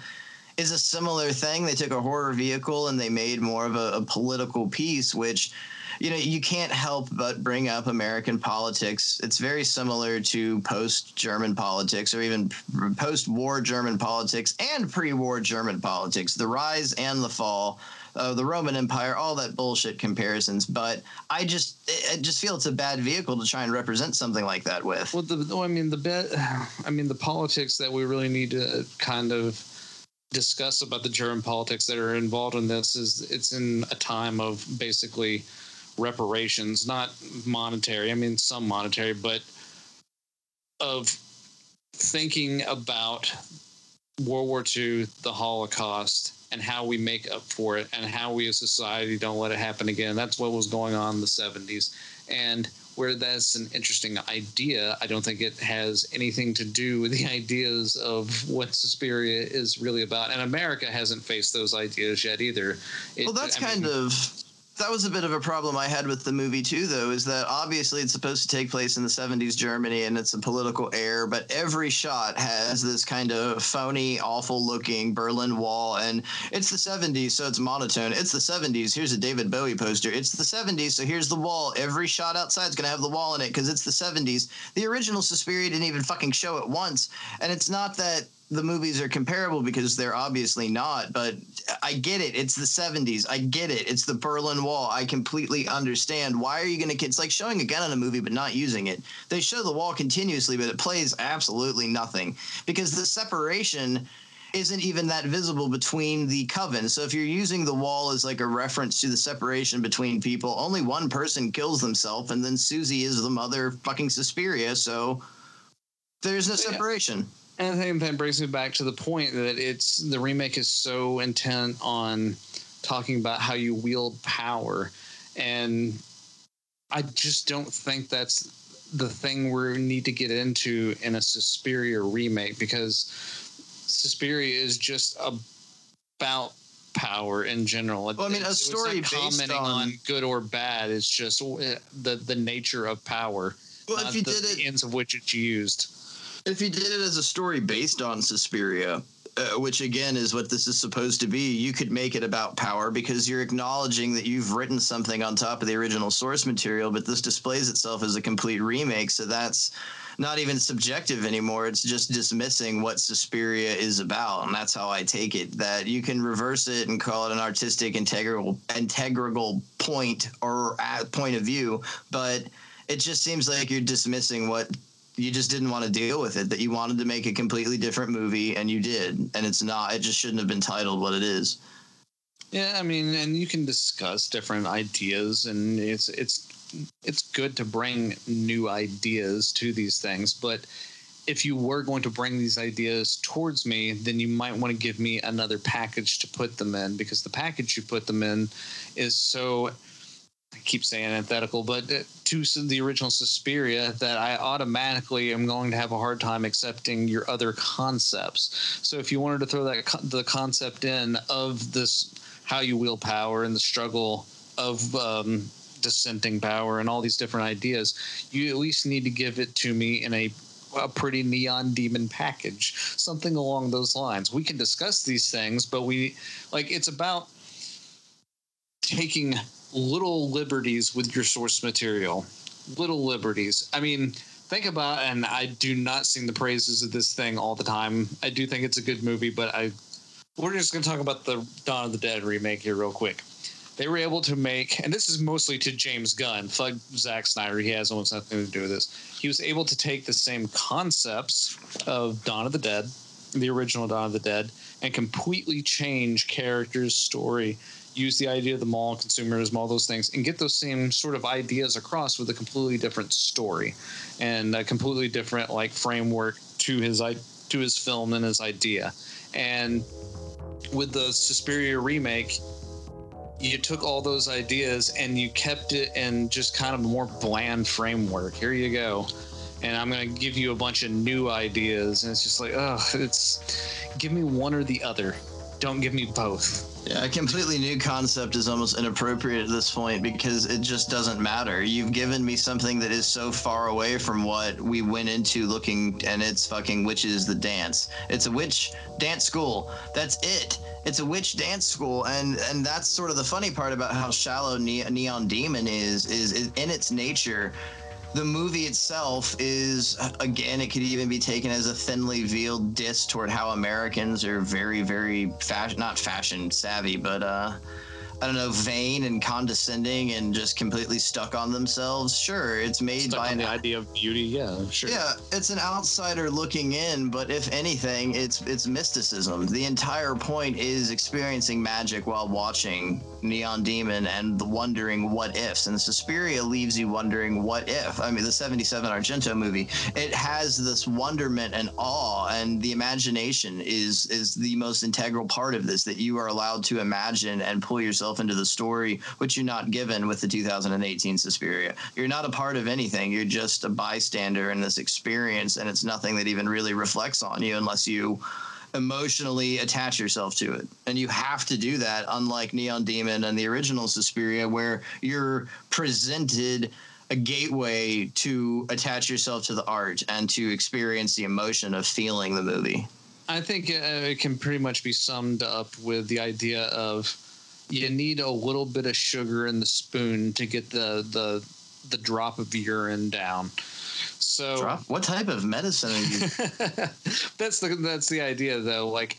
Speaker 4: is a similar thing. They took a horror vehicle and they made more of a, a political piece, which you know you can't help but bring up American politics. It's very similar to post German politics or even post war German politics and pre war German politics, the rise and the fall. of the Roman Empire, all that bullshit comparisons, but I just, I just feel it's a bad vehicle to try and represent something like that with.
Speaker 3: Well, the, no, I mean the bet. I mean the politics that we really need to kind of discuss about the German politics that are involved in this is it's in a time of basically reparations, not monetary. I mean some monetary, but of thinking about World War II, the Holocaust, and how we make up for it, and how we as society don't let it happen again. That's what was going on in the 70s. And where that's an interesting idea, I don't think it has anything to do with the ideas of what Suspiria is really about. And America hasn't faced those ideas yet either. It-
Speaker 4: well, that's
Speaker 3: I mean,
Speaker 4: kind of that was a bit of a problem I had with the movie too, though, is that obviously it's supposed to take place in the '70s Germany and it's a political air, but every shot has this kind of phony, awful-looking Berlin Wall, and it's the '70s, so it's monotone. It's the '70s. Here's a David Bowie poster. It's the '70s, so here's the wall. Every shot outside is gonna have the wall in it because it's the '70s. The original Suspiria didn't even fucking show it once, and it's not that the movies are comparable because they're obviously not, but I get it. It's the 70s. I get it. It's the Berlin Wall. I completely understand. Why are you going to? It's like showing a gun in a movie but not using it. They show the wall continuously, but it plays absolutely nothing because the separation isn't even that visible between the coven. So if you're using the wall as like a reference to the separation between people, only one person kills themselves, and then Susie is the mother fucking Suspiria. So there's no
Speaker 3: Yeah. And I think that brings me back to the point that it's the remake is so intent on talking about how you wield power, and I just don't think that's the thing we need to get into in a Suspiria remake because Suspiria is just about power in general.
Speaker 4: Well, I mean, a story based
Speaker 3: commenting
Speaker 4: on-
Speaker 3: on good or bad. It's just uh, the the nature of power.
Speaker 4: Well, if you
Speaker 3: the,
Speaker 4: did it,
Speaker 3: the ends of which it's used.
Speaker 4: If you did it as a story based on Suspiria, uh, which again is what this is supposed to be, you could make it about power because you're acknowledging that you've written something on top of the original source material, but this displays itself as a complete remake. So that's not even subjective anymore. It's just dismissing what Suspiria is about, and that's how I take it. That you can reverse it and call it an artistic integral integral point or uh, point of view, but it just seems like you're dismissing what you just didn't want to deal with it that you wanted to make a completely different movie and you did and it's not it just shouldn't have been titled what it is
Speaker 3: Yeah, I mean, and you can discuss different ideas, and it's it's it's good to bring new ideas to these things. But if you were going to bring these ideas towards me, then you might want to give me another package to put them in, because the package you put them in is so. Keep saying antithetical, but to the original Suspiria, that I automatically am going to have a hard time accepting your other concepts. So if you wanted to throw that the concept in of this how you wield power and the struggle of um, dissenting power and all these different ideas, you at least need to give it to me in a a pretty neon demon package, something along those lines. We can discuss these things, but we like it's about taking little liberties with your source material. Little liberties. I mean, think about and I do not sing the praises of this thing all the time. I do think it's a good movie, but I we're just going to talk about the Dawn of the Dead remake here real quick. They were able to make, and this is mostly to James Gunn, fuck Zack Snyder. He has almost nothing to do with this. He was able to take the same concepts of Dawn of the Dead, the original Dawn of the Dead, and completely change characters, story, use the idea of the mall, consumerism, all those things, and get those same sort of ideas across with a completely different story and a completely different like framework to his to his film and his idea. And with the Suspiria remake, you took all those ideas and you kept it in just kind of a more bland framework. Here you go. And I'm going to give you a bunch of new ideas. And it's just like, oh, it's give me one or the other. Don't give me both.
Speaker 4: Yeah, a completely new concept is almost inappropriate at this point because it just doesn't matter. You've given me something that is so far away from what we went into looking, and it's fucking witches the dance. It's a witch dance school. That's it. It's a witch dance school, and and that's sort of the funny part about how shallow ne- Neon Demon is, is is in its nature the movie itself is again it could even be taken as a thinly veiled diss toward how americans are very very fashion not fashion savvy but uh I don't know, vain and condescending and just completely stuck on themselves. Sure, it's made
Speaker 3: Stuck
Speaker 4: by
Speaker 3: on
Speaker 4: an
Speaker 3: the idea of beauty, yeah, sure.
Speaker 4: yeah, it's an outsider looking in, but if anything, it's it's mysticism. The entire point is experiencing magic while watching Neon Demon and the wondering what ifs. And Suspiria leaves you wondering what if. I mean, the 77 Argento movie, it has this wonderment and awe, and the imagination is is the most integral part of this that you are allowed to imagine and pull yourself into the story, which you're not given with the 2018 Suspiria. You're not a part of anything. You're just a bystander in this experience, and it's nothing that even really reflects on you unless you emotionally attach yourself to it. And you have to do that, unlike Neon Demon and the original Suspiria, where you're presented a gateway to attach yourself to the art and to experience the emotion of feeling the movie.
Speaker 3: I think uh, it can pretty much be summed up with the idea of you need a little bit of sugar in the spoon to get the the the drop of urine down. So
Speaker 4: Drop? What type of medicine are you
Speaker 3: that's the that's the idea though. Like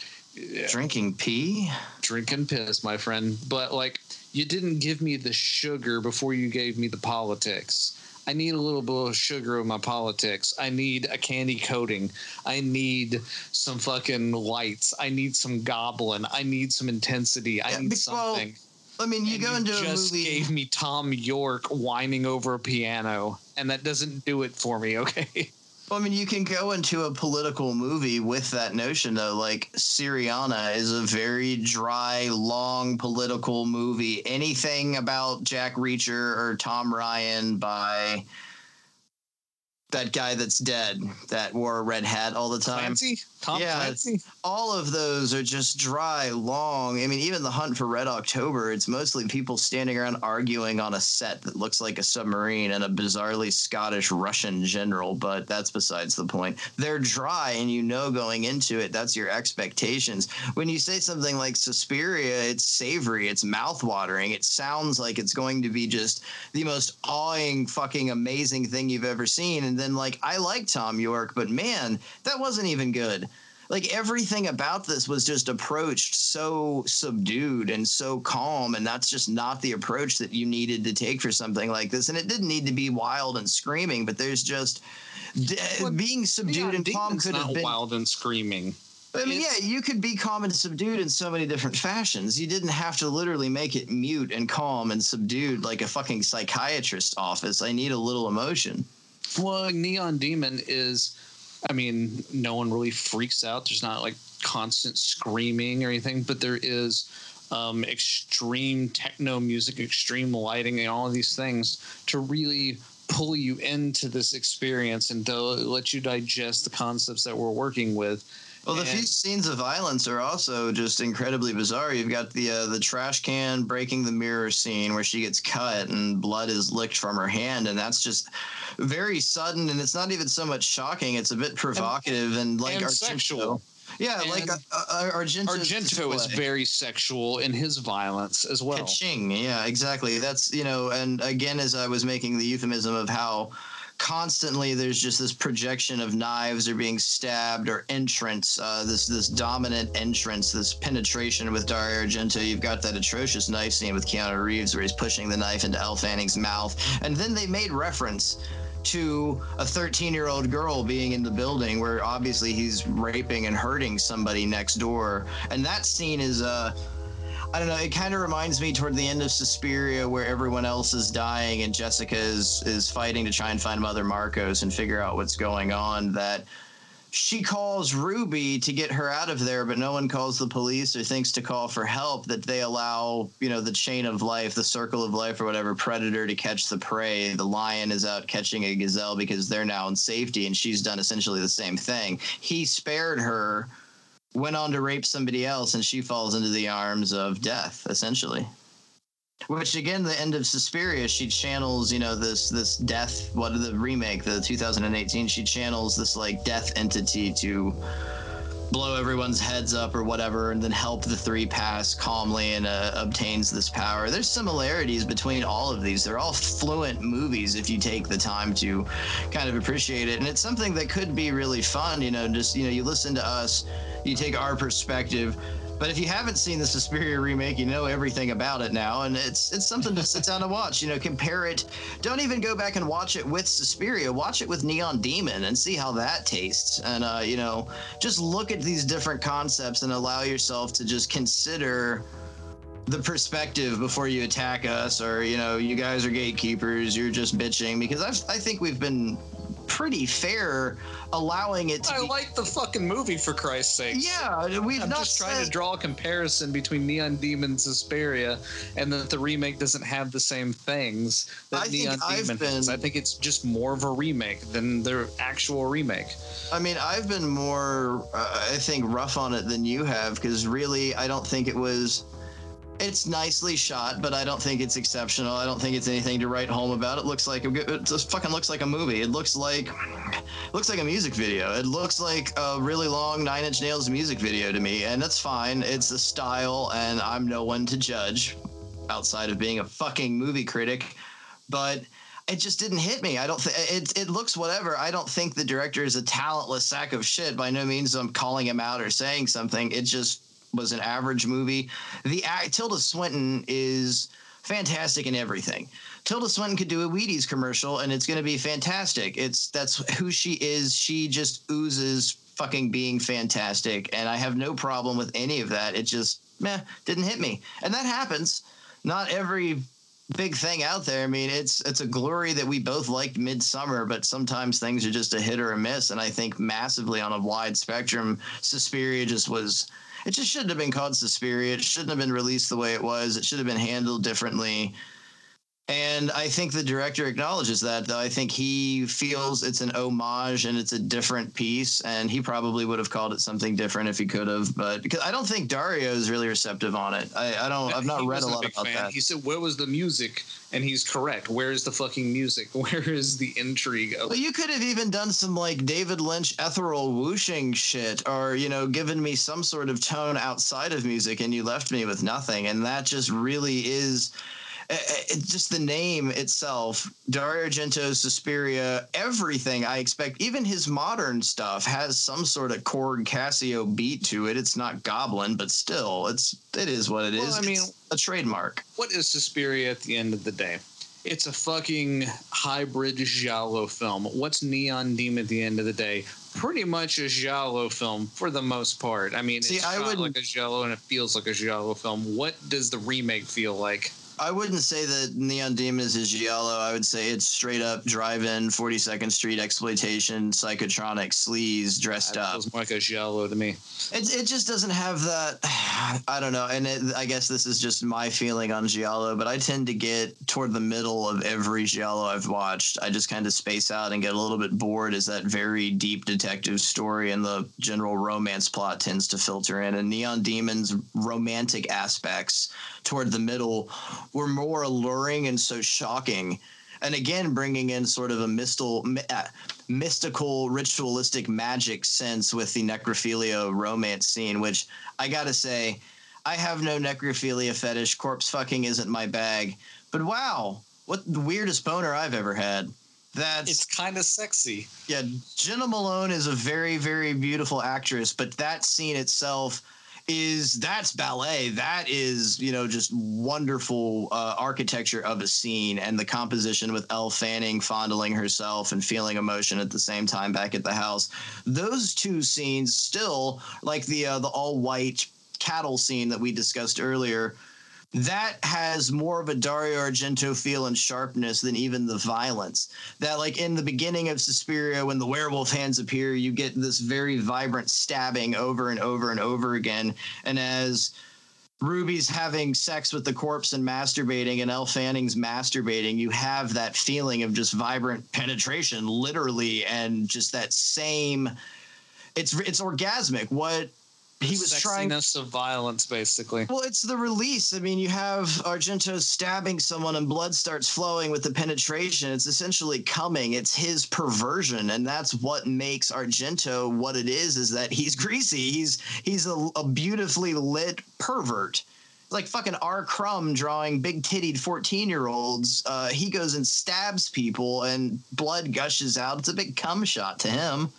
Speaker 4: drinking? Pee?
Speaker 3: drinking piss, my friend. But like you didn't give me the sugar before you gave me the politics. I need a little bit of sugar in my politics. I need a candy coating. I need some fucking lights. I need some goblin. I need some intensity. I
Speaker 4: Yeah,
Speaker 3: need
Speaker 4: because- well,
Speaker 3: something.
Speaker 4: I mean, you
Speaker 3: And
Speaker 4: go
Speaker 3: you
Speaker 4: into a
Speaker 3: just
Speaker 4: movie.
Speaker 3: gave me Thom Yorke whining over a piano, and that doesn't do it for me. Okay.
Speaker 4: Well, I mean, you can go into a political movie with that notion, though. Like Syriana is a very dry, long political movie. Anything about Jack Reacher or Tom Ryan by that guy that's dead that wore a red hat all the time.
Speaker 3: Clancy, Tom
Speaker 4: Yeah,
Speaker 3: Clancy.
Speaker 4: all of those are just dry, long. I mean, even the hunt for Red October, it's mostly people standing around arguing on a set that looks like a submarine and a bizarrely Scottish Russian general, but that's besides the point. They're dry, and you know going into it, that's your expectations. When you say something like Suspiria, it's savory, it's mouthwatering, it sounds like it's going to be just the most awing, fucking amazing thing you've ever seen. And then, like, I like Thom Yorke, but man, that wasn't even good like everything about this was just approached so subdued and so calm and that's just not the approach that you needed to take for something like this and it didn't need to be wild and screaming but there's just
Speaker 3: Well,
Speaker 4: being subdued
Speaker 3: Neon
Speaker 4: and calm could have been
Speaker 3: wild and screaming.
Speaker 4: I mean, yeah, you could be calm and subdued in so many different fashions. You didn't have to literally make it mute and calm and subdued like a fucking psychiatrist office. I need a little emotion.
Speaker 3: Well, Neon Demon is, I mean, no one really freaks out. There's not like constant screaming or anything, but there is um, extreme techno music, extreme lighting, and all of these things to really pull you into this experience and let you digest the concepts that we're working with.
Speaker 4: Well, the few scenes of violence are also just incredibly bizarre. You've got the uh, the trash can breaking the mirror scene where she gets cut and blood is licked from her hand, and that's just very sudden. And it's not even so much shocking; it's a bit provocative and, like
Speaker 3: and
Speaker 4: Argento-
Speaker 3: sexual.
Speaker 4: Yeah, like
Speaker 3: And
Speaker 4: uh, uh, Argento's
Speaker 3: Argento is very sexual in his violence as well.
Speaker 4: Ka-ching. Yeah, exactly. That's you know, and again, as I was making the euphemism of how constantly there's just this projection of knives are being stabbed or entrance, uh, this this dominant entrance, this penetration with Dario Argento. You've got that atrocious knife scene with Keanu Reeves where he's pushing the knife into Elle Fanning's mouth, and then they made reference to a 13 year old girl being in the building where obviously he's raping and hurting somebody next door and that scene is uh I don't know. It kind of reminds me toward the end of Suspiria, where everyone else is dying and Jessica is is fighting to try and find Mother Markos and figure out what's going on. That she calls Ruby to get her out of there, but no one calls the police or thinks to call for help. That they allow, you know, the chain of life, the circle of life, or whatever, predator to catch the prey. The lion is out catching a gazelle because they're now in safety, and she's done essentially the same thing. He spared her went on to rape somebody else and she falls into the arms of death essentially. Which again the end of suspiria she channels you know this this death what the remake the 2018 she channels this like death entity to blow everyone's heads up or whatever and then help the three pass calmly and uh, obtains this power. There's similarities between all of these. They're all fluent movies if you take the time to kind of appreciate it. And it's something that could be really fun you know just you know you listen to us you take our perspective but if you haven't seen the Suspiria remake, you know everything about it now, and it's it's something to sit down and watch. You know, compare it. Don't even go back and watch it with Suspiria. Watch it with Neon Demon and see how that tastes. And uh, you know, just look at these different concepts and allow yourself to just consider the perspective before you attack us, or you know, you guys are gatekeepers. You're just bitching because I've, I think we've been pretty fair allowing it to
Speaker 3: I
Speaker 4: be.
Speaker 3: like the fucking movie for Christ's sake.
Speaker 4: yeah, we've
Speaker 3: I'm
Speaker 4: not
Speaker 3: just trying to draw a comparison between Neon Demon Suspiria and that the remake doesn't have the same things that
Speaker 4: I
Speaker 3: Neon Demon has. I think it's just more of a remake than their actual remake.
Speaker 4: I mean, I've been more, uh, I think, rough on it than you have because really, I don't think it was. It's nicely shot, but I don't think it's exceptional. I don't think it's anything to write home about. It looks like a, it just fucking looks like a movie. It looks like, looks like a music video. It looks like a really long Nine Inch Nails music video to me, and that's fine. It's a style, and I'm no one to judge, outside of being a fucking movie critic. But it just didn't hit me. I don't think it, it looks whatever. I don't think the director is a talentless sack of shit. By no means I'm calling him out or saying something. It just was an average movie. The Tilda Swinton is fantastic in everything. Tilda Swinton could do a Wheaties commercial and it's going to be fantastic. It's that's who she is. She just oozes fucking being fantastic and I have no problem with any of that. It just meh didn't hit me. And that happens. Not every big thing out there. I mean, it's it's a glory that we both liked Midsommar, but sometimes things are just a hit or a miss. And I think massively on a wide spectrum, Suspiria just was. It just shouldn't have been called Suspiria. It shouldn't have been released the way it was. It should have been handled differently. And I think the director acknowledges that, though. I think he feels it's an homage and it's a different piece, and he probably would have called it something different if he could have. But because I don't think Dario is really receptive on it. I, I don't. I've not
Speaker 3: He
Speaker 4: read a lot
Speaker 3: big
Speaker 4: about
Speaker 3: fan.
Speaker 4: that.
Speaker 3: He said, "Where was the music?" And he's correct. Where is the fucking music? Where is the intrigue? Of
Speaker 4: Well, you could have even done some like David Lynch ethereal whooshing shit, or you know, given me some sort of tone outside of music, and you left me with nothing. And that just really is. Uh, uh, It's just the name itself, Dario Argento, Suspiria, everything I expect, even his modern stuff has some sort of Korg Casio beat to it. It's not Goblin, but still, it's it is what it is.
Speaker 3: Well, I mean-
Speaker 4: It's a trademark.
Speaker 3: what is Suspiria at the end of the day? It's a fucking hybrid giallo film. What's Neon Demon at the end of the day? Pretty much a giallo film for the most part. I mean,
Speaker 4: See,
Speaker 3: it's
Speaker 4: I
Speaker 3: shot
Speaker 4: wouldn't-
Speaker 3: like a giallo and it feels like a giallo film. What does the remake feel like?
Speaker 4: I wouldn't say that Neon Demon is giallo. I would say it's straight up drive-in, 42nd Street exploitation, psychotronic sleaze dressed
Speaker 3: That
Speaker 4: up.
Speaker 3: feels more like a giallo to me.
Speaker 4: It, it just doesn't have that. I don't know, and it, I guess this is just my feeling on giallo, but I tend to get toward the middle of every giallo I've watched. I just kind of space out and get a little bit bored as that very deep detective story and the general romance plot tends to filter in. And Neon Demon's romantic aspects toward the middle were more alluring and so shocking and again bringing in sort of a mystical, uh, mystical, ritualistic magic sense with the necrophilia romance scene, which I gotta say, I have no necrophilia fetish. Corpse fucking isn't my bag. But wow, what the weirdest boner I've ever had. That's
Speaker 3: It's kind of sexy.
Speaker 4: yeah, Jena Malone is a very, very beautiful actress, but that scene itself is that's ballet. That is, you know, just wonderful uh, architecture of a scene and the composition with Elle Fanning fondling herself and feeling emotion at the same time back at the house. Those two scenes still, like the uh, the all white cattle scene that we discussed earlier, that has more of a Dario Argento feel and sharpness than even the violence. That, like in the beginning of Suspiria, when the werewolf hands appear, you get this very vibrant stabbing over and over and over again. And as Ruby's having sex with the corpse and masturbating, and Elle Fanning's masturbating, you have that feeling of just vibrant penetration, literally, and just that same. It's it's orgasmic. What he was trying
Speaker 3: Sexiness of violence, basically.
Speaker 4: well, it's the release. I mean, you have Argento stabbing someone and blood starts flowing with the penetration. It's essentially coming. It's his perversion, and that's what makes Argento what it is. Is that he's greasy. He's he's a, a beautifully lit pervert. It's like fucking R. Crumb drawing big tittied 14 year olds. Uh, he goes and stabs people, and blood gushes out. It's a big cum shot to him.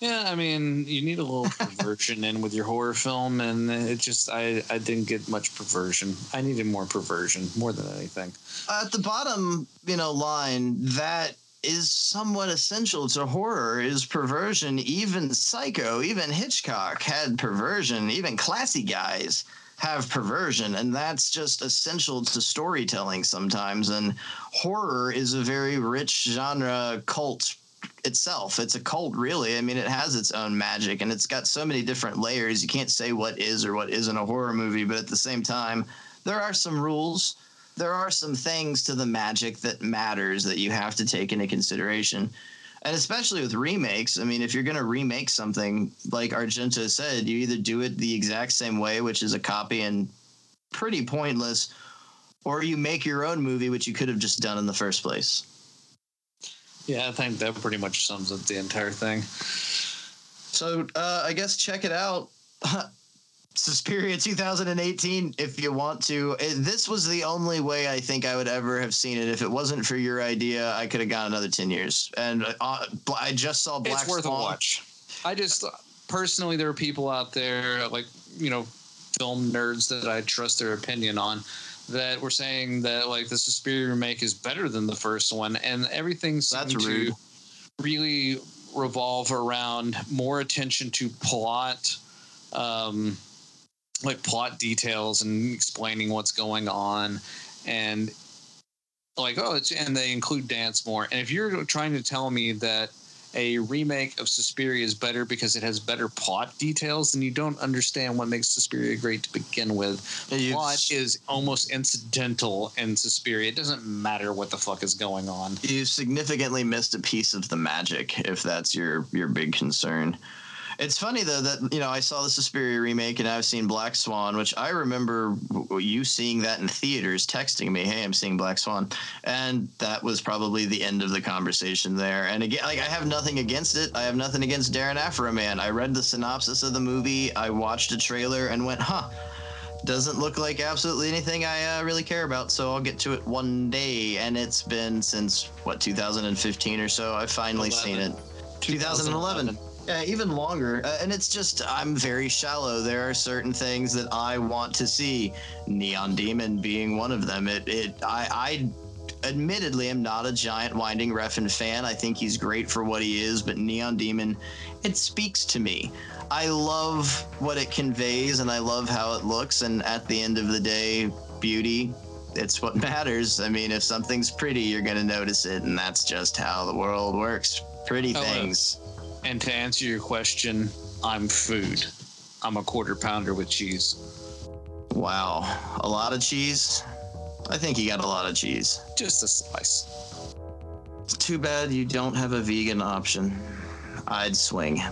Speaker 3: Yeah, I mean, you need a little perversion in with your horror film, and it just I I didn't get much perversion. I needed more perversion more than anything.
Speaker 4: at the bottom, you know, line that is somewhat essential to horror is perversion. Even Psycho, even Hitchcock had perversion. Even classy guys have perversion, and that's just essential to storytelling sometimes. And horror is a very rich genre cult itself. It's a cult, really. I mean, it has its own magic, and it's got so many different layers. You can't say what is or what isn't a horror movie, but at the same time, there are some rules there are some things to the magic that matters that you have to take into consideration. And especially with remakes, I mean, if you're going to remake something, like Argento said, you either do it the exact same way, which is a copy and pretty pointless, or you make your own movie, which you could have just done in the first place.
Speaker 3: Yeah, I think that pretty much sums up the entire thing.
Speaker 4: So uh, I guess check it out. Suspiria 2018, if you want to. This was the only way I think I would ever have seen it. If it wasn't for your idea, I could have gone another 10 years. And uh, I just saw Black
Speaker 3: it's worth
Speaker 4: Swan.
Speaker 3: a watch. I just personally, there are people out there like you know, film nerds that I trust their opinion on that were saying that like the Suspiria remake is better than the first one, and everything seemed
Speaker 4: That's rude.
Speaker 3: to really revolve around more attention to plot, um, like plot details and explaining what's going on, and like oh, it's and they include dance more. And if you're trying to tell me that a remake of Suspiria is better because it has better plot details, and you don't understand what makes Suspiria great to begin with.
Speaker 4: You-
Speaker 3: Plot is almost incidental in Suspiria. It doesn't matter what the fuck is going on.
Speaker 4: You've significantly missed a piece of the magic, if that's your your big concern. It's funny though that you know I saw the Suspiria remake and I've seen Black Swan, which I remember you seeing that in theaters, texting me, "Hey, I'm seeing Black Swan," and that was probably the end of the conversation there. And again, like I have nothing against it. I have nothing against Darren Afroman. I read the synopsis of the movie, I watched a trailer, and went, "Huh." Doesn't look like absolutely anything I uh, really care about, so I'll get to it one day. And it's been since what 2015 or so. I've finally seen it. 2011. Yeah, even longer. Uh, and it's just, I'm very shallow. There are certain things that I want to see. Neon Demon being one of them. It, it, I, I admittedly am not a giant Winding Refn fan. I think he's great for what he is, but Neon Demon, it speaks to me. I love what it conveys and I love how it looks. And at the end of the day, beauty, it's what matters. I mean, if something's pretty, you're going to notice it. And that's just how the world works. Pretty
Speaker 3: Oh, uh,
Speaker 4: things.
Speaker 3: And to answer your question, I'm food. I'm a quarter pounder with cheese.
Speaker 4: Wow, a lot of cheese. I think you got a lot of cheese.
Speaker 3: Just a slice.
Speaker 4: It's too bad you don't have a vegan option. I'd swing.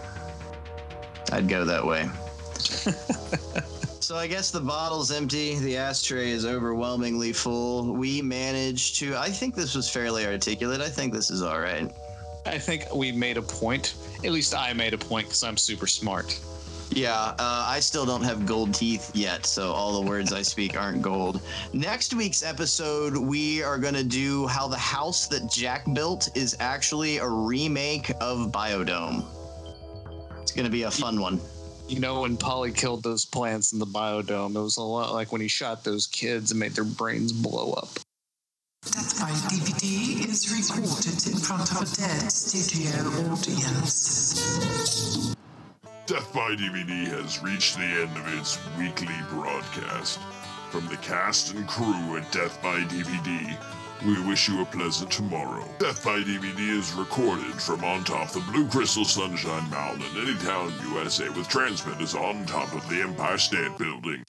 Speaker 4: I'd go that way. So I guess the bottle's empty. The ashtray is overwhelmingly full. We managed to. I think this was fairly articulate. I think this is all right.
Speaker 3: I think we made a point. At least I made a point because I'm super smart.
Speaker 4: Yeah, uh, I still don't have gold teeth yet, so all the words I speak aren't gold. Next week's episode, we are going to do how the house that Jack built is actually a remake of Biodome. It's going to be a fun one.
Speaker 3: You know, when Pauly killed those plants in the biodome, it was a lot like when he shot those kids and made their brains blow up.
Speaker 6: Death by DVD is recorded in front of a dead studio audience.
Speaker 7: Death by DVD has reached the end of its weekly broadcast. From the cast and crew at Death by DVD, we wish you a pleasant tomorrow. Death by DVD is recorded from on top the Blue Crystal Sunshine Mountain in Anytown, USA, with transmitters on top of the Empire State Building.